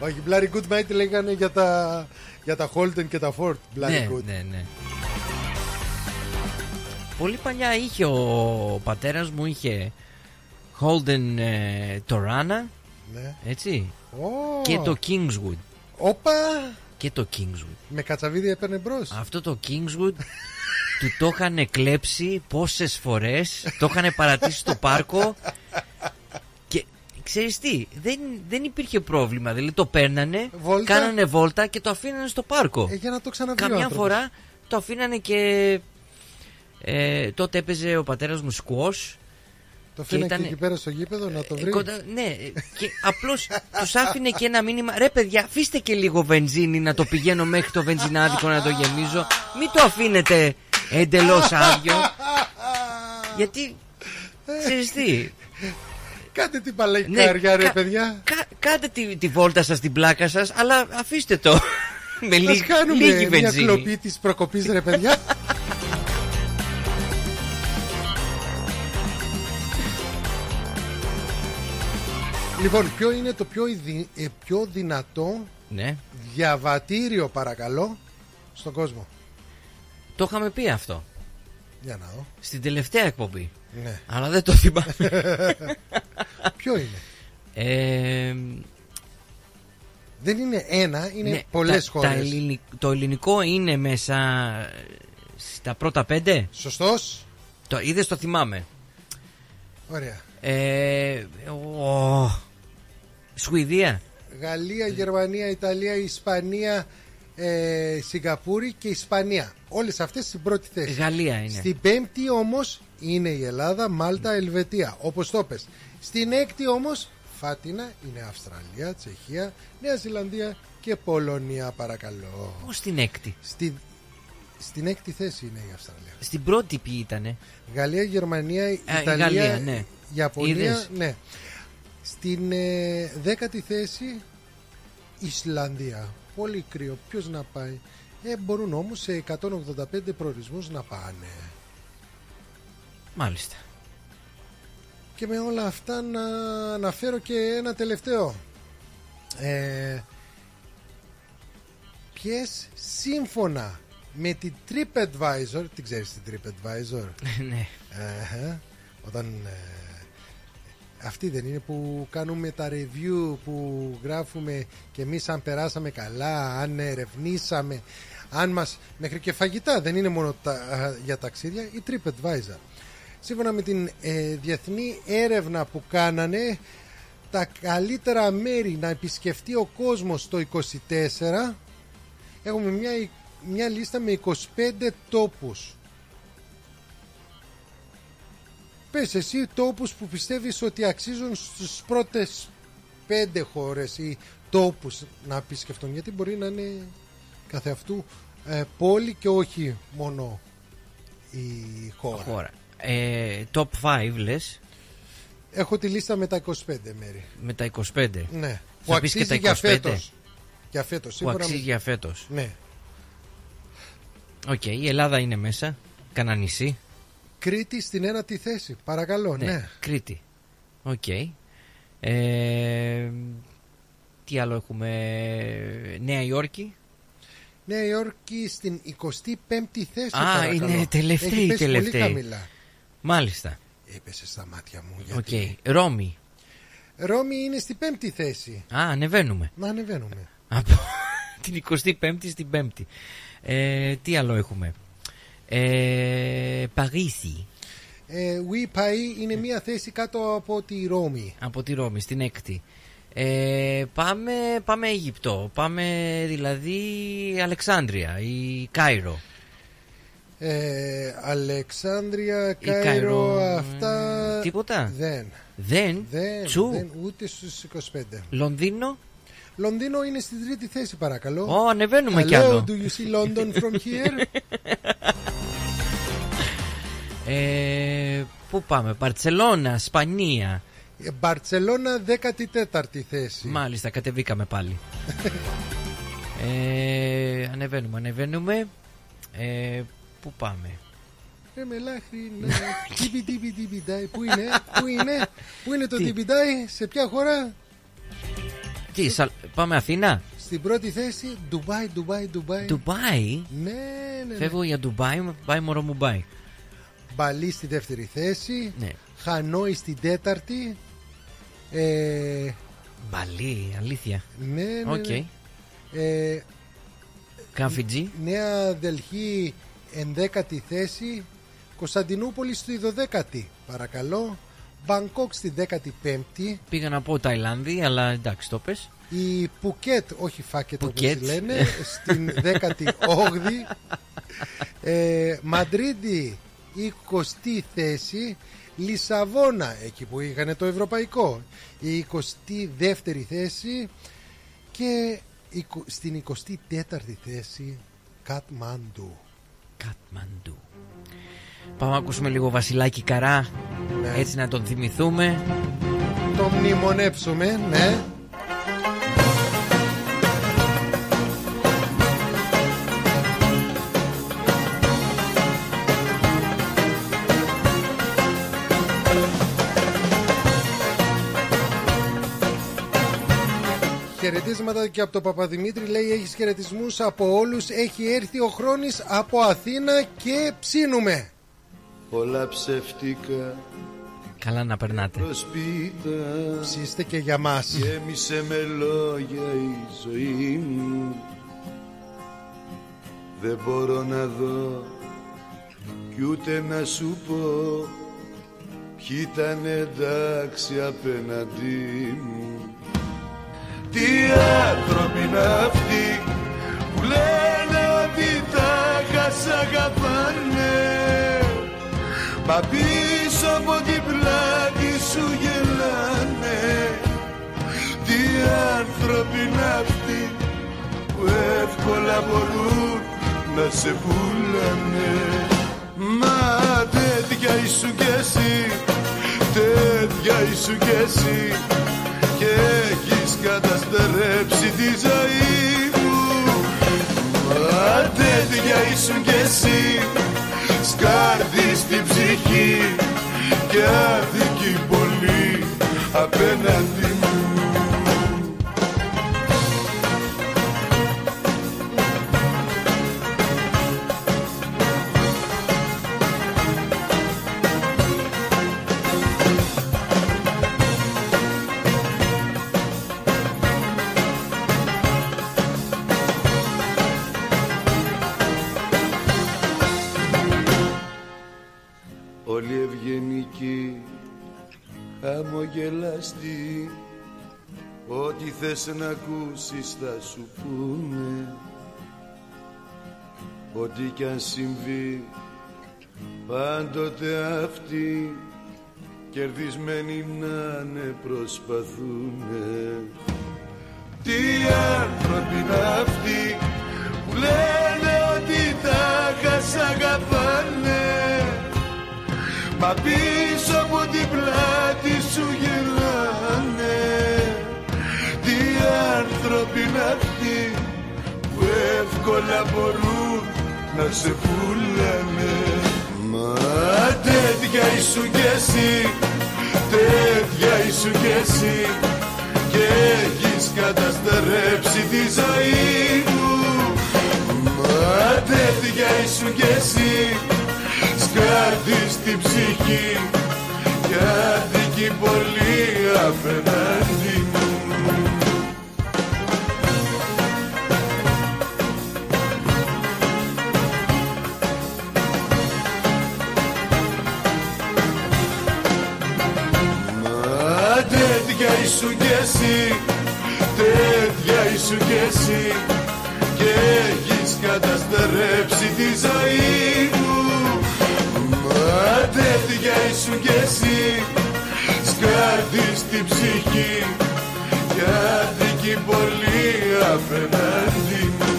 Όχι, Bloody Good Mind λέγανε για τα, για τα Holden και τα Ford. Bloody ναι, Good. ναι, ναι. Πολύ παλιά είχε ο πατέρας μου είχε Holden ε, Torana, Ναι. έτσι, Ω. και το Kingswood. Όπα! Και το Kingswood. Με κατσαβίδι έπαιρνε μπρος. Αυτό το Kingswood του το είχαν κλέψει πόσες φορές, το είχαν παρατήσει στο πάρκο και ξέρεις τι, δεν, δεν υπήρχε πρόβλημα, δηλαδή το παίρνανε, Βόλτα. κάνανε βόλτα και το αφήνανε στο πάρκο. Ε, για να το ξαναβρει ο Καμιά άνθρωπος. φορά το αφήνανε και ε, τότε έπαιζε ο πατέρας μου σκουός Το και αφήνε ήταν- και εκεί πέρα στο γήπεδο να το βρει. Κοντά- ναι, και απλώς τους άφηνε και ένα μήνυμα. Ρε, παιδιά, αφήστε και λίγο βενζίνη να το πηγαίνω μέχρι το βενζινάδικο να το γεμίζω. Μην το αφήνετε εντελώς άδειο. Γιατί. Ξέρεις τι, Κάντε την παλαϊκή Ναι, καρδιά, ρε κα- παιδιά. κα- κάντε τη, τη βόλτα σας, την πλάκα σας, αλλά αφήστε το με Ας λίγη, κάνουμε λίγη μια βενζίνη. κλοπή της προκοπής, ρε παιδιά. Λοιπόν, ποιο είναι το πιο, ιδι- ε, πιο δυνατό Ναι, διαβατήριο, παρακαλώ, στον κόσμο; το είχαμε πει αυτό. Για να δω. Στην τελευταία εκπομπή. Ναι. Αλλά δεν το θυμάμαι. Ποιο είναι; Ε, Δεν είναι ένα, είναι ναι, πολλές τα- χώρες. τα ελληνι- το ελληνικό είναι μέσα στα πρώτα πέντε. Σωστός. Το είδες, το θυμάμαι. Ωραία. Ε, ο, Σουηδία. Γαλλία, Γερμανία, Ιταλία, Ισπανία, ε, Σιγκαπούρη και Ισπανία. Όλες αυτές στην πρώτη θέση. Γαλλία είναι. Στην πέμπτη όμως είναι η Ελλάδα, Μάλτα, Ελβετία. Όπως το πες. Στην έκτη όμως Φάτινα είναι Αυστραλία, Τσεχία, Νέα Ζηλανδία και Πολωνία παρακαλώ. Πώς στην έκτη; Στη, στην έκτη θέση είναι η Αυστραλία. Στην πρώτη ποιοι ήτανε; Γαλλία, Γερμανία, η Ιταλία, Γαλλία, ναι. Ιαπωνία, Είδες; ναι. Στην ε, δέκατη θέση Ισλανδία. Πολύ κρύο. Ποιος να πάει. Ε, μπορούν όμως σε 185 προορισμούς να πάνε. Μάλιστα. Και με όλα αυτά να αναφέρω και ένα τελευταίο. Ε, ποιες σύμφωνα με την TripAdvisor, την ξέρεις την TripAdvisor, ναι. Αχα. Όταν ε, αυτή δεν είναι που κάνουμε τα review που γράφουμε και εμείς αν περάσαμε καλά, αν ερευνήσαμε, αν μας μέχρι και φαγητά δεν είναι μόνο τα, για ταξίδια, η TripAdvisor. Σύμφωνα με την ε, διεθνή έρευνα που κάνανε, τα καλύτερα μέρη να επισκεφτεί ο κόσμος το 24 έχουμε μια, μια λίστα με 25 τόπους Πες εσύ τόπους που πιστεύεις ότι αξίζουν στους πρώτες πέντε χώρες ή τόπους να επισκεφτούν γιατί μπορεί να είναι κάθε αυτού ε, πόλη και όχι μόνο η χώρα. Χώρα. Ε, top 5 λες; Έχω τη λίστα με τα 25 μέρη. με τα 25. Ναι. Θα Που πεις και αξίζει τα 25. για φέτος. Για φέτος. Που σύμφωνα αξίζει με- για φέτος. Ναι. Οκ, η Ελλάδα είναι μέσα. Κάνα νησί. Κρήτη στην ένατη θέση. Παρακαλώ, ναι. Κρήτη. Οκ. Ε, τι άλλο έχουμε; Νέα Υόρκη. Νέα Υόρκη στην 25η θέση. Α, παρακαλώ. είναι τελευταία Έχει η πέσει τελευταία. Πολύ χαμηλά. Μάλιστα. Έπεσε στα μάτια μου. Οκ. Γιατί... Ρώμη. Ρώμη είναι στη πέμπτη θέση. Α, ανεβαίνουμε. Να ανεβαίνουμε. Από την 25η στην 5η. Ε, τι άλλο έχουμε; Ε, Παρίσι. Ε, oui, Paris είναι μία θέση κάτω από τη Ρώμη. Από τη Ρώμη, στην έκτη. Ε, πάμε, πάμε Αίγυπτο. Πάμε δηλαδή Αλεξάνδρεια ή Κάιρο. Ε, Αλεξάνδρεια, Κάιρο, Κάιρο, αυτά. τίποτα; Δεν. Δεν; Δεν, Τσου. δεν ούτε στους 25. Λονδίνο; Λονδίνο είναι στην τρίτη θέση, παρακαλώ. Ω, ανεβαίνουμε Hello, κι άλλο. do you see London from here? Ε, πού πάμε, Μπαρτσελώνα, Ισπανία. Ε, Μπαρτσελώνα, 14η θέση. Μάλιστα, κατεβήκαμε πάλι. ε, ανεβαίνουμε, ανεβαίνουμε. Ε, πού πάμε; Ρε μελάχρη, ναι. Τίπι, τίπι, τίπι, ντάι. Πού είναι, πού είναι, πού είναι το Τι; τίπι, ντάι, σε ποια χώρα; Τι, Σαλ- πάμε Αθήνα; Στην πρώτη θέση, Ντουμπάι, Ντουμπάι, Ντουμπάι. Ντουμπάι; Ναι, ναι, ναι. Φεύγω για Ντουμπάι, πάει μωρό μου πάει. Μπαλί στη δεύτερη θέση. Ναι. Χανόι στην τέταρτη. Ε, Μπαλί, αλήθεια. ναι, ναι. Οκ. ναι. Ε, Καμφιτζή. Νέα Δελχί ενδέκατη θέση. Κωνσταντινούπολη στη δωδέκατη. Παρακαλώ. Μπαγκόκ στη δέκατη πέμπτη. Πήγα να πω Ταϊλάνδη, αλλά εντάξει το πες. Η Πουκέτ, όχι Φάκετ όπως Πουκέτ. λένε, στην 18η. Ε, Μαντρίδη, 20η θέση. Λισαβόνα, εκεί που είχαν το ευρωπαϊκό, η 22η θέση. Και η κο- στην 24η θέση, Κατμάντου. Κατμαντού. Πάμε να ακούσουμε λίγο Βασιλάκη Καρά. Ναι. Έτσι να τον θυμηθούμε. Το μνημονέψουμε, ναι. Χαιρετίσματα και από το Παπαδημήτρη λέει έχεις χαιρετισμούς από όλους. Έχει έρθει ο Χρόνης από Αθήνα και ψήνουμε Όλα ψευτικά Καλά να περνάτε. προσπίτα. Ψήστε και για μας. Γέμισε με λόγια η ζωή μου. Δεν μπορώ να δω κι ούτε να σου πω Ποιοι ήταν εντάξει απέναντί μου Τι άνθρωποι είναι αυτοί που λένε ότι τα χάσα αγαπάνε. Μα πίσω από την πλάτη σου γελάνε. Τι άνθρωποι είναι αυτοί που εύκολα μπορούν να σε πουλάνε. Μα τέτοια ήσου κι εσύ, τέτοια ήσου κι εσύ. Και έχεις καταστερέψει τη ζωή μου. Μα τέτοια ήσου κι εσύ σκάρδι στην ψυχή και άδικη πολύ απέναντι χαμογελαστοί Ό,τι θες να ακούσεις θα σου πούνε. Ό,τι κι αν συμβεί πάντοτε αυτοί Κερδισμένοι να είναι προσπαθούνε. Τι άνθρωποι είναι αυτοί που λένε ότι τα χάσα αγαπάνε Μα πίσω από την πλάτη σου γελάνε Τι άνθρωποι είναι αυτοί που εύκολα μπορούν να σε πουλάνε. Μα τέτοια ήσου κι εσύ, τέτοια ήσου κι εσύ Και έχεις καταστερέψει τη ζωή μου. Μα τέτοια ήσου κι εσύ σκάρτη στην ψυχή Κι άδικη πολύ απέναντι μου. Μα τέτοια ήσου κι εσύ Τέτοια ήσου κι εσύ Και έχεις καταστρέψει τη ζωή μου Μα τέτοια ήσου κι εσύ Σκάτη στην ψυχή Κι άδικη πολύ απέναντι μου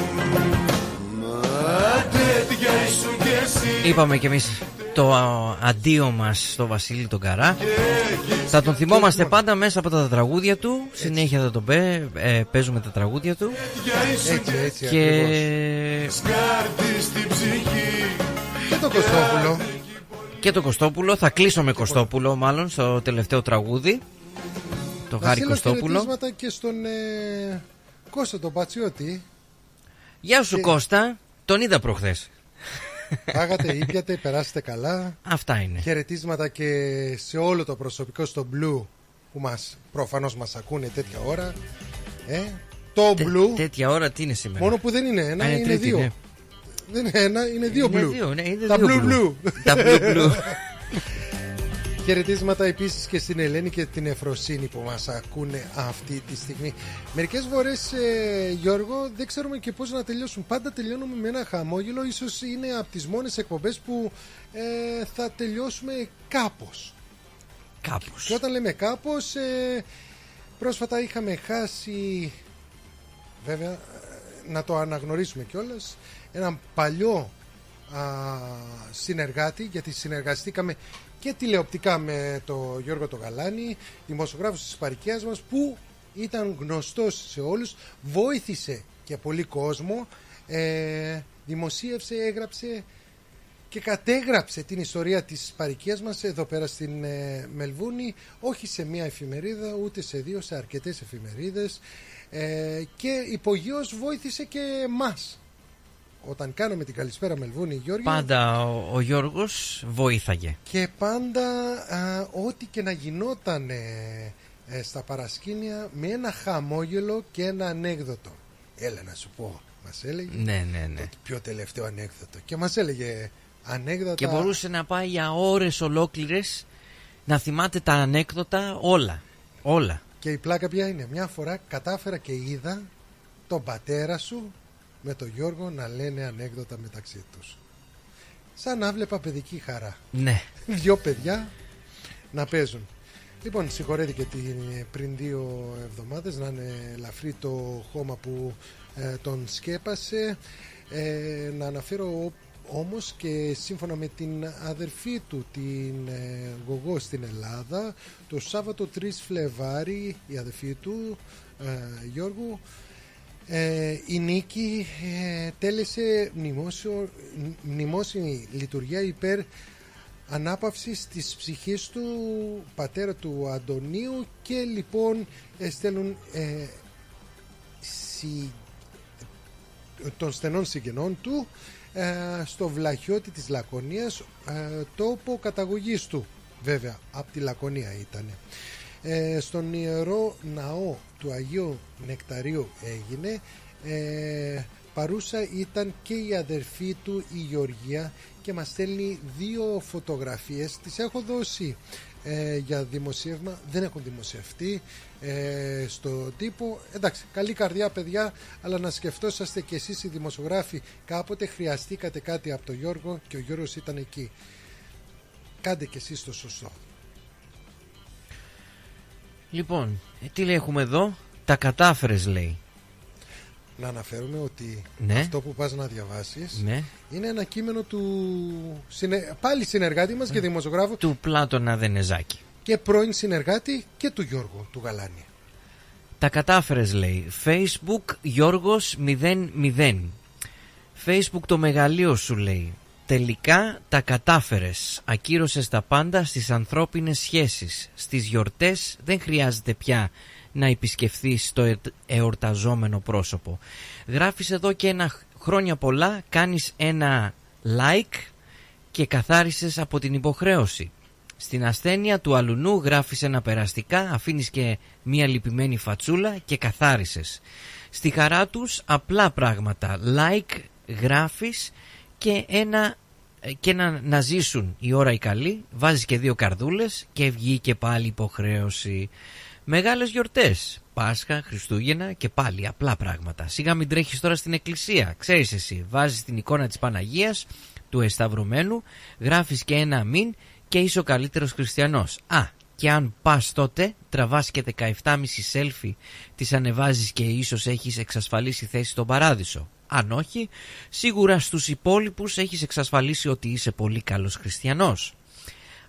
Μα τέτοια ήσου κι εσύ Είπαμε κι εμείς το α, αντίο μας στο Βασίλη τον Καρά. Θα τον θυμόμαστε πάντα μέσα από τα τραγούδια του. Συνέχεια θα τον πέ, ε, παίζουμε τα τραγούδια του. Έτσι, έτσι, Και Σκάρτη στην ψυχή Και το Κωστόπουλο. Και το Κωστόπουλο. Θα κλείσω με Κωστόπουλο μάλλον στο τελευταίο τραγούδι. Το Να Γάρι στείλω Κωστόπουλο. χαιρετίσματα και στον ε, Κώστα τον Πατσιώτη. Γεια σου Και- Κώστα. Τον είδα προχθές. Πάγατε, ήπιατε, περάσετε καλά. Αυτά είναι. Χαιρετίσματα και σε όλο το προσωπικό στο Blue που μας, προφανώς μας ακούνε τέτοια ώρα. Ε, το Blue, Τέτοια ώρα τι είναι σήμερα; μόνο που δεν είναι ένα, Α, είναι είναι τρίτη, δύο. ναι. Δεν είναι ένα, είναι δύο Είναι Blue. δύο, ναι, είναι Τα δύο Blue Blue. Blue. Τα Blue Blue. Χαιρετίσματα επίσης και στην Ελένη και την Εφροσύνη που μας ακούνε αυτή τη στιγμή. Μερικές φορές, ε, Γιώργο, δεν ξέρουμε και πώς να τελειώσουν. Πάντα τελειώνουμε με ένα χαμόγελο. Ίσως είναι από τις μόνες εκπομπές που ε, θα τελειώσουμε κάπως. Κάπως. Και όταν λέμε κάπως, ε, πρόσφατα είχαμε χάσει, βέβαια, ε, να το αναγνωρίσουμε κιόλας, έναν παλιό α, συνεργάτη, γιατί συνεργαστήκαμε και τηλεοπτικά με το Γιώργο το Γαλάνη, δημοσιογράφος της παρικίας μας, που ήταν γνωστός σε όλους, βοήθησε και πολύ κόσμο, ε, δημοσίευσε, έγραψε και κατέγραψε την ιστορία της παρικίας μας εδώ πέρα στην ε, Μελβούνη όχι σε μία εφημερίδα ούτε σε δύο, σε αρκετές εφημερίδες ε, και υπογείως βοήθησε και μας όταν κάναμε την καλησπέρα Μελβούνη Γιώργη Πάντα ο, ο Γιώργος βοήθαγε. και πάντα α, ό,τι και να γινόταν ε, ε, στα παρασκήνια με ένα χαμόγελο και ένα ανέκδοτο έλα να σου πω μας έλεγε Ναι, ναι, ναι. το πιο τελευταίο ανέκδοτο και μας έλεγε ανέκδοτα Και μπορούσε να πάει για ώρες ολόκληρες να θυμάται τα ανέκδοτα όλα. Όλα. Και η πλάκα ποια είναι; Μια φορά κατάφερα και είδα τον πατέρα σου με τον Γιώργο να λένε ανέκδοτα μεταξύ τους. Σαν να βλέπα παιδική χαρά. Ναι. Δυο παιδιά να παίζουν. Λοιπόν, συγχωρέθηκε την, πριν δύο εβδομάδες να είναι ελαφρύ το χώμα που ε, τον σκέπασε. Ε, να αναφέρω ο- όμως και σύμφωνα με την αδερφή του την ε, Γογό στην Ελλάδα το Σάββατο 3 Φλεβάρι η αδερφή του ε, Γιώργου ε, η Νίκη ε, τέλεσε μνημόσιο, μνημόσυνη λειτουργία υπέρ ανάπαυσης της ψυχής του πατέρα του Αντωνίου και λοιπόν ε, στέλνουν ε, συ- των στενών συγγενών του ε, στο Βλαχιώτη της Λακωνίας ε, τόπο καταγωγής του βέβαια από τη Λακωνία ήταν ε, στον Ιερό Ναό του Αγίου Νεκταρίου έγινε. Ε, παρούσα ήταν και η αδερφή του η Γεωργία και μας στέλνει δύο φωτογραφίες. Τις έχω δώσει ε, για δημοσίευμα. Δεν έχουν δημοσιευτεί ε, στο τύπο. Εντάξει καλή καρδιά παιδιά αλλά να σκεφτόσαστε και εσείς οι δημοσιογράφοι κάποτε χρειαστήκατε κάτι από τον Γιώργο και ο Γιώργος ήταν εκεί. Κάντε και εσείς το σωστό Λοιπόν, ε, τι λέει έχουμε εδώ; Τα κατάφερες λέει. να αναφέρουμε ότι Ναι. αυτό που πας να διαβάσεις Ναι. είναι ένα κείμενο του συνε- πάλι συνεργάτη μας και δημοσιογράφου Του Πλάτωνα Δενεζάκη. και πρώην συνεργάτη και του Γιώργου του Γαλάνη Τα κατάφερες λέει. Facebook Γιώργος 00. Facebook το μεγαλείο σου λέει. Τελικά τα κατάφερες. Ακύρωσες τα πάντα στις ανθρώπινες σχέσεις. Στις γιορτές δεν χρειάζεται πια να επισκεφθείς το εορ- εορταζόμενο πρόσωπο. Γράφεις εδώ και ένα χ- χρόνια πολλά, κάνεις ένα like και καθάρισες από την υποχρέωση. Στην ασθένεια του αλουνού γράφεις ένα περαστικά, αφήνεις και μία λυπημένη φατσούλα και καθάρισες. Στη χαρά τους απλά πράγματα. Like γράφεις και ένα και να, να ζήσουν η ώρα η καλή, βάζεις και δύο καρδούλες και βγήκε πάλι υποχρέωση. Μεγάλες γιορτές, Πάσχα, Χριστούγεννα και πάλι απλά πράγματα. Σιγά μην τρέχεις τώρα στην εκκλησία, ξέρεις εσύ, βάζεις την εικόνα της Παναγίας, του Εσταυρωμένου, γράφεις και ένα αμήν και είσαι ο καλύτερος χριστιανός. Α, και αν πας τότε, τραβάς και 17,5 selfie, τις ανεβάζεις και ίσως έχεις εξασφαλίσει θέση στον παράδεισο. Αν όχι, σίγουρα στους υπόλοιπους έχεις εξασφαλίσει ότι είσαι πολύ καλός χριστιανός.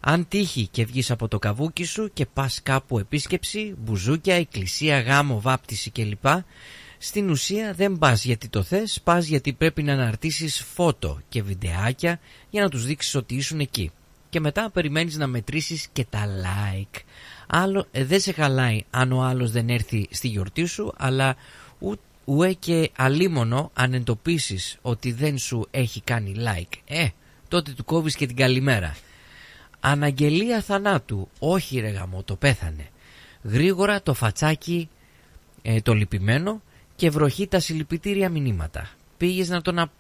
Αν τύχει και βγεις από το καβούκι σου και πας κάπου επίσκεψη, μπουζούκια, εκκλησία, γάμο, βάπτιση κλπ. Στην ουσία δεν πας γιατί το θες, πας γιατί πρέπει να αναρτήσεις φώτο και βιντεάκια για να τους δείξεις ότι ήσουν εκεί. Και μετά περιμένεις να μετρήσεις και τα like. Άλλο, ε, δεν σε χαλάει αν ο άλλος δεν έρθει στη γιορτή σου, αλλά ούτε ουέ και αλίμονο αν εντοπίσεις ότι δεν σου έχει κάνει like. Ε, τότε του κόβεις και την καλημέρα. Αναγγελία θανάτου. Όχι ρε γαμό, το πέθανε. Γρήγορα το φατσάκι ε, το λυπημένο και βροχή τα συλληπιτήρια μηνύματα. Πήγες να τον, α,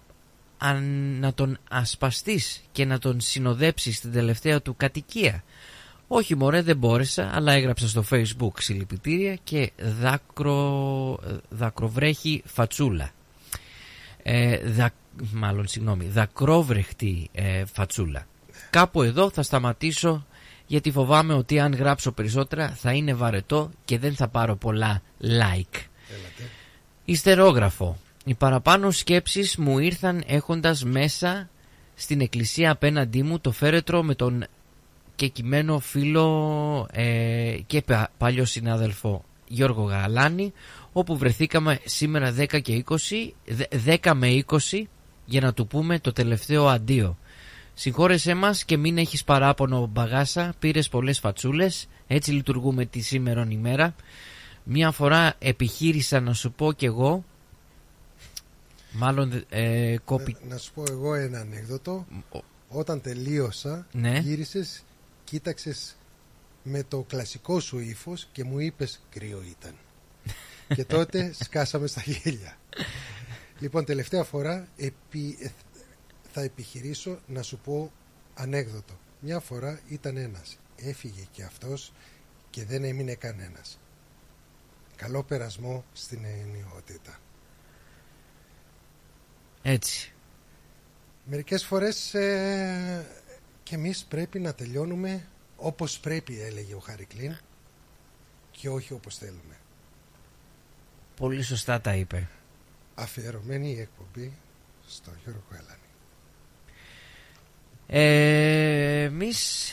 α, να τον ασπαστείς και να τον συνοδέψεις στην τελευταία του κατοικία. Όχι μωρέ δεν μπόρεσα αλλά έγραψα στο facebook συλληπιτήρια και δάκρο, δακροβρέχει φατσούλα. Ε, δα, μάλλον συγγνώμη, δακρόβρεχτη ε, φατσούλα. Κάπου εδώ θα σταματήσω γιατί φοβάμαι ότι αν γράψω περισσότερα θα είναι βαρετό και δεν θα πάρω πολλά like. Ιστερόγραφο. Οι παραπάνω σκέψεις μου ήρθαν έχοντας μέσα στην εκκλησία απέναντί μου το φέρετρο με τον και κειμένο φίλο ε, και πα- παλιό συνάδελφο Γιώργο Γαλάνη όπου βρεθήκαμε σήμερα 10 και 20, δε- 10 με 20 για να του πούμε το τελευταίο αντίο. Συγχώρεσέ μας και μην έχεις παράπονο μπαγάσα, πήρες πολλές φατσούλες, έτσι λειτουργούμε τη σήμερον ημέρα. Μια φορά επιχείρησα να σου πω κι εγώ, μάλλον ε, κόπη... Να σου πω εγώ ένα ανέκδοτο. Όταν τελείωσα, Ναι. γύρισες, κοίταξες με το κλασικό σου ύφος και μου είπες κρύο ήταν. και τότε σκάσαμε στα γέλια. λοιπόν, τελευταία φορά επί, ε, θα επιχειρήσω να σου πω ανέκδοτο. Μια φορά ήταν ένας. Έφυγε και αυτός και δεν έμεινε κανένας. Καλό περασμό στην ενιότητα. Έτσι. Μερικές φορές ε, και εμείς πρέπει να τελειώνουμε όπως πρέπει έλεγε ο Χαρικλίν και όχι όπως θέλουμε. Πολύ σωστά τα είπε. Αφιερωμένη η εκπομπή στο Γιώργο Έλανη. Ε, εμείς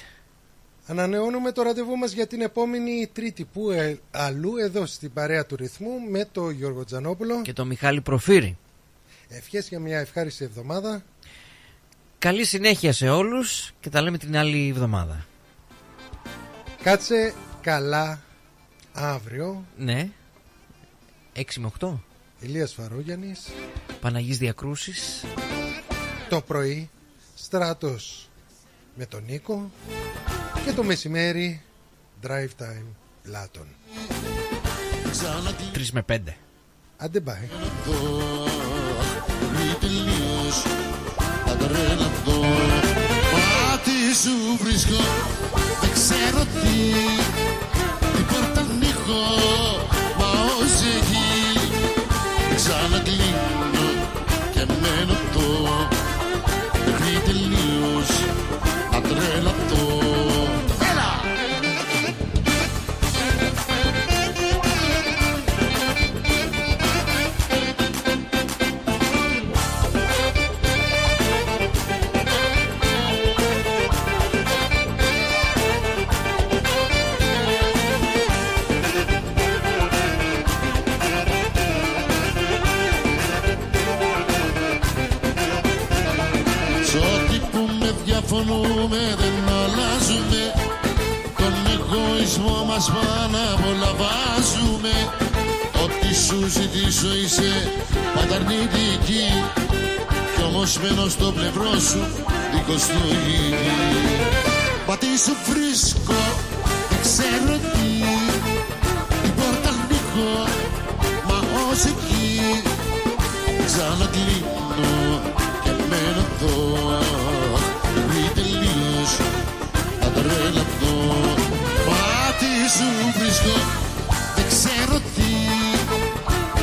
Ανανεώνουμε το ραντεβού μας για την επόμενη Τρίτη που ε, αλλού εδώ στην παρέα του ρυθμού με το Γιώργο Τζανόπουλο. και το Μιχάλη Προφύρη. Ευχές για μια ευχάριστη εβδομάδα. Καλή συνέχεια σε όλους και τα λέμε την άλλη εβδομάδα. Κάτσε καλά αύριο. Ναι. 6 με 8. Ηλίας Φαρούγιανης. Παναγής Διακρούσεις. Το πρωί Στράτος με τον Νίκο. Και το μεσημέρι Drive Time Πλάτων. 3 με 5. Άντε πάει. Τελείως Θα τρελαθώ. Μα τι σου βρίσκω Δεν ξέρω τι. Την πόρτα ανοίγω Μα ως εκεί. Ξανακλίνω Και μένω εδώ. Μέχρι τελείως Θα τρελαθώ με διαφωνούμε δεν αλλάζουμε. Τον εγωισμό μας πάνω απ' όλα βάζουμε Ό,τι σου ζητήσω είσαι πάντα αρνητική Κι όμως μένω στο πλευρό σου δίχως λογική Μα τι σου βρίσκω δεν ξέρω τι. Την πόρτα ανοίγω μα ως εκεί Ξανακλίνω βρίσκω δεν ξέρω τι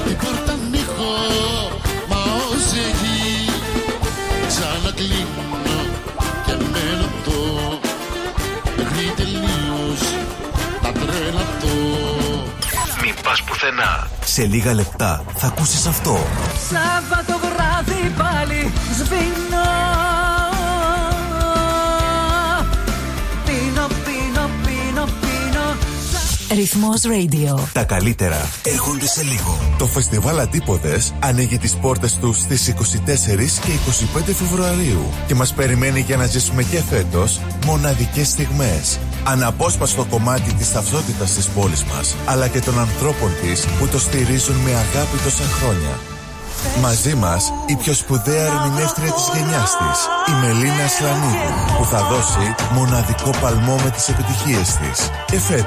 Την πόρτα ανοίγω μα ως εκεί Ξανακλίνω και μένω εδώ Μέχρι τελείως θα τρελαθώ Μην πας πουθενά. Σε λίγα λεπτά θα ακούσεις αυτό. Σάββατο βράδυ πάλι σβήνω Ρυθμός Radio. Τα καλύτερα έρχονται σε λίγο. Το φεστιβάλ Αντίποδες ανοίγει τις πόρτες του στις 24 και 25 Φεβρουαρίου και μας περιμένει για να ζήσουμε και φέτος μοναδικές στιγμές. Αναπόσπαστο κομμάτι της ταυτότητας της πόλης μας, αλλά και των ανθρώπων της που το στηρίζουν με αγάπη τόσα χρόνια. Μαζί μας η πιο σπουδαία ερμηνεύτρια της γενιάς της, η Μελίνα Σλανίδου, που θα δώσει μοναδικό παλμό με τις επιτυχίες της. Και φέτος